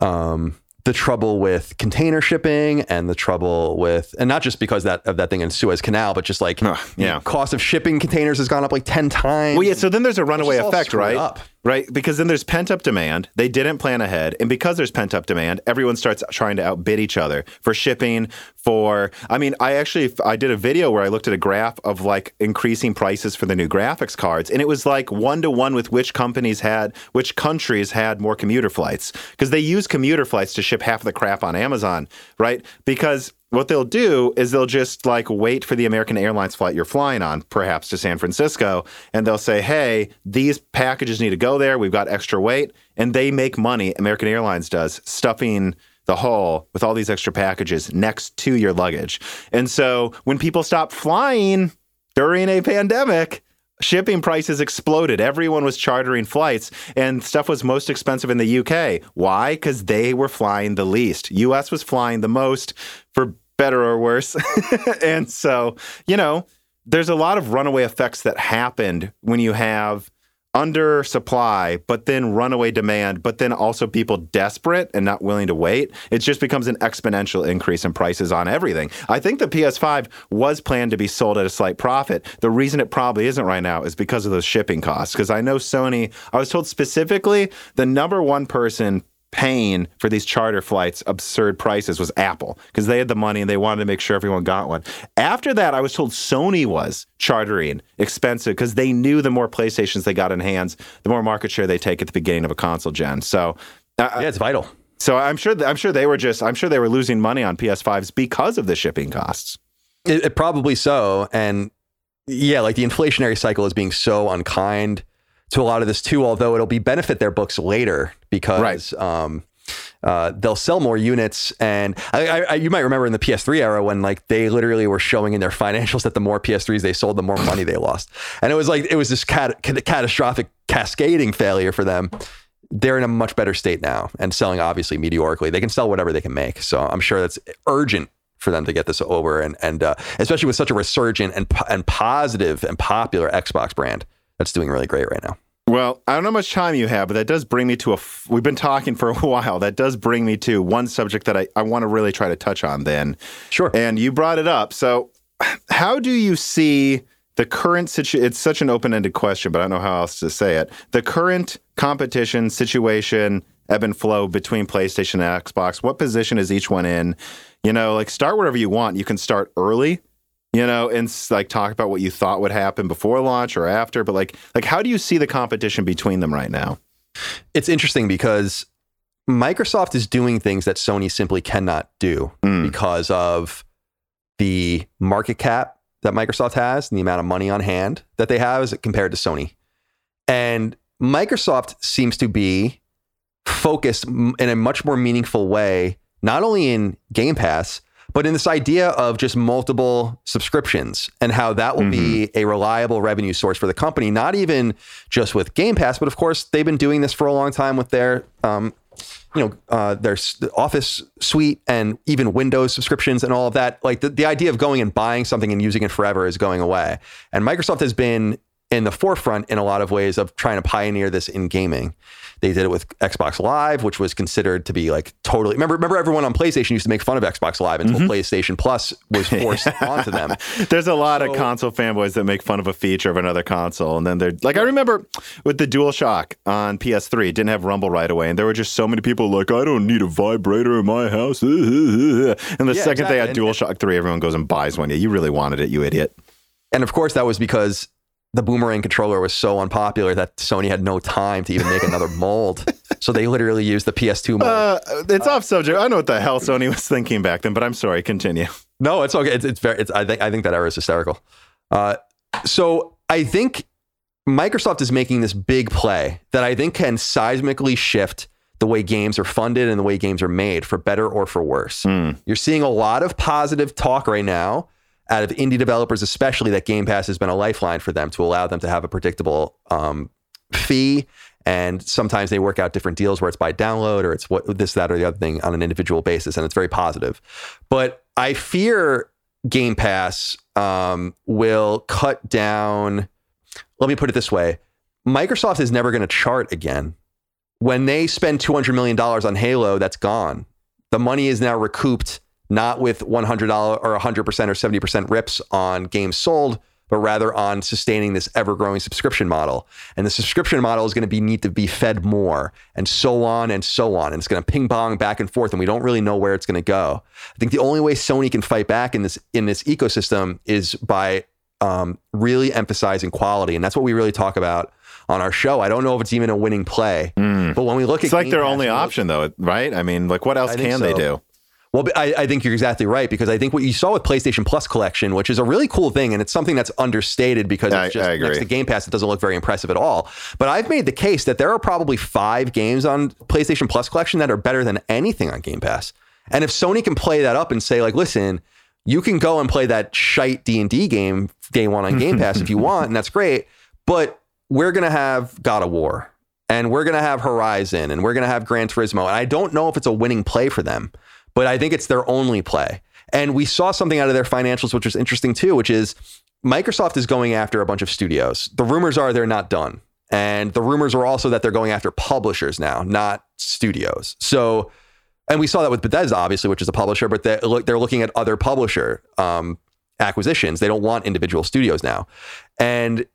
um, the trouble with container shipping and the trouble with and not just because that of that thing in Suez Canal, but just like uh, yeah, cost of shipping containers has gone up like ten times. Well, yeah. So then there's a runaway effect, right? Up. Right, because then there's pent up demand. They didn't plan ahead, and because there's pent up demand, everyone starts trying to outbid each other for shipping. For I mean, I actually I did a video where I looked at a graph of like increasing prices for the new graphics cards, and it was like one to one with which companies had, which countries had more commuter flights, because they use commuter flights to ship half of the crap on Amazon, right? Because what they'll do is they'll just like wait for the American Airlines flight you're flying on, perhaps to San Francisco, and they'll say, hey, these packages need to go there. We've got extra weight. And they make money, American Airlines does, stuffing the hull with all these extra packages next to your luggage. And so when people stop flying during a pandemic, shipping prices exploded. Everyone was chartering flights, and stuff was most expensive in the UK. Why? Because they were flying the least. US was flying the most for better or worse. and so, you know, there's a lot of runaway effects that happened when you have under supply, but then runaway demand, but then also people desperate and not willing to wait. It just becomes an exponential increase in prices on everything. I think the PS5 was planned to be sold at a slight profit. The reason it probably isn't right now is because of those shipping costs. Because I know Sony, I was told specifically the number one person paying for these charter flights absurd prices was Apple because they had the money and they wanted to make sure everyone got one. After that, I was told Sony was chartering expensive because they knew the more PlayStations they got in hands, the more market share they take at the beginning of a console gen. So uh, yeah, it's vital. So I'm sure I'm sure they were just I'm sure they were losing money on PS5s because of the shipping costs. It, it probably so, and yeah, like the inflationary cycle is being so unkind to a lot of this too, although it'll be benefit their books later because right. um, uh, they'll sell more units. And I, I, you might remember in the PS3 era when like they literally were showing in their financials that the more PS3s they sold, the more money they lost. And it was like it was this cat, catastrophic cascading failure for them. They're in a much better state now and selling obviously meteorically. They can sell whatever they can make. So I'm sure that's urgent for them to get this over and and uh, especially with such a resurgent and and positive and popular Xbox brand that's doing really great right now. Well, I don't know how much time you have, but that does bring me to a. F- we've been talking for a while. That does bring me to one subject that I, I want to really try to touch on then. Sure. And you brought it up. So, how do you see the current situation? It's such an open ended question, but I don't know how else to say it. The current competition situation, ebb and flow between PlayStation and Xbox. What position is each one in? You know, like start wherever you want. You can start early you know, and like talk about what you thought would happen before launch or after. But like, like how do you see the competition between them right now? It's interesting because Microsoft is doing things that Sony simply cannot do mm. because of the market cap that Microsoft has and the amount of money on hand that they have as compared to Sony. And Microsoft seems to be focused in a much more meaningful way, not only in Game Pass, but in this idea of just multiple subscriptions and how that will mm-hmm. be a reliable revenue source for the company, not even just with Game Pass, but of course they've been doing this for a long time with their, um, you know, uh, their Office suite and even Windows subscriptions and all of that. Like the, the idea of going and buying something and using it forever is going away. And Microsoft has been in the forefront in a lot of ways of trying to pioneer this in gaming. They did it with Xbox Live, which was considered to be like totally. Remember, remember everyone on PlayStation used to make fun of Xbox Live until mm-hmm. PlayStation Plus was forced onto them. There's a lot so, of console fanboys that make fun of a feature of another console, and then they're like, I remember with the DualShock on PS3, it didn't have Rumble right away, and there were just so many people like, I don't need a vibrator in my house. And the yeah, second exactly. they had DualShock 3, everyone goes and buys one. Yeah, you really wanted it, you idiot. And of course, that was because the boomerang controller was so unpopular that Sony had no time to even make another mold. So they literally used the PS2 mold. Uh, it's uh, off subject. I know what the hell Sony was thinking back then, but I'm sorry. Continue. No, it's okay. It's, it's very. It's, I think I think that era is hysterical. Uh, so I think Microsoft is making this big play that I think can seismically shift the way games are funded and the way games are made, for better or for worse. Mm. You're seeing a lot of positive talk right now out of indie developers, especially that Game Pass has been a lifeline for them to allow them to have a predictable um, fee. And sometimes they work out different deals where it's by download or it's what this, that, or the other thing on an individual basis, and it's very positive. But I fear Game Pass um, will cut down. Let me put it this way: Microsoft is never going to chart again. When they spend two hundred million dollars on Halo, that's gone. The money is now recouped not with $100 or 100% or 70% rips on games sold, but rather on sustaining this ever growing subscription model. And the subscription model is going to be need to be fed more and so on and so on. And it's going to ping pong back and forth and we don't really know where it's going to go. I think the only way Sony can fight back in this in this ecosystem is by um, really emphasizing quality. And that's what we really talk about on our show. I don't know if it's even a winning play, mm. but when we look it's at it's like their only option though, right? I mean, like what else can so. they do? Well, I, I, think you're exactly right because I think what you saw with PlayStation Plus collection, which is a really cool thing, and it's something that's understated because it's just next to Game Pass, it doesn't look very impressive at all. But I've made the case that there are probably five games on PlayStation Plus collection that are better than anything on Game Pass. And if Sony can play that up and say, like, listen, you can go and play that shite D and D game day one on Game Pass if you want, and that's great. But we're gonna have God of War, and we're gonna have Horizon, and we're gonna have Gran Turismo, and I don't know if it's a winning play for them but I think it's their only play. And we saw something out of their financials, which was interesting too, which is Microsoft is going after a bunch of studios. The rumors are they're not done. And the rumors are also that they're going after publishers now, not studios. So, and we saw that with Bethesda, obviously, which is a publisher, but they're, looking at other publisher um, acquisitions. They don't want individual studios now. And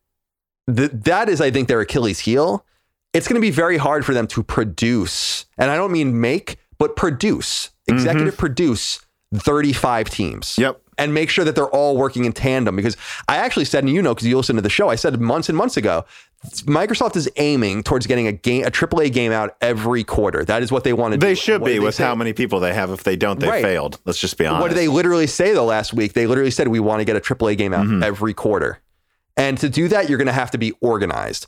th- that is, I think, their Achilles heel. It's going to be very hard for them to produce, and I don't mean make, but produce executive mm-hmm. produce 35 teams. Yep. And make sure that they're all working in tandem. Because I actually said, and you know, because you listen to the show, I said months and months ago, Microsoft is aiming towards getting a game, a AAA game out every quarter. That is what they want to do. They should be with say? how many people they have. If they don't, they right. failed. Let's just be honest. What did they literally say the last week? They literally said we want to get a AAA game out mm-hmm. every quarter. And to do that, you're going to have to be organized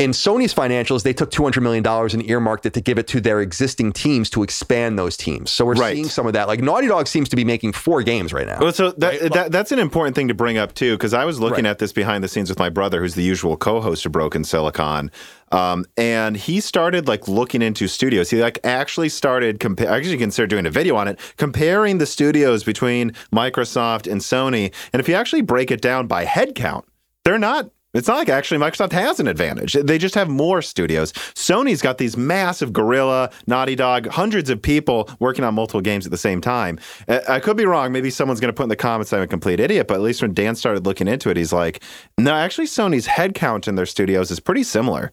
in Sony's financials, they took $200 million and earmarked it to give it to their existing teams to expand those teams. So we're right. seeing some of that. Like Naughty Dog seems to be making four games right now. Well, so that, right? that that's an important thing to bring up too, because I was looking right. at this behind the scenes with my brother, who's the usual co-host of Broken Silicon. Um, and he started like looking into studios. He like actually started compa- actually considered doing a video on it, comparing the studios between Microsoft and Sony. And if you actually break it down by headcount, they're not It's not like actually Microsoft has an advantage. They just have more studios. Sony's got these massive Guerrilla, Naughty Dog, hundreds of people working on multiple games at the same time. Uh, I could be wrong. Maybe someone's going to put in the comments I'm a complete idiot, but at least when Dan started looking into it, he's like, no, actually, Sony's headcount in their studios is pretty similar.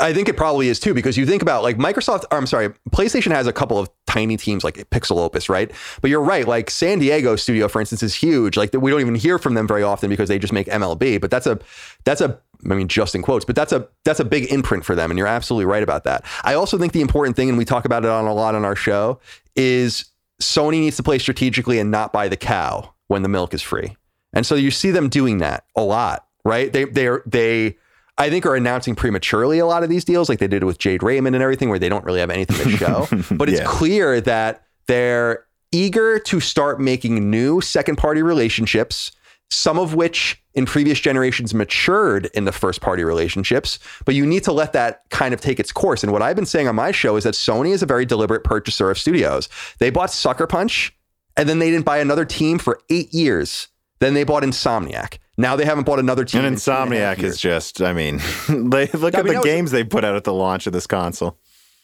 I think it probably is too, because you think about like Microsoft, I'm sorry, PlayStation has a couple of tiny teams like Pixelopus, right? But you're right, like San Diego studio, for instance, is huge. Like we don't even hear from them very often because they just make MLB. But that's a that's a I mean, just in quotes, but that's a that's a big imprint for them, and you're absolutely right about that. I also think the important thing, and we talk about it on a lot on our show, is Sony needs to play strategically and not buy the cow when the milk is free. And so you see them doing that a lot, right? They they they I think are announcing prematurely a lot of these deals, like they did with Jade Raymond and everything, where they don't really have anything to show. but it's yeah. clear that they're eager to start making new second party relationships, some of which in previous generations matured in the first party relationships. But you need to let that kind of take its course. And what I've been saying on my show is that Sony is a very deliberate purchaser of studios. They bought Sucker Punch, and then they didn't buy another team for eight years. Then they bought Insomniac. Now they haven't bought another team. And Insomniac is just, I mean, they look I at mean, the games they put out at the launch of this console.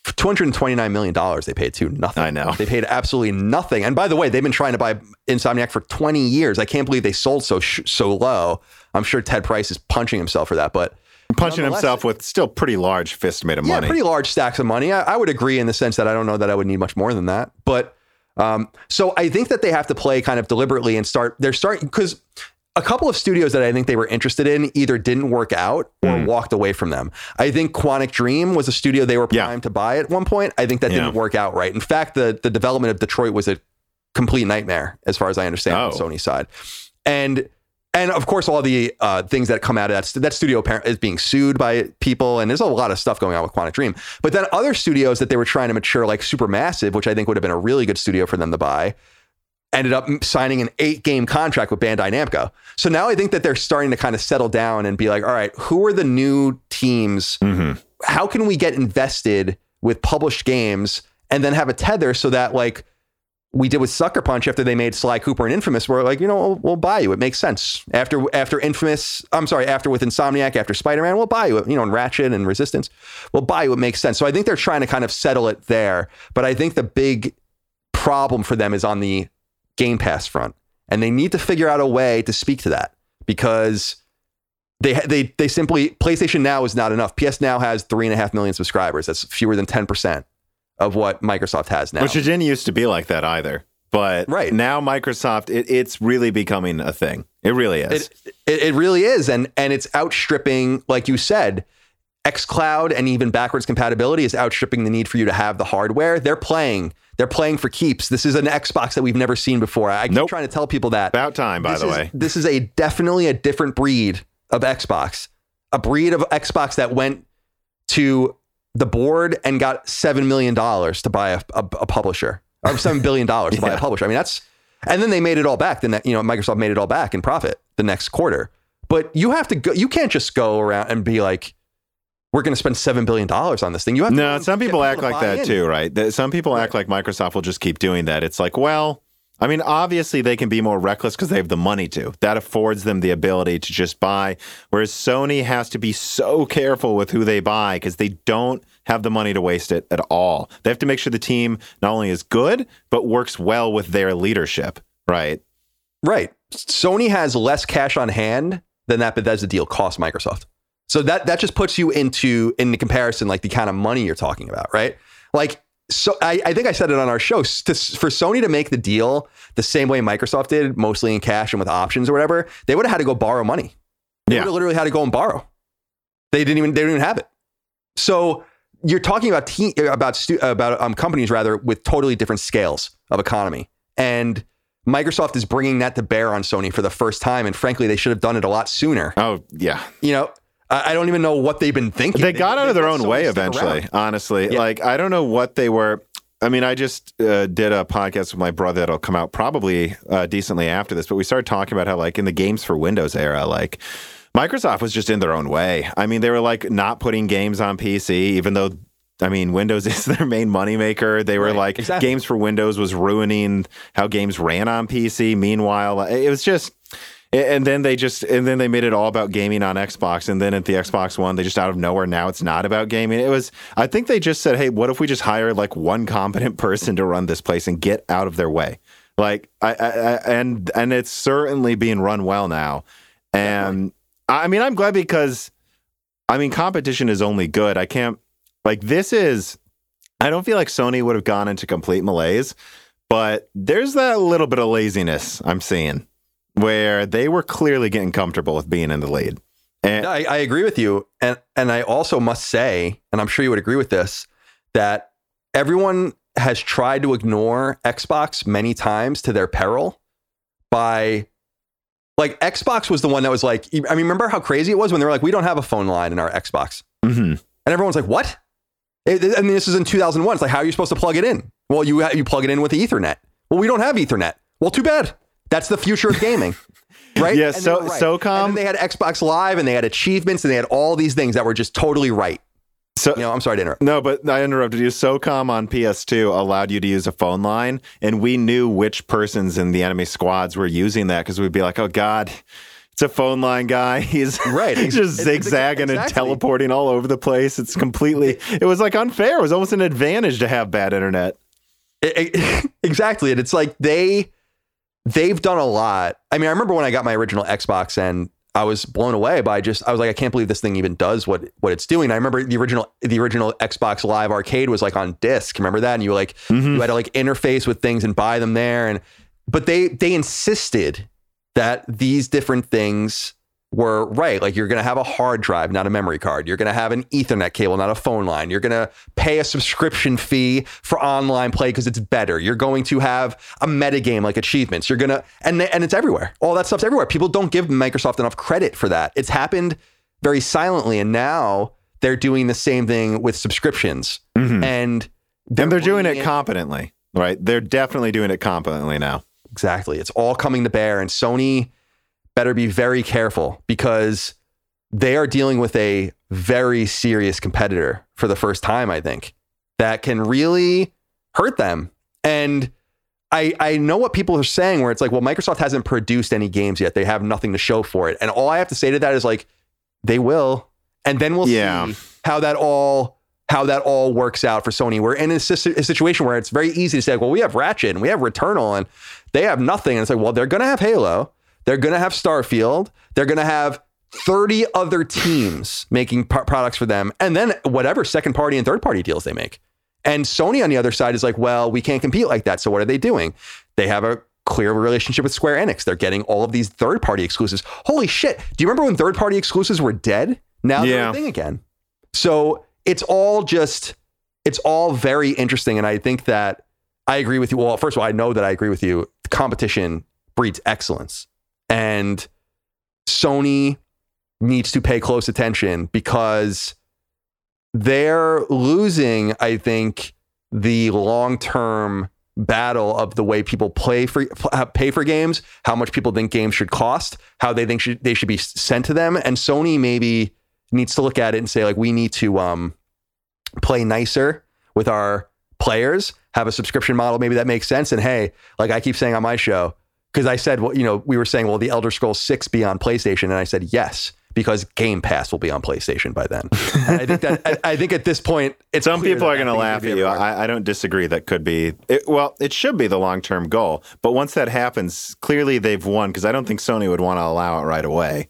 $229 million they paid to nothing. I know. They paid absolutely nothing. And by the way, they've been trying to buy Insomniac for 20 years. I can't believe they sold so sh- so low. I'm sure Ted Price is punching himself for that, but punching himself with still pretty large fist made of yeah, money. pretty large stacks of money. I, I, would agree in the sense that I don't know that I would need much more than that. But um, so I think that they have to play kind of deliberately and start. They're starting because a couple of studios that I think they were interested in either didn't work out or mm. walked away from them. I think Quantic Dream was a studio they were primed yeah. to buy at one point. I think that yeah. didn't work out right. In fact, the the development of Detroit was a complete nightmare, as far as I understand, oh. on Sony's side. And and of course, all the uh, things that come out of that that studio is being sued by people, and there's a lot of stuff going on with Quantic Dream. But then other studios that they were trying to mature, like Supermassive, which I think would have been a really good studio for them to buy, ended up signing an eight game contract with Bandai Namco. So now I think that they're starting to kind of settle down and be like, all right, who are the new teams? Mm-hmm. How can we get invested with published games and then have a tether so that like we did with Sucker Punch after they made Sly Cooper and Infamous, we're like, you know, we'll, we'll, buy you. It makes sense. After after Infamous, I'm sorry, after with Insomniac, after Spider Man, we'll buy you. You know, and Ratchet and Resistance, we'll buy you. It makes sense. So I think they're trying to kind of settle it there. But I think the big problem for them is on the Game Pass front, and they need to figure out a way to speak to that because they they they simply PlayStation Now is not enough. PS Now has three and a half million subscribers. That's fewer than ten percent of what Microsoft has now. Which it didn't used to be like that either. But right. now Microsoft, it, it's really becoming a thing. It really is. It, it, it really is, and and it's outstripping, like you said, xCloud and even backwards compatibility is outstripping the need for you to have the hardware. They're playing they're playing for keeps. This is an Xbox that we've never seen before. I keep nope. trying to tell people that. About time, by this the is, way. This is a definitely a different breed of Xbox. A breed of Xbox that went to the board and got seven million dollars to buy a, a, a, publisher, or seven billion dollars to buy a publisher. I mean, that's and then they made it all back. Then you know, Microsoft made it all back in profit the next quarter. But you have to go. You can't just go around and be like, we're going to spend seven billion dollars on this thing. You have to no. Some people act like that in. too, right? Some people right. act like Microsoft will just keep doing that. It's like, well, I mean, obviously they can be more reckless because they have the money to. That affords them the ability to just buy. Whereas Sony has to be so careful with who they buy because they don't have the money to waste it at all. They have to make sure the team not only is good but works well with their leadership. Right. Right. Sony has less cash on hand than that Bethesda deal cost Microsoft. So that that just puts you into in the comparison like the kind of money you're talking about, right? Like so I, I think I said it on our show to, for Sony to make the deal the same way Microsoft did, mostly in cash and with options or whatever, they would have had to go borrow money. They yeah. would have literally had to go and borrow. They didn't even they didn't even have it. So you're talking about te- about stu- about um, companies rather with totally different scales of economy, and Microsoft is bringing that to bear on Sony for the first time. And frankly, they should have done it a lot sooner. Oh yeah, you know I don't even know what they've been thinking. They got out of their own so way eventually, honestly. Yeah. Like, I don't know what they were. I mean, I just uh, did a podcast with my brother that'll come out probably uh, decently after this, but we started talking about how, like, in the games for Windows era, like, Microsoft was just in their own way. I mean, they were like not putting games on PC, even though I mean, Windows is their main moneymaker. They were right, like, exactly. games for Windows was ruining how games ran on PC. Meanwhile, it was just, And then they just and then they made it all about gaming on Xbox and then at the Xbox One they just out of nowhere now it's not about gaming. It was I think they just said, "Hey, what if we just hire like one competent person to run this place and get out of their way?" Like I, I, I and and it's certainly being run well now. And I mean, I'm glad because I mean, competition is only good. I can't like this is I don't feel like Sony would have gone into complete malaise, but there's that little bit of laziness I'm seeing where they were clearly getting comfortable with being in the lead. And no, I, I, agree with you. And and I also must say, and I'm sure you would agree with this, that everyone has tried to ignore Xbox many times to their peril by like Xbox was the one that was like, I mean, remember how crazy it was when they were like, we don't have a phone line in our Xbox. Mm-hmm. And everyone's like, what? I mean, this is in 2001. It's like, how are you supposed to plug it in? Well, you, you plug it in with the Ethernet. Well, we don't have Ethernet. Well, too bad. That's the future of gaming. right? Yeah, so right. SOCOM. they had Xbox Live and they had achievements and they had all these things that were just totally right. So, you know, I'm sorry to interrupt. No, but I interrupted you. SOCOM on PS2 allowed you to use a phone line, and we knew which persons in the enemy squads were using that because we'd be like, "Oh God, it's a phone line guy. He's right. He's just zigzagging exactly. and teleporting all over the place. It's completely. It was like unfair. It was almost an advantage to have bad internet. It, it, exactly, and it's like they they've done a lot. I mean, I remember when I got my original Xbox and I was blown away by just I was like I can't believe this thing even does what what it's doing. I remember the original the original Xbox Live Arcade was like on disc. Remember that? And you like mm-hmm. you had to like interface with things and buy them there and but they they insisted that these different things were right. Like you're going to have a hard drive, not a memory card. You're going to have an Ethernet cable, not a phone line. You're going to pay a subscription fee for online play because it's better. You're going to have a metagame like achievements. You're going to, and, and it's everywhere. All that stuff's everywhere. People don't give Microsoft enough credit for that. It's happened very silently. And now they're doing the same thing with subscriptions. Mm-hmm. And they're, and they're doing it competently, right? They're definitely doing it competently now. Exactly. It's all coming to bear. And Sony better be very careful because they are dealing with a very serious competitor for the first time, I think, that can really hurt them. And I, I know what people are saying where it's like, well, Microsoft hasn't produced any games yet. They have nothing to show for it. And all I have to say to that is like, they will. And then we'll yeah. see how that all how that all works out for Sony. We're in a, a, situation where it's very easy to say, well, we have Ratchet and we have Returnal and they have nothing. And it's like, well, they're going to have Halo. They're going to have Starfield. They're going to have 30 other teams making p- products for them. And then whatever second party and third party deals they make. And Sony on the other side is like, well, we can't compete like that. So what are they doing? They have a clear relationship with Square Enix. They're getting all of these third party exclusives. Holy shit. Do you remember when third party exclusives were dead? Now yeah. they're a thing again. So it's all just, it's all very interesting. And I think that I agree with you. Well, first of all, I know that I agree with you. Competition breeds excellence. And Sony needs to pay close attention because they're losing, I think, the long term battle of the way people play for pay for games, how much people think games should cost, how they think should, they should be sent to them, and Sony maybe needs to look at it and say like we need to um, play nicer with our players, have a subscription model maybe that makes sense, and hey, like I keep saying on my show, because I said, well, you know, we were saying, well, the Elder Scrolls 6 be on PlayStation? And I said, yes, because Game Pass will be on PlayStation by then. I think that I, I, think at this point, it's some people are going to laugh at you. I, I, don't disagree. That could be it, well, it should be the long term goal. But once that happens, clearly they've won because I don't think Sony would want to allow it right away.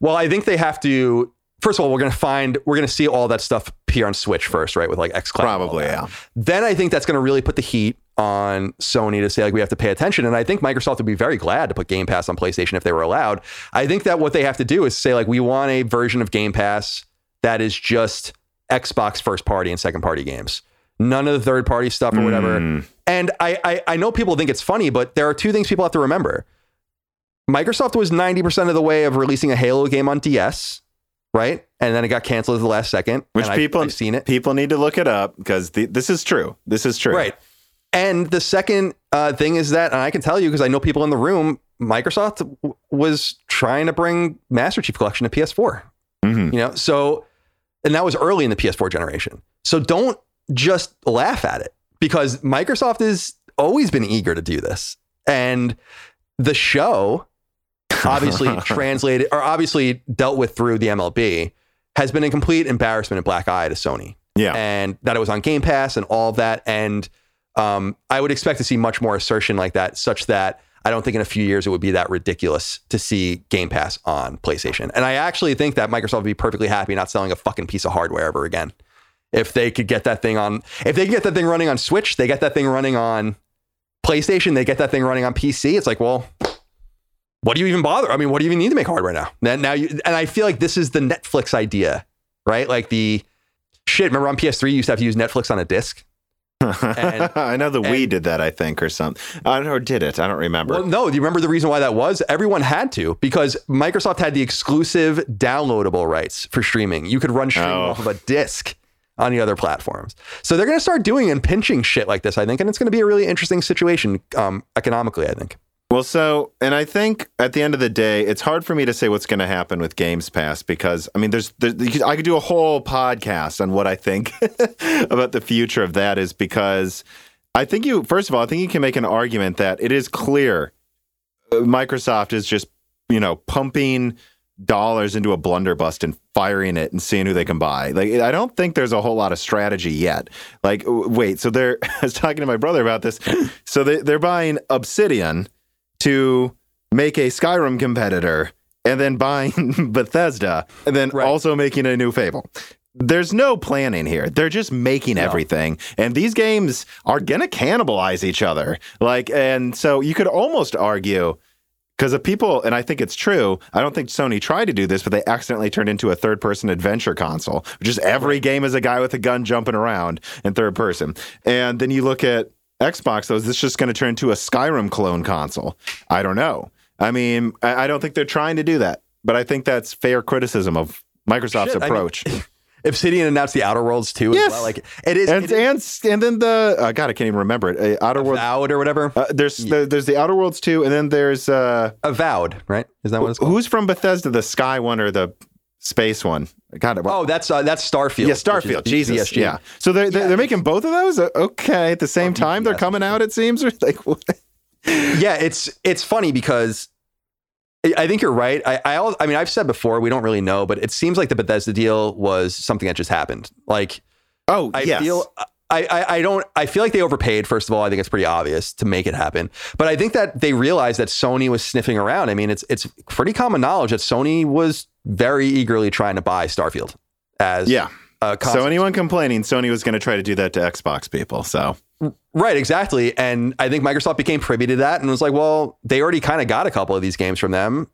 Well, I think they have to first of all, we're going to find, we're going to see all that stuff appear on Switch first, right? With like xCloud. Probably, yeah. Then I think that's going to really put the heat on Sony to say like we have to pay attention. And I think Microsoft would be very glad to put Game Pass on PlayStation if they were allowed. I think that what they have to do is say like we want a version of Game Pass that is just Xbox first party and second party games. None of the third party stuff or whatever. Mm. And I, I I know people think it's funny, but there are two things people have to remember. Microsoft was 90% of the way of releasing a Halo game on DS right? And then it got canceled at the last second. Which people I've seen it. People need to look it up because this is true. This is true. Right. And the second uh, thing is that, and I can tell you because I know people in the room, Microsoft w- was trying to bring Master Chief Collection to PS4. Mm-hmm. You know, so and that was early in the PS4 generation. So don't just laugh at it because Microsoft has always been eager to do this. And the show obviously translated or obviously dealt with through the MLB, has been a complete embarrassment and black eye to Sony. Yeah. And that it was on Game Pass and all of that. And um, I would expect to see much more assertion like that, such that I don't think in a few years it would be that ridiculous to see Game Pass on PlayStation. And I actually think that Microsoft would be perfectly happy not selling a fucking piece of hardware ever again. If they could get that thing on, if they get that thing running on Switch, they get that thing running on PlayStation, they get that thing running on PC. It's like, well, what do you even bother? I mean, what do you even need to make hardware now? Now, you, and I feel like this is the Netflix idea, right? Like the shit. Remember on PS3, you used to have to use Netflix on a disc. And, I know the we did that, I think, or something. I don't, or did it? I don't remember. Well, no. Do you remember the reason why that was? Everyone had to because Microsoft had the exclusive downloadable rights for streaming. You could run streaming oh. off of a disc on the other platforms. So they're going to start doing and pinching shit like this, I think, and it's going to be a really interesting situation um, economically, I think. Well, so, and I think at the end of the day, it's hard for me to say what's going to happen with Games Pass because, I mean, there's, I could do a whole podcast on what I think about the future of that is because I think you, first of all, I think you can make an argument that it is clear uh, Microsoft is just, you know, pumping dollars into a blunderbust and firing it and seeing who they can buy. Like I don't think there's a whole lot of strategy yet. Like wait, so they're I was talking to my brother about this. So they they're buying Obsidian to make a Skyrim competitor and then buying Bethesda and then right. also making a new Fable. There's no planning here. They're just making no. everything. And these games are going to cannibalize each other. Like and so you could almost argue because of people, and I think it's true. I don't think Sony tried to do this, but they accidentally turned into a third-person adventure console, which is every game is a guy with a gun jumping around in third person. And then you look at Xbox, though, is this just going to turn into a Skyrim clone console? I don't know. I mean, I, don't think they're trying to do that, but I think that's fair criticism of Microsoft's Shit, approach. I mean, Obsidian announced the Outer Worlds too. Yes, well. like it is, and, it is, and, and then the uh, God, I can't even remember it. Uh, Outer Worlds, Avowed or whatever. Uh, there's yeah. there's the Outer Worlds too, and then there's uh, Avowed, right? Is that what it's called? Who's from Bethesda? The Sky one or the space one. God, oh, that's uh, that's Starfield. Yeah, Starfield. Jesus, BSG. yeah. So they're they're, yeah. they're, making both of those. Okay, at the same time, they're coming out. It seems. like, what? yeah, it's it's funny because I think you're right. I, I I mean, I've said before we don't really know, but it seems like the Bethesda deal was something that just happened. Like, oh, I yes. feel. I, I, I don't I feel like they overpaid first of all I think it's pretty obvious to make it happen but I think that they realized that Sony was sniffing around I mean it's it's pretty common knowledge that Sony was very eagerly trying to buy Starfield as yeah. so anyone complaining, Sony was going to try to do that to Xbox people. So right, exactly. And I think Microsoft became privy to that and was like, well, they already kind of got a couple of these games from them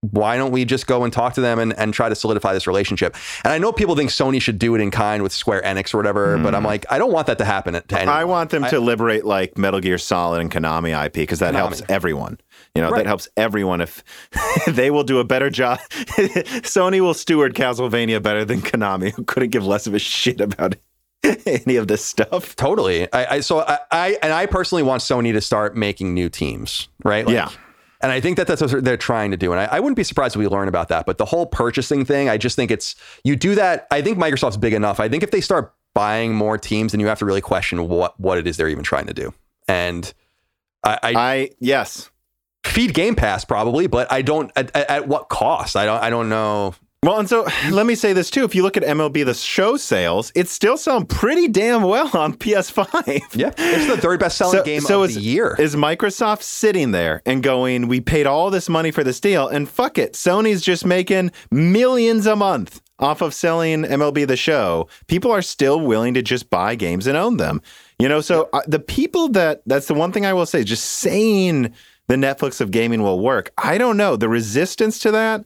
why don't we just go and talk to them and, and try to solidify this relationship? And I know people think Sony should do it in kind with Square Enix or whatever, but I'm hmm. like, I don't want that to happen to. I want them I, to liberate like Metal Gear Solid and Konami IP because that Konami. helps everyone. You know, right. that helps everyone if they will do a better job. Sony will steward Castlevania better than Konami, who couldn't give less of a shit about any of this stuff. Totally. I, I so I, I, and I personally want Sony to start making new teams, right? Like, yeah and I think that that's what they're trying to do. And I, I, wouldn't be surprised if we learn about that. But the whole purchasing thing, I just think it's, you do that. I think Microsoft's big enough. I think if they start buying more teams, then you have to really question what, what it is they're even trying to do. And I, I, I yes. Feed Game Pass probably, but I don't, at, at what cost? I don't, I don't know. Well, and so let me say this too. If you look at MLB The Show sales, it's still selling pretty damn well on PS5. Yeah, it's the third best selling so, game so of is, the year. Is Microsoft sitting there and going, we paid all this money for this deal and fuck it. Sony's just making millions a month off of selling MLB The Show. People are still willing to just buy games and own them. You know, so uh, the people that, that's the one thing I will say, just saying the Netflix of gaming will work. I don't know. The resistance to that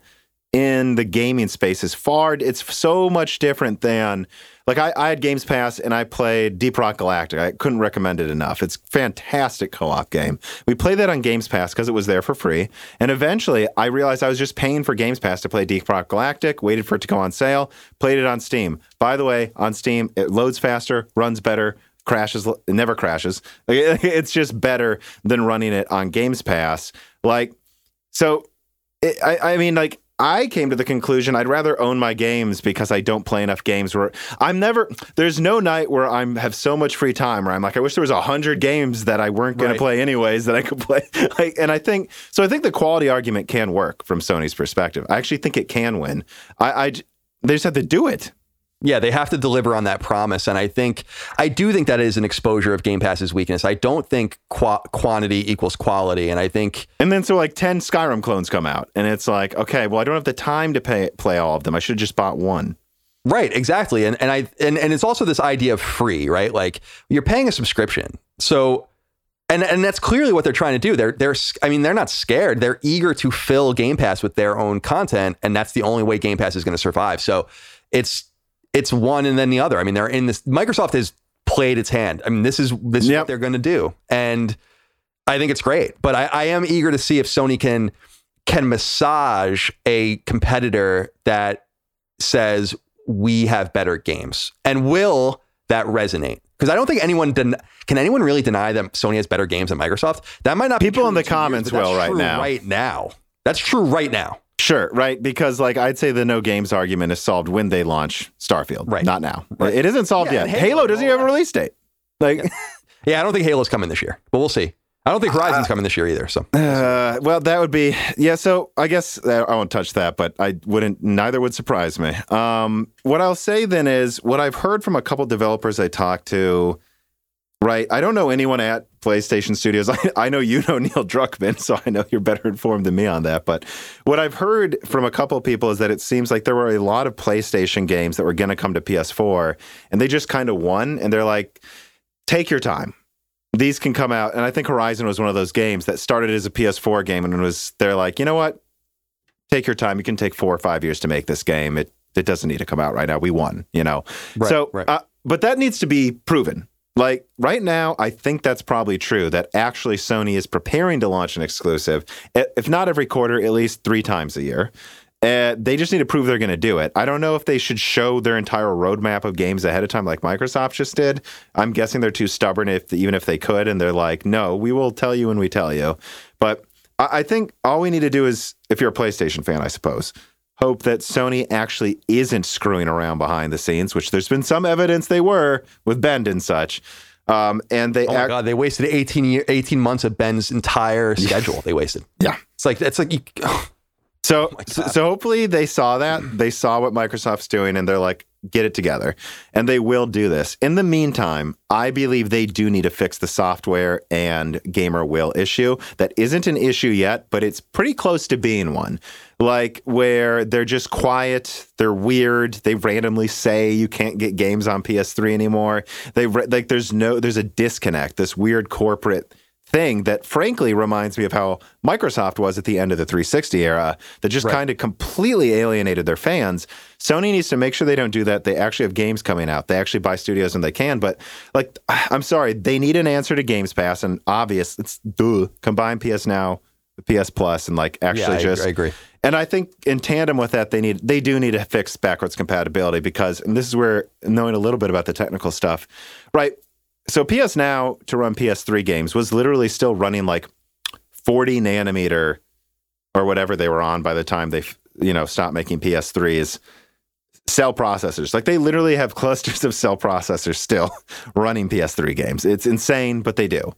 in the gaming space is far it's so much different than like I, I, had games pass and i played deep rock galactic. I couldn't recommend it enough. It's fantastic co-op game. We played that on games pass because it was there for free. And eventually i realized i was just paying for games pass to play deep rock galactic waited for it to go on sale played it on steam. By the way on steam it loads faster runs better crashes it never crashes it's just better than running it on games pass like so it, I, I mean like I came to the conclusion I'd rather own my games because I don't play enough games where I'm never there's no night where I'm have so much free time where I'm like I wish there was a hundred games that I weren't going Right. to play anyways that I could play. like, and I think so. I think the quality argument can work from Sony's perspective. I actually think it can win. I, I they just have to do it. Yeah, they have to deliver on that promise. And I think, I do think that is an exposure of Game Pass's weakness. I don't think qua- quantity equals quality. And I think, And then so like ten Skyrim clones come out, and it's like okay, well I don't have the time to pay, play all of them. I should have just bought one. right, exactly. And, and I, and, and it's also this idea of free, right? Like you're paying a subscription. So, and, and that's clearly what they're trying to do. They're, they're, I mean, they're not scared. They're eager to fill Game Pass with their own content. And that's the only way Game Pass is going to survive. So it's, it's one and then the other. I mean, they're in this, Microsoft has played its hand. I mean, this is, this is Yep. what they're going to do. And, I think it's great, but I, I am eager to see if Sony can can massage a competitor that says we have better games, and will that resonate? Because I don't think anyone den- can anyone really deny that Sony has better games than Microsoft. That might not be People in the two years, comments will right now. Right now, that's true right now. Sure, right? Because like I'd say the no games argument is solved when they launch Starfield, Right. not now. Right. It isn't solved Yeah, yet. Halo, Halo doesn't even have a release date. Like, Yeah, I don't think Halo's coming this year, but we'll see. I don't think Horizon's coming this year either. So uh, well, that would be yeah. So I guess uh, I won't touch that, but I wouldn't. Neither would surprise me. Um, what I'll say then is what I've heard from a couple developers I talked to. Right, I don't know anyone at PlayStation Studios. I, I know you know Neil Druckmann, so I know you're better informed than me on that. But what I've heard from a couple people is that it seems like there were a lot of PlayStation games that were going to come to PS4, and they just kind of won, and they're like, take your time. These can come out, and I think Horizon was one of those games that started as a PS4 game, and it was they're like, you know what, take your time. You can take four or five years to make this game. It it doesn't need to come out right now. We won, you know. Right, so, right. Uh, but that needs to be proven. Like right now, I think that's probably true. That actually Sony is preparing to launch an exclusive, if not every quarter, at least three times a year. Uh, they just need to prove they're going to do it. I don't know if they should show their entire roadmap of games ahead of time, like Microsoft just did. I'm guessing they're too stubborn, if even if they could, and they're like, "No, we will tell you when we tell you." But I, I think all we need to do is, if you're a PlayStation fan, I suppose, hope that Sony actually isn't screwing around behind the scenes, which there's been some evidence they were with Bend and such. Um, and they oh my god, they wasted 18 year, 18 months of Bend's entire schedule. They wasted. Yeah. It's like it's like you, So, Oh so, so hopefully they saw that. They saw what Microsoft's doing and they're like, get it together. And they will do this. In the meantime, I believe they do need to fix the software and gamer will issue. That isn't an issue yet, but it's pretty close to being one. Like where they're just quiet, they're weird, they randomly say you can't get games on PS3 anymore. They like there's no there's a disconnect, this weird corporate thing that frankly reminds me of how Microsoft was at the end of the 360 era that just Right. kind of completely alienated their fans. Sony needs to make sure they don't do that. They actually have games coming out. They actually buy studios when they can, but like I'm sorry, they need an answer to Games Pass and obvious it's duh, combine PS Now, PS Plus and like actually yeah, I, just I agree. And I think in tandem with that, they need they do need to fix backwards compatibility because and this is where knowing a little bit about the technical stuff, right? So PS Now to run PS3 games was literally still running like 40 nanometer or whatever they were on by the time they you know stopped making PS3s cell processors. Like they literally have clusters of cell processors still running PS3 games. It's insane, but they do.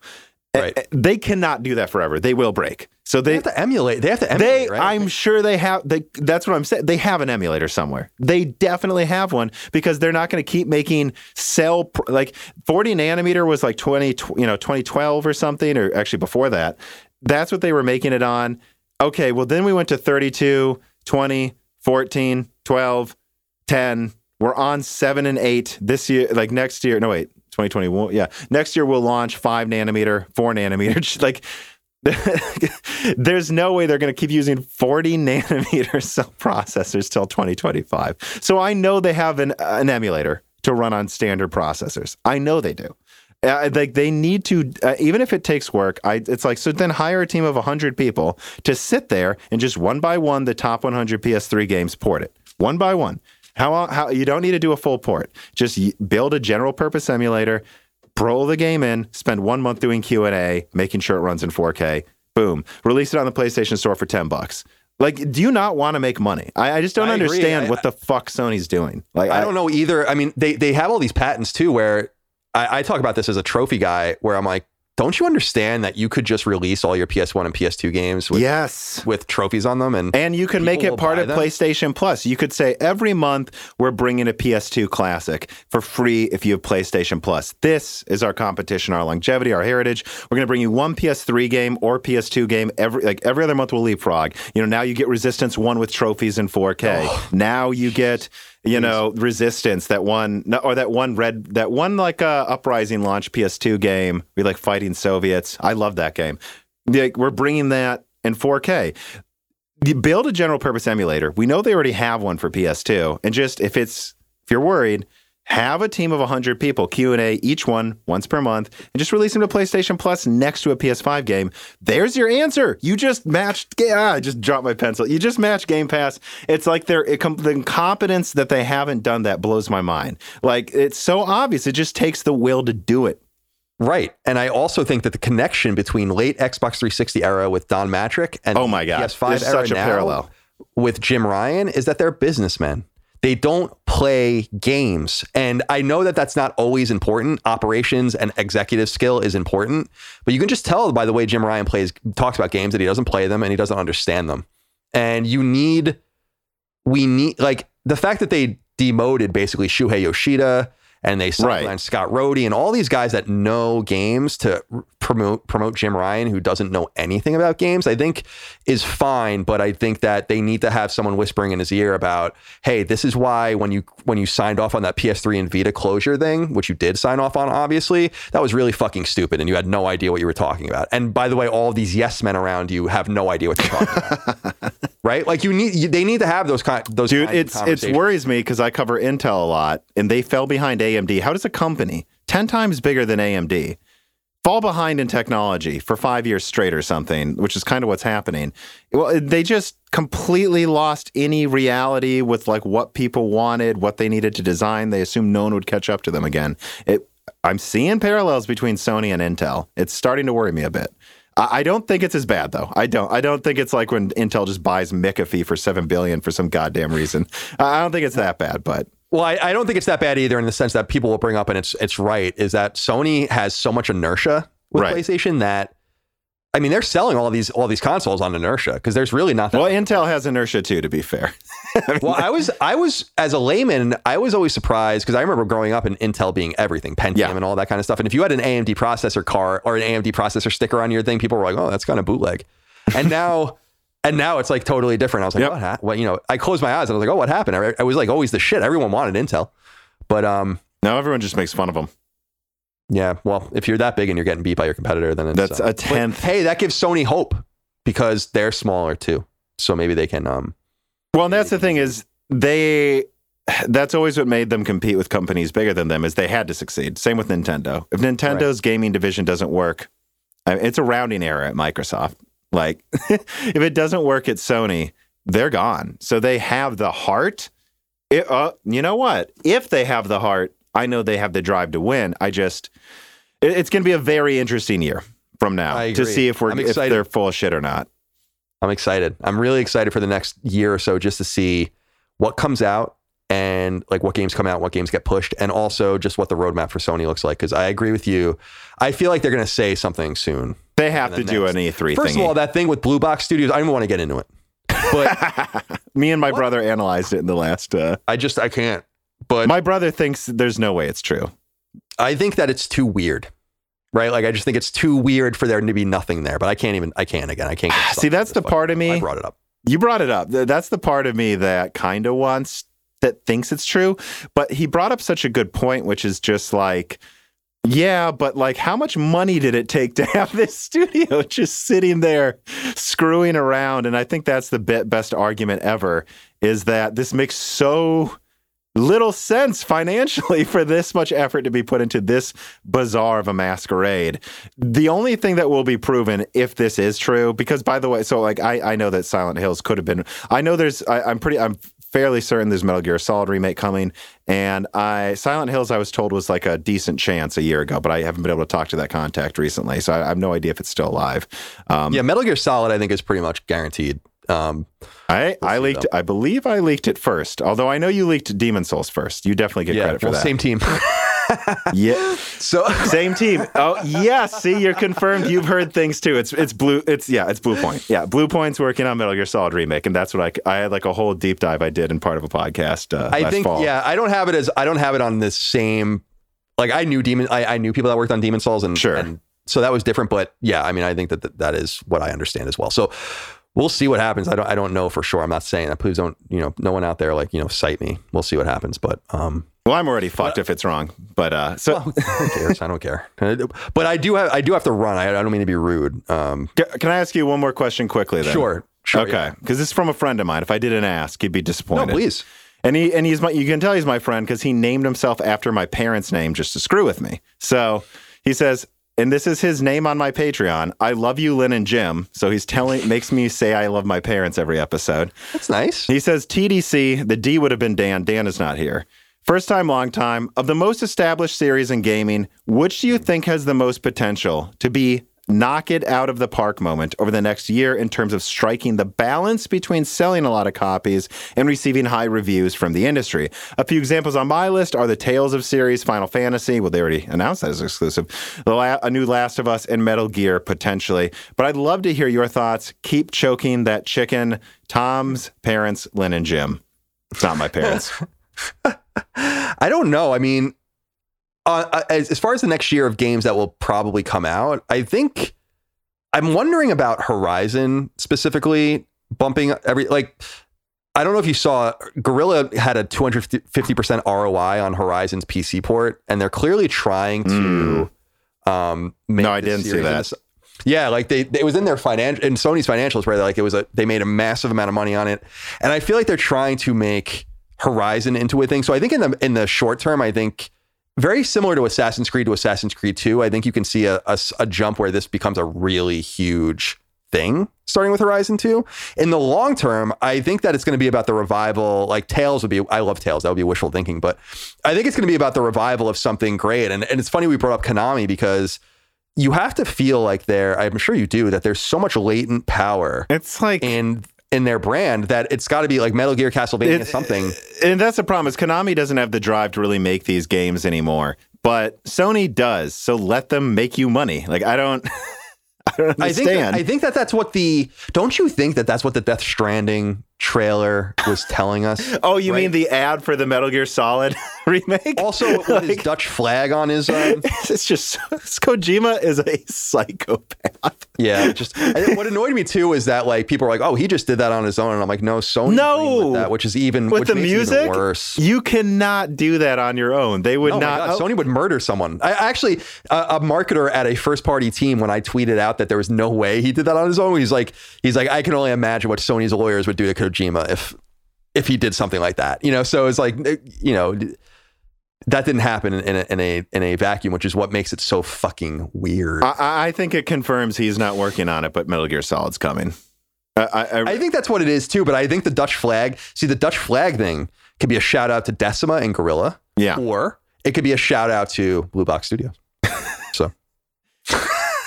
Right. They cannot do that forever. They will break. So They they have to emulate. They have to they, emulate, right? I'm sure they have. They, that's what I'm saying. They have an emulator somewhere. They definitely have one because they're not going to keep making cell like 40 nanometer was like 20, tw- you know, 2012 or something, or actually before that. That's what they were making it on. Okay, well then we went to 32, 20, 14, 12, 10. We're on seven and eight this year. Like next year, no wait, 2021. Yeah, next year we'll launch five nanometer, four nanometer. Like there's no way they're going to keep using 40 nanometer cell processors till 2025. So I know they have an, an emulator to run on standard processors. I know they do. Uh, like they need to, uh, even if it takes work. I, it's like so. Then hire a team of 100 people to sit there and just one by one, the top 100 PS3 games port it one by one. How how you don't need to do a full port. Just build a general purpose emulator, roll the game in, spend one month doing Q and A, making sure it runs in 4K. Boom, release it on the PlayStation Store for 10 bucks. Like, do you not want to make money? I, I just don't I understand I- what the fuck Sony's doing. Like, I don't know either. I mean, they they have all these patents too, where I, I talk about this as a trophy guy, where I'm like, don't you understand that you could just release all your PS1 and PS2 games with, Yes. with trophies on them, and And you can make it part of them. PlayStation Plus. You could say every month we're bringing a PS2 classic for free if you have PlayStation Plus. This is our competition, our longevity, our heritage. We're going to bring you one PS3 game or PS2 game every like every other month. We'll leapfrog. You know, now you get Resistance one with trophies in 4K. Oh. Now you get you know Resistance that one or that one red that one like uh, Uprising launch PS2 game. We like fighting Soviets. I love that game. Like, we're bringing that in 4K you build a general purpose emulator. We know they already have one for PS2, and just if it's if you're worried, have a team of 100 people Q and A each one once per month, and just release them to PlayStation Plus next to a PS5 game. There's your answer. You just matched. Ah, I just dropped my pencil. You just matched Game Pass. It's like they're it, the incompetence that they haven't done that blows my mind. Like it's so obvious. It just takes the will to do it. right. And I also think that the connection between late Xbox 360 era with Don Mattrick and Oh my God. PS5 There's era such a now parallel. with Jim Ryan is that they're businessmen. They don't play games. And I know that that's not always important. Operations and executive skill is important, but you can just tell by the way Jim Ryan plays, talks about games that he doesn't play them and he doesn't understand them. And you need, we need, like the fact that they demoted basically Shuhei Yoshida and they sidelined Right. Scott Rohde and all these guys that know games to promote promote Jim Ryan who doesn't know anything about games, I think is fine. But I think that they need to have someone whispering in his ear about, hey, this is why when you when you signed off on that PS3 and Vita closure thing, which you did sign off on, obviously, that was really fucking stupid, and you had no idea what you were talking about. And by the way, all these yes men around you have no idea what they're talking about. Right? Like you need, you, they need to have those kind, those Dude, it's it worries me because I cover Intel a lot, and they fell behind AMD. How does a company ten times bigger than AMD fall behind in technology for five years straight or something? Which is kind of what's happening. Well, they just completely lost any reality with like what people wanted, what they needed to design. They assumed no one would catch up to them again. It, I'm seeing parallels between Sony and Intel. It's starting to worry me a bit. I don't think it's as bad though. I don't. I don't think it's like when Intel just buys McAfee for seven billion for some goddamn reason. I don't think it's that bad, but Well, I, I don't think it's that bad either in the sense that people will bring up, and it's it's right, is that Sony has so much inertia with Right. PlayStation that I mean they're selling all these all these consoles on inertia because there's really not that. well, Intel has inertia too. To be fair, well, I was I was as a layman, I was always surprised because I remember growing up and Intel being everything, Pentium Yeah. and all that kind of stuff. And if you had an AMD processor car or an AMD processor sticker on your thing, people were like, "Oh, that's kind of bootleg." And now. And now it's like totally different. I was like, Yep. what, ha- what? You know, I closed my eyes and I was like, oh, what happened? I, I was like always the shit. Everyone wanted Intel, but um, now everyone just makes fun of them. Yeah, well, if you're that big and you're getting beat by your competitor, then That's uh, a but, tenth. hey, that gives Sony hope because they're smaller too, so maybe they can. Um, Well, and that's the thing is they. That's always what made them compete with companies bigger than them is they had to succeed. Same with Nintendo. If Nintendo's gaming division doesn't work, I mean, it's a rounding error at Microsoft. Like, if it doesn't work at Sony, they're gone. So they have the heart. It, uh, you know what? If they have the heart, I know they have the drive to win. I just, it- it's going to be a very interesting year from now to see if we're if they're full of shit or not. I'm excited. I'm really excited for the next year or so just to see what comes out and like what games come out, what games get pushed, and also just what the roadmap for Sony looks like. Because I agree with you. I feel like they're going to say something soon. They have to then do next- an E3 First thingy. of all, that thing with Blue Box Studios, I don't even want to get into it, but Me and my brother analyzed it in the last. Uh, I just I can't. But my brother thinks there's no way it's true. I think that it's too weird. Right? Like I just think it's too weird for there to be nothing there. But I can't even I can't again. I can't get ah, See, that's the part of me. I brought it up. You brought it up. That's the part of me that kind of wants that thinks it's true. But he brought up such a good point, which is just like, yeah, but like, how much money did it take to have this studio just sitting there screwing around? And I think that's the best argument ever is that this makes so little sense financially for this much effort to be put into this bizarre of a masquerade. The only thing that will be proven if this is true, because by the way, so like I, I know that Silent Hills could have been. I know there's. I, I'm pretty. I'm fairly certain there's Metal Gear Solid remake coming, and I Silent Hills I was told was like a decent chance a year ago, but I haven't been able to talk to that contact recently, so I, I have no idea if it's still alive. Um, Yeah, Metal Gear Solid I think is pretty much guaranteed Um, I, I leaked. I believe I leaked it first. Although I know you leaked Demon's Souls first. You definitely get yeah, credit for well, that. same team. Yeah, so same team. Oh, yeah. See, you're confirmed. You've heard things too. It's it's blue. It's yeah. It's Bluepoint. Yeah, Bluepoint's working on Metal Gear Solid remake, and that's what I I had like a whole deep dive I did in part of a podcast. Uh, I think fall. yeah, I don't have it as I don't have it on the same. Like I knew demon, I, I knew people that worked on Demon's Souls, and Sure. and so that was different. But yeah, I mean, I think that that, that is what I understand as well. So we'll see what happens. I don't I don't know for sure. I'm not saying that. Please don't you know no one out there like you know cite me. We'll see what happens. But um, Well, I'm already fucked if it's wrong. But uh, so who cares? I don't care. But I do have I do have to run. I, I don't mean to be rude. Um, can I ask you one more question quickly? Then? sure, sure. Okay, yeah. because this is from a friend of mine. If I didn't ask, he'd be disappointed. No, please. And he and he's my you can tell he's my friend because he named himself after my parents' name just to screw with me. So he says, and this is his name on my Patreon. I love you, Lynn and Jim. So he's telling makes me say I love my parents every episode. That's nice. He says TDC, the D would have been Dan. Dan is not here. First time, long time. Of the most established series in gaming, which do you think has the most potential to be knock it out of the park moment over the next year in terms of striking the balance between selling a lot of copies and receiving high reviews from the industry? A few examples on my list are the Tales of series, Final Fantasy. Well, they already announced that as exclusive. La- a new Last of Us and Metal Gear potentially. But I'd love to hear your thoughts. Keep choking that chicken. Tom's parents, Lynn and Jim. It's not my parents. I don't know. I mean, uh, as, as far as the next year of games that will probably come out, I think I'm wondering about Horizon specifically bumping every like. I don't know if you saw Guerrilla had a 250% ROI on Horizon's PC port, and they're clearly trying to um, make No, I didn't see that. yeah, like they, it was in their financial in Sony's financials where like it was a they made a massive amount of money on it, and I feel like they're trying to make Horizon into a thing. So I think in the in the short term, I think very similar to Assassin's Creed to Assassin's Creed 2, I think you can see a a jump where this becomes a really huge thing starting with Horizon 2. In the long term, I think that it's going to be about the revival. Like Tales would be, I love Tales. That would be wishful thinking, but I think it's going to be about the revival of something great. And, and it's funny we brought up Konami because you have to feel like there, I'm sure you do, that there's so much latent power It's like in in their brand that it's got to be like Metal Gear Castlevania It- something. and that's the problem is Konami doesn't have the drive to really make these games anymore. But Sony does. So let them make you money. Like I don't I don't I think understand. I think that that's what the don't you think that that's what the Death Stranding trailer was telling us? oh, you right? mean the ad for the Metal Gear Solid remake? Also, with his Dutch flag on his um, it's just Kojima is a psychopath. yeah. Just what annoyed me too is that like people are like, oh, he just did that on his own, and I'm like, no, Sony No! that, which is even With the makes it even music, worse. you cannot do that on your own. They would Oh not. God, oh, Sony would murder someone. I actually, a, a marketer at a first party team, when I tweeted out that there was no way he did that on his own, he's like, he's like, I can only imagine what Sony's lawyers would do to Kojima if, if he did something like that. You know, so it's like, eh, you know, that didn't happen in a, in a in a vacuum, which is what makes it so fucking weird. I, I think it confirms he's not working on it, but Metal Gear Solid's coming. I, I, I, I think that's what it is too. But I think the Dutch flag, see, the Dutch flag thing could be a shout out to Decima and Guerrilla, yeah. or it could be a shout out to Blue Box Studios.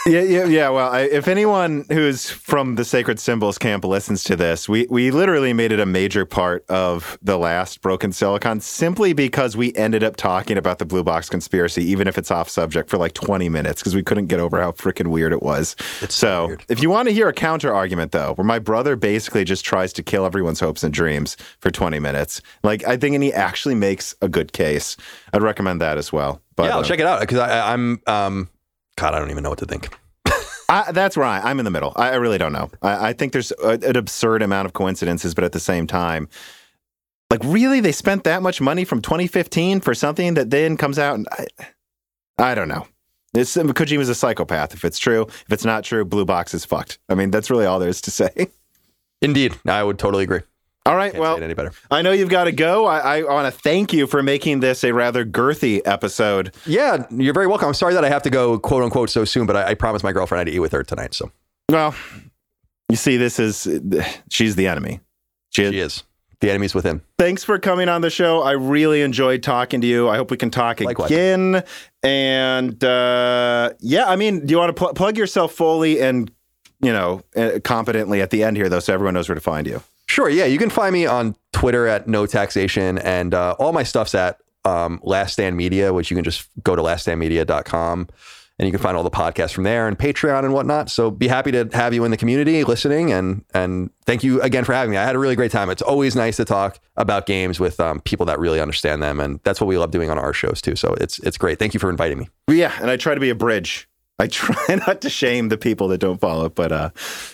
Yeah, yeah, yeah. Well, I, if anyone who's from the Sacred Symbols camp listens to this, we we literally made it a major part of the last Broken Silicon simply because we ended up talking about the Blue Box conspiracy, even if it's off subject, for like 20 minutes because we couldn't get over how freaking weird it was. It's so if you want to hear a counter argument, though, where my brother basically just tries to kill everyone's hopes and dreams for 20 minutes, like I think, and he actually makes a good case, I'd recommend that as well. But yeah, I'll uh, check it out because I'm um, God, I don't even know what to think. I, that's where I, I'm in the middle. I, I really don't know. I, I think there's a, an absurd amount of coincidences, but at the same time, like really, they spent that much money from 2015 for something that then comes out, and I, I don't know. It's, Kojima's a psychopath. If it's true, if it's not true, Blue Box is fucked. I mean, that's really all there is to say. Indeed, I would totally agree. All right. Can't well, any better. I know you've got to go. I, I want to thank you for making this a rather girthy episode. Yeah, you're very welcome. I'm sorry that I have to go quote unquote so soon, but I, I promised my girlfriend I'd eat with her tonight. So Well, you see, this is she's the enemy. She, she is. The enemy's within. thanks for coming on the show. I really enjoyed talking to you. I hope we can talk Likewise. again. And uh, yeah, I mean, do you want to pl- plug yourself fully and you know, uh, competently at the end here, though, so everyone knows where to find you. Sure. Yeah. You can find me on Twitter at no taxation and uh, all my stuff's at um, Last Stand Media, which you can just go to laststandmedia.com and you can find all the podcasts from there and Patreon and whatnot. So be happy to have you in the community listening and and thank you again for having me. I had a really great time. It's always nice to talk about games with um, people that really understand them, and that's what we love doing on our shows too. So it's it's great. Thank you for inviting me. Yeah, and I try to be a bridge. I try not to shame the people that don't follow, but uh,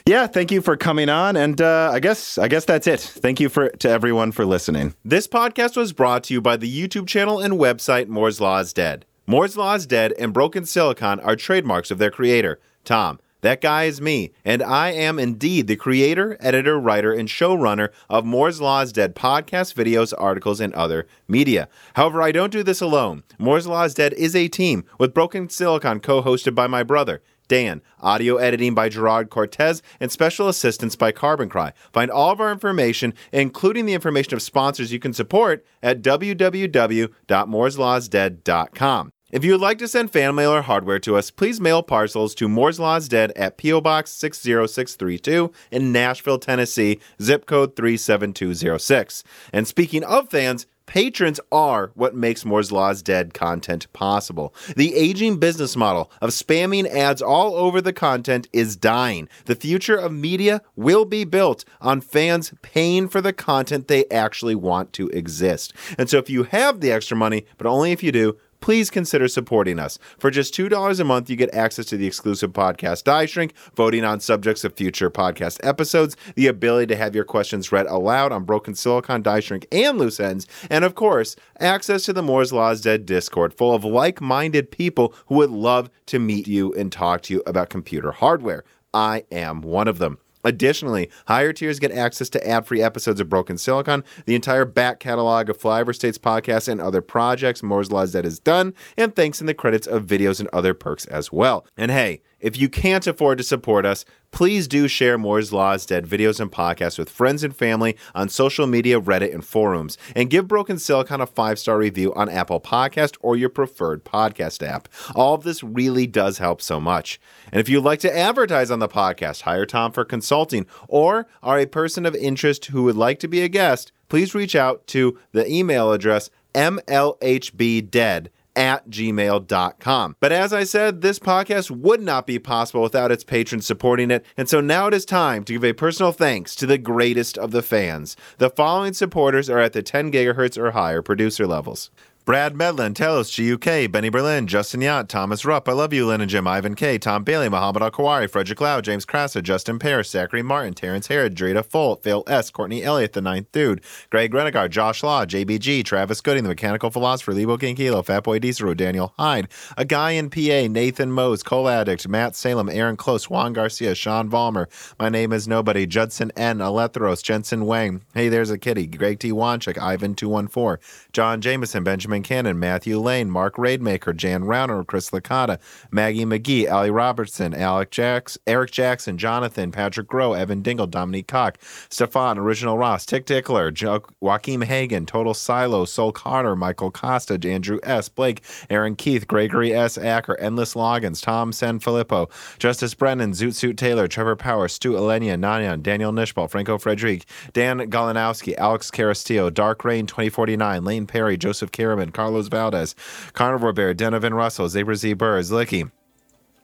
yeah, thank you for coming on, and uh, I guess I guess that's it. Thank you for to everyone for listening. This podcast was brought to you by the YouTube channel and website Moore's Law is Dead. Moore's Law is Dead and Broken Silicon are trademarks of their creator, Tom. That guy is me, and I am indeed the creator, editor, writer, and showrunner of Moore's Law is Dead podcast, videos, articles, and other media. However, I don't do this alone. Moore's Law is Dead is a team with Broken Silicon co hosted by my brother. Dan, audio editing by Gerard Cortez, and special assistance by Carbon Cry. Find all of our information, including the information of sponsors you can support, at www.mooreslawsdead.com. If you would like to send fan mail or hardware to us, please mail parcels to Moore's Law's Dead at P.O. Box 60632 in Nashville, Tennessee, zip code 37206. And speaking of fans, Patrons are what makes Moore's Law's Dead content possible. The aging business model of spamming ads all over the content is dying. The future of media will be built on fans paying for the content they actually want to exist. And so if you have the extra money, but only if you do, please consider supporting us. For just $2 a month, you get access to the exclusive podcast Die Shrink, voting on subjects of future podcast episodes, the ability to have your questions read aloud on Broken Silicon, Die Shrink, and Loose Ends, and of course, access to the Moore's Law's Dead Discord full of like minded people who would love to meet you and talk to you about computer hardware. I am one of them. Additionally, higher tiers get access to ad free episodes of Broken Silicon, the entire back catalog of Flyover States podcasts and other projects Moore's Law Dead has done, and thanks in the credits of videos and other perks as well. And hey, if you can't afford to support us, please do share Moore's Law is Dead videos and podcasts with friends and family on social media, Reddit, and forums. And give Broken Silicon a five star review on Apple Podcast or your preferred podcast app. All of this really does help so much. And if you'd like to advertise on the podcast, hire Tom for consulting, or are a person of interest who would like to be a guest, please reach out to the email address mlhbdead at gmail.com. But as I said, this podcast would not be possible without its patrons supporting it, and so now it is time to give a personal thanks to the greatest of the fans. The following supporters are at the 10 gigahertz or higher producer levels. Brad Medlin, Telos, GUK, Benny Berlin, Justin Yacht, Thomas Rupp, I Love You, Lynn and Jim, Ivan K, Tom Bailey, Muhammad Al Kawari, Frederick Lau, James Crassa, Justin Paris, Zachary Martin, Terrence Herod, Drita Folt, Phil S, Courtney Elliott, The Ninth Dude, Greg Renegard, Josh Law, JBG, Travis Gooding, The Mechanical Philosopher, Lebo King Kilo, Fatboy Diesel, Daniel Hyde, A Guy in PA, Nathan Mose, Cole Addict, Matt Salem, Aaron Close, Juan Garcia, Sean Valmer, My Name is Nobody, Judson N, Alethros, Jensen Wang, Hey There's a Kitty, Greg T. Wanchik, Ivan214, John Jameson, Benjamin Cannon, Matthew Lane, Mark Raidmaker, Jan Rauner, Chris Licata, Maggie McGee, Ali Robertson, Alec Jacks, Eric Jackson, Jonathan, Patrick Groh, Evan Dingle, Dominique Koch, Stefan, Original Ross, Tick Tickler, jo- Joaquim Hagen, Total Silo, Sol Carter, Michael Costa, Andrew S., Blake, Aaron Keith, Gregory S. Acker, Endless Loggins, Tom Sanfilippo, Justice Brennan, Zoot Suit Taylor, Trevor Power, Stu Elenia, Nanyan, Daniel Nishbal, Franco Frederic, Dan Galanowski, Alex Carastillo, Dark Rain 2049, Lane Perry, Joseph Karaman, Carlos Valdez, Carnivore Bear, Denovan Russell, Zebra Z Burr.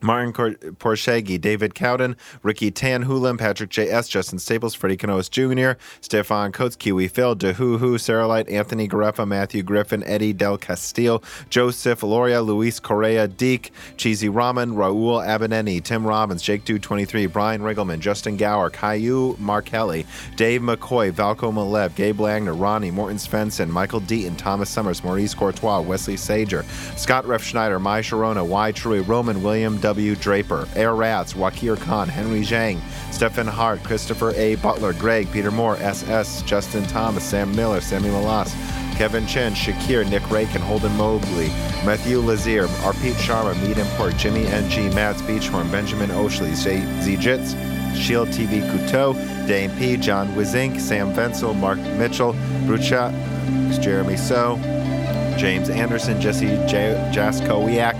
Martin Porshegi, David Cowden, Ricky Tanhulim, Patrick J.S., Justin Staples, Freddie Canoas Jr., Stefan Coates, Kiwi Phil, Sarah Light, Anthony Gareffa, Matthew Griffin, Eddie Del Castillo, Joseph Loria, Luis Correa, Deke, Cheesy Ramen, Raul Abineni, Tim Robbins, Jake Dude 23, Brian Riggleman, Justin Gower, Caillou Markelli, Dave McCoy, Valco Malev, Gabe Langner, Ronnie, Morton Svensson, Michael Deaton, Thomas Summers, Maurice Courtois, Wesley Sager, Scott Ref Schneider, Mai Sharona, Y. True, Roman, William W. Draper, Air Rats, Wakir Khan, Henry Zhang, Stephen Hart, Christopher A. Butler, Greg, Peter Moore, SS, Justin Thomas, Sam Miller, Sammy Malas, Kevin Chen, Shakir, Nick Rakin, Holden Mobley, Matthew Lazier, Arpit Sharma, Meat Import, Jimmy NG, Mads Beachhorn, Benjamin Oshley, Z Jits, Shield TV Couteau, Dane P, John Wizink, Sam Venzel, Mark Mitchell, Brucha, Jeremy So, James Anderson, Jesse J- Jaskowiak,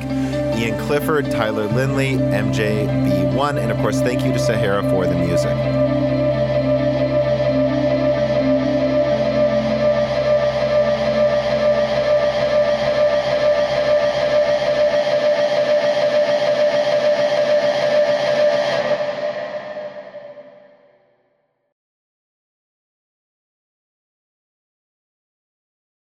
Ian Clifford, Tyler Lindley, MJB1, and of course, thank you to Sahara for the music.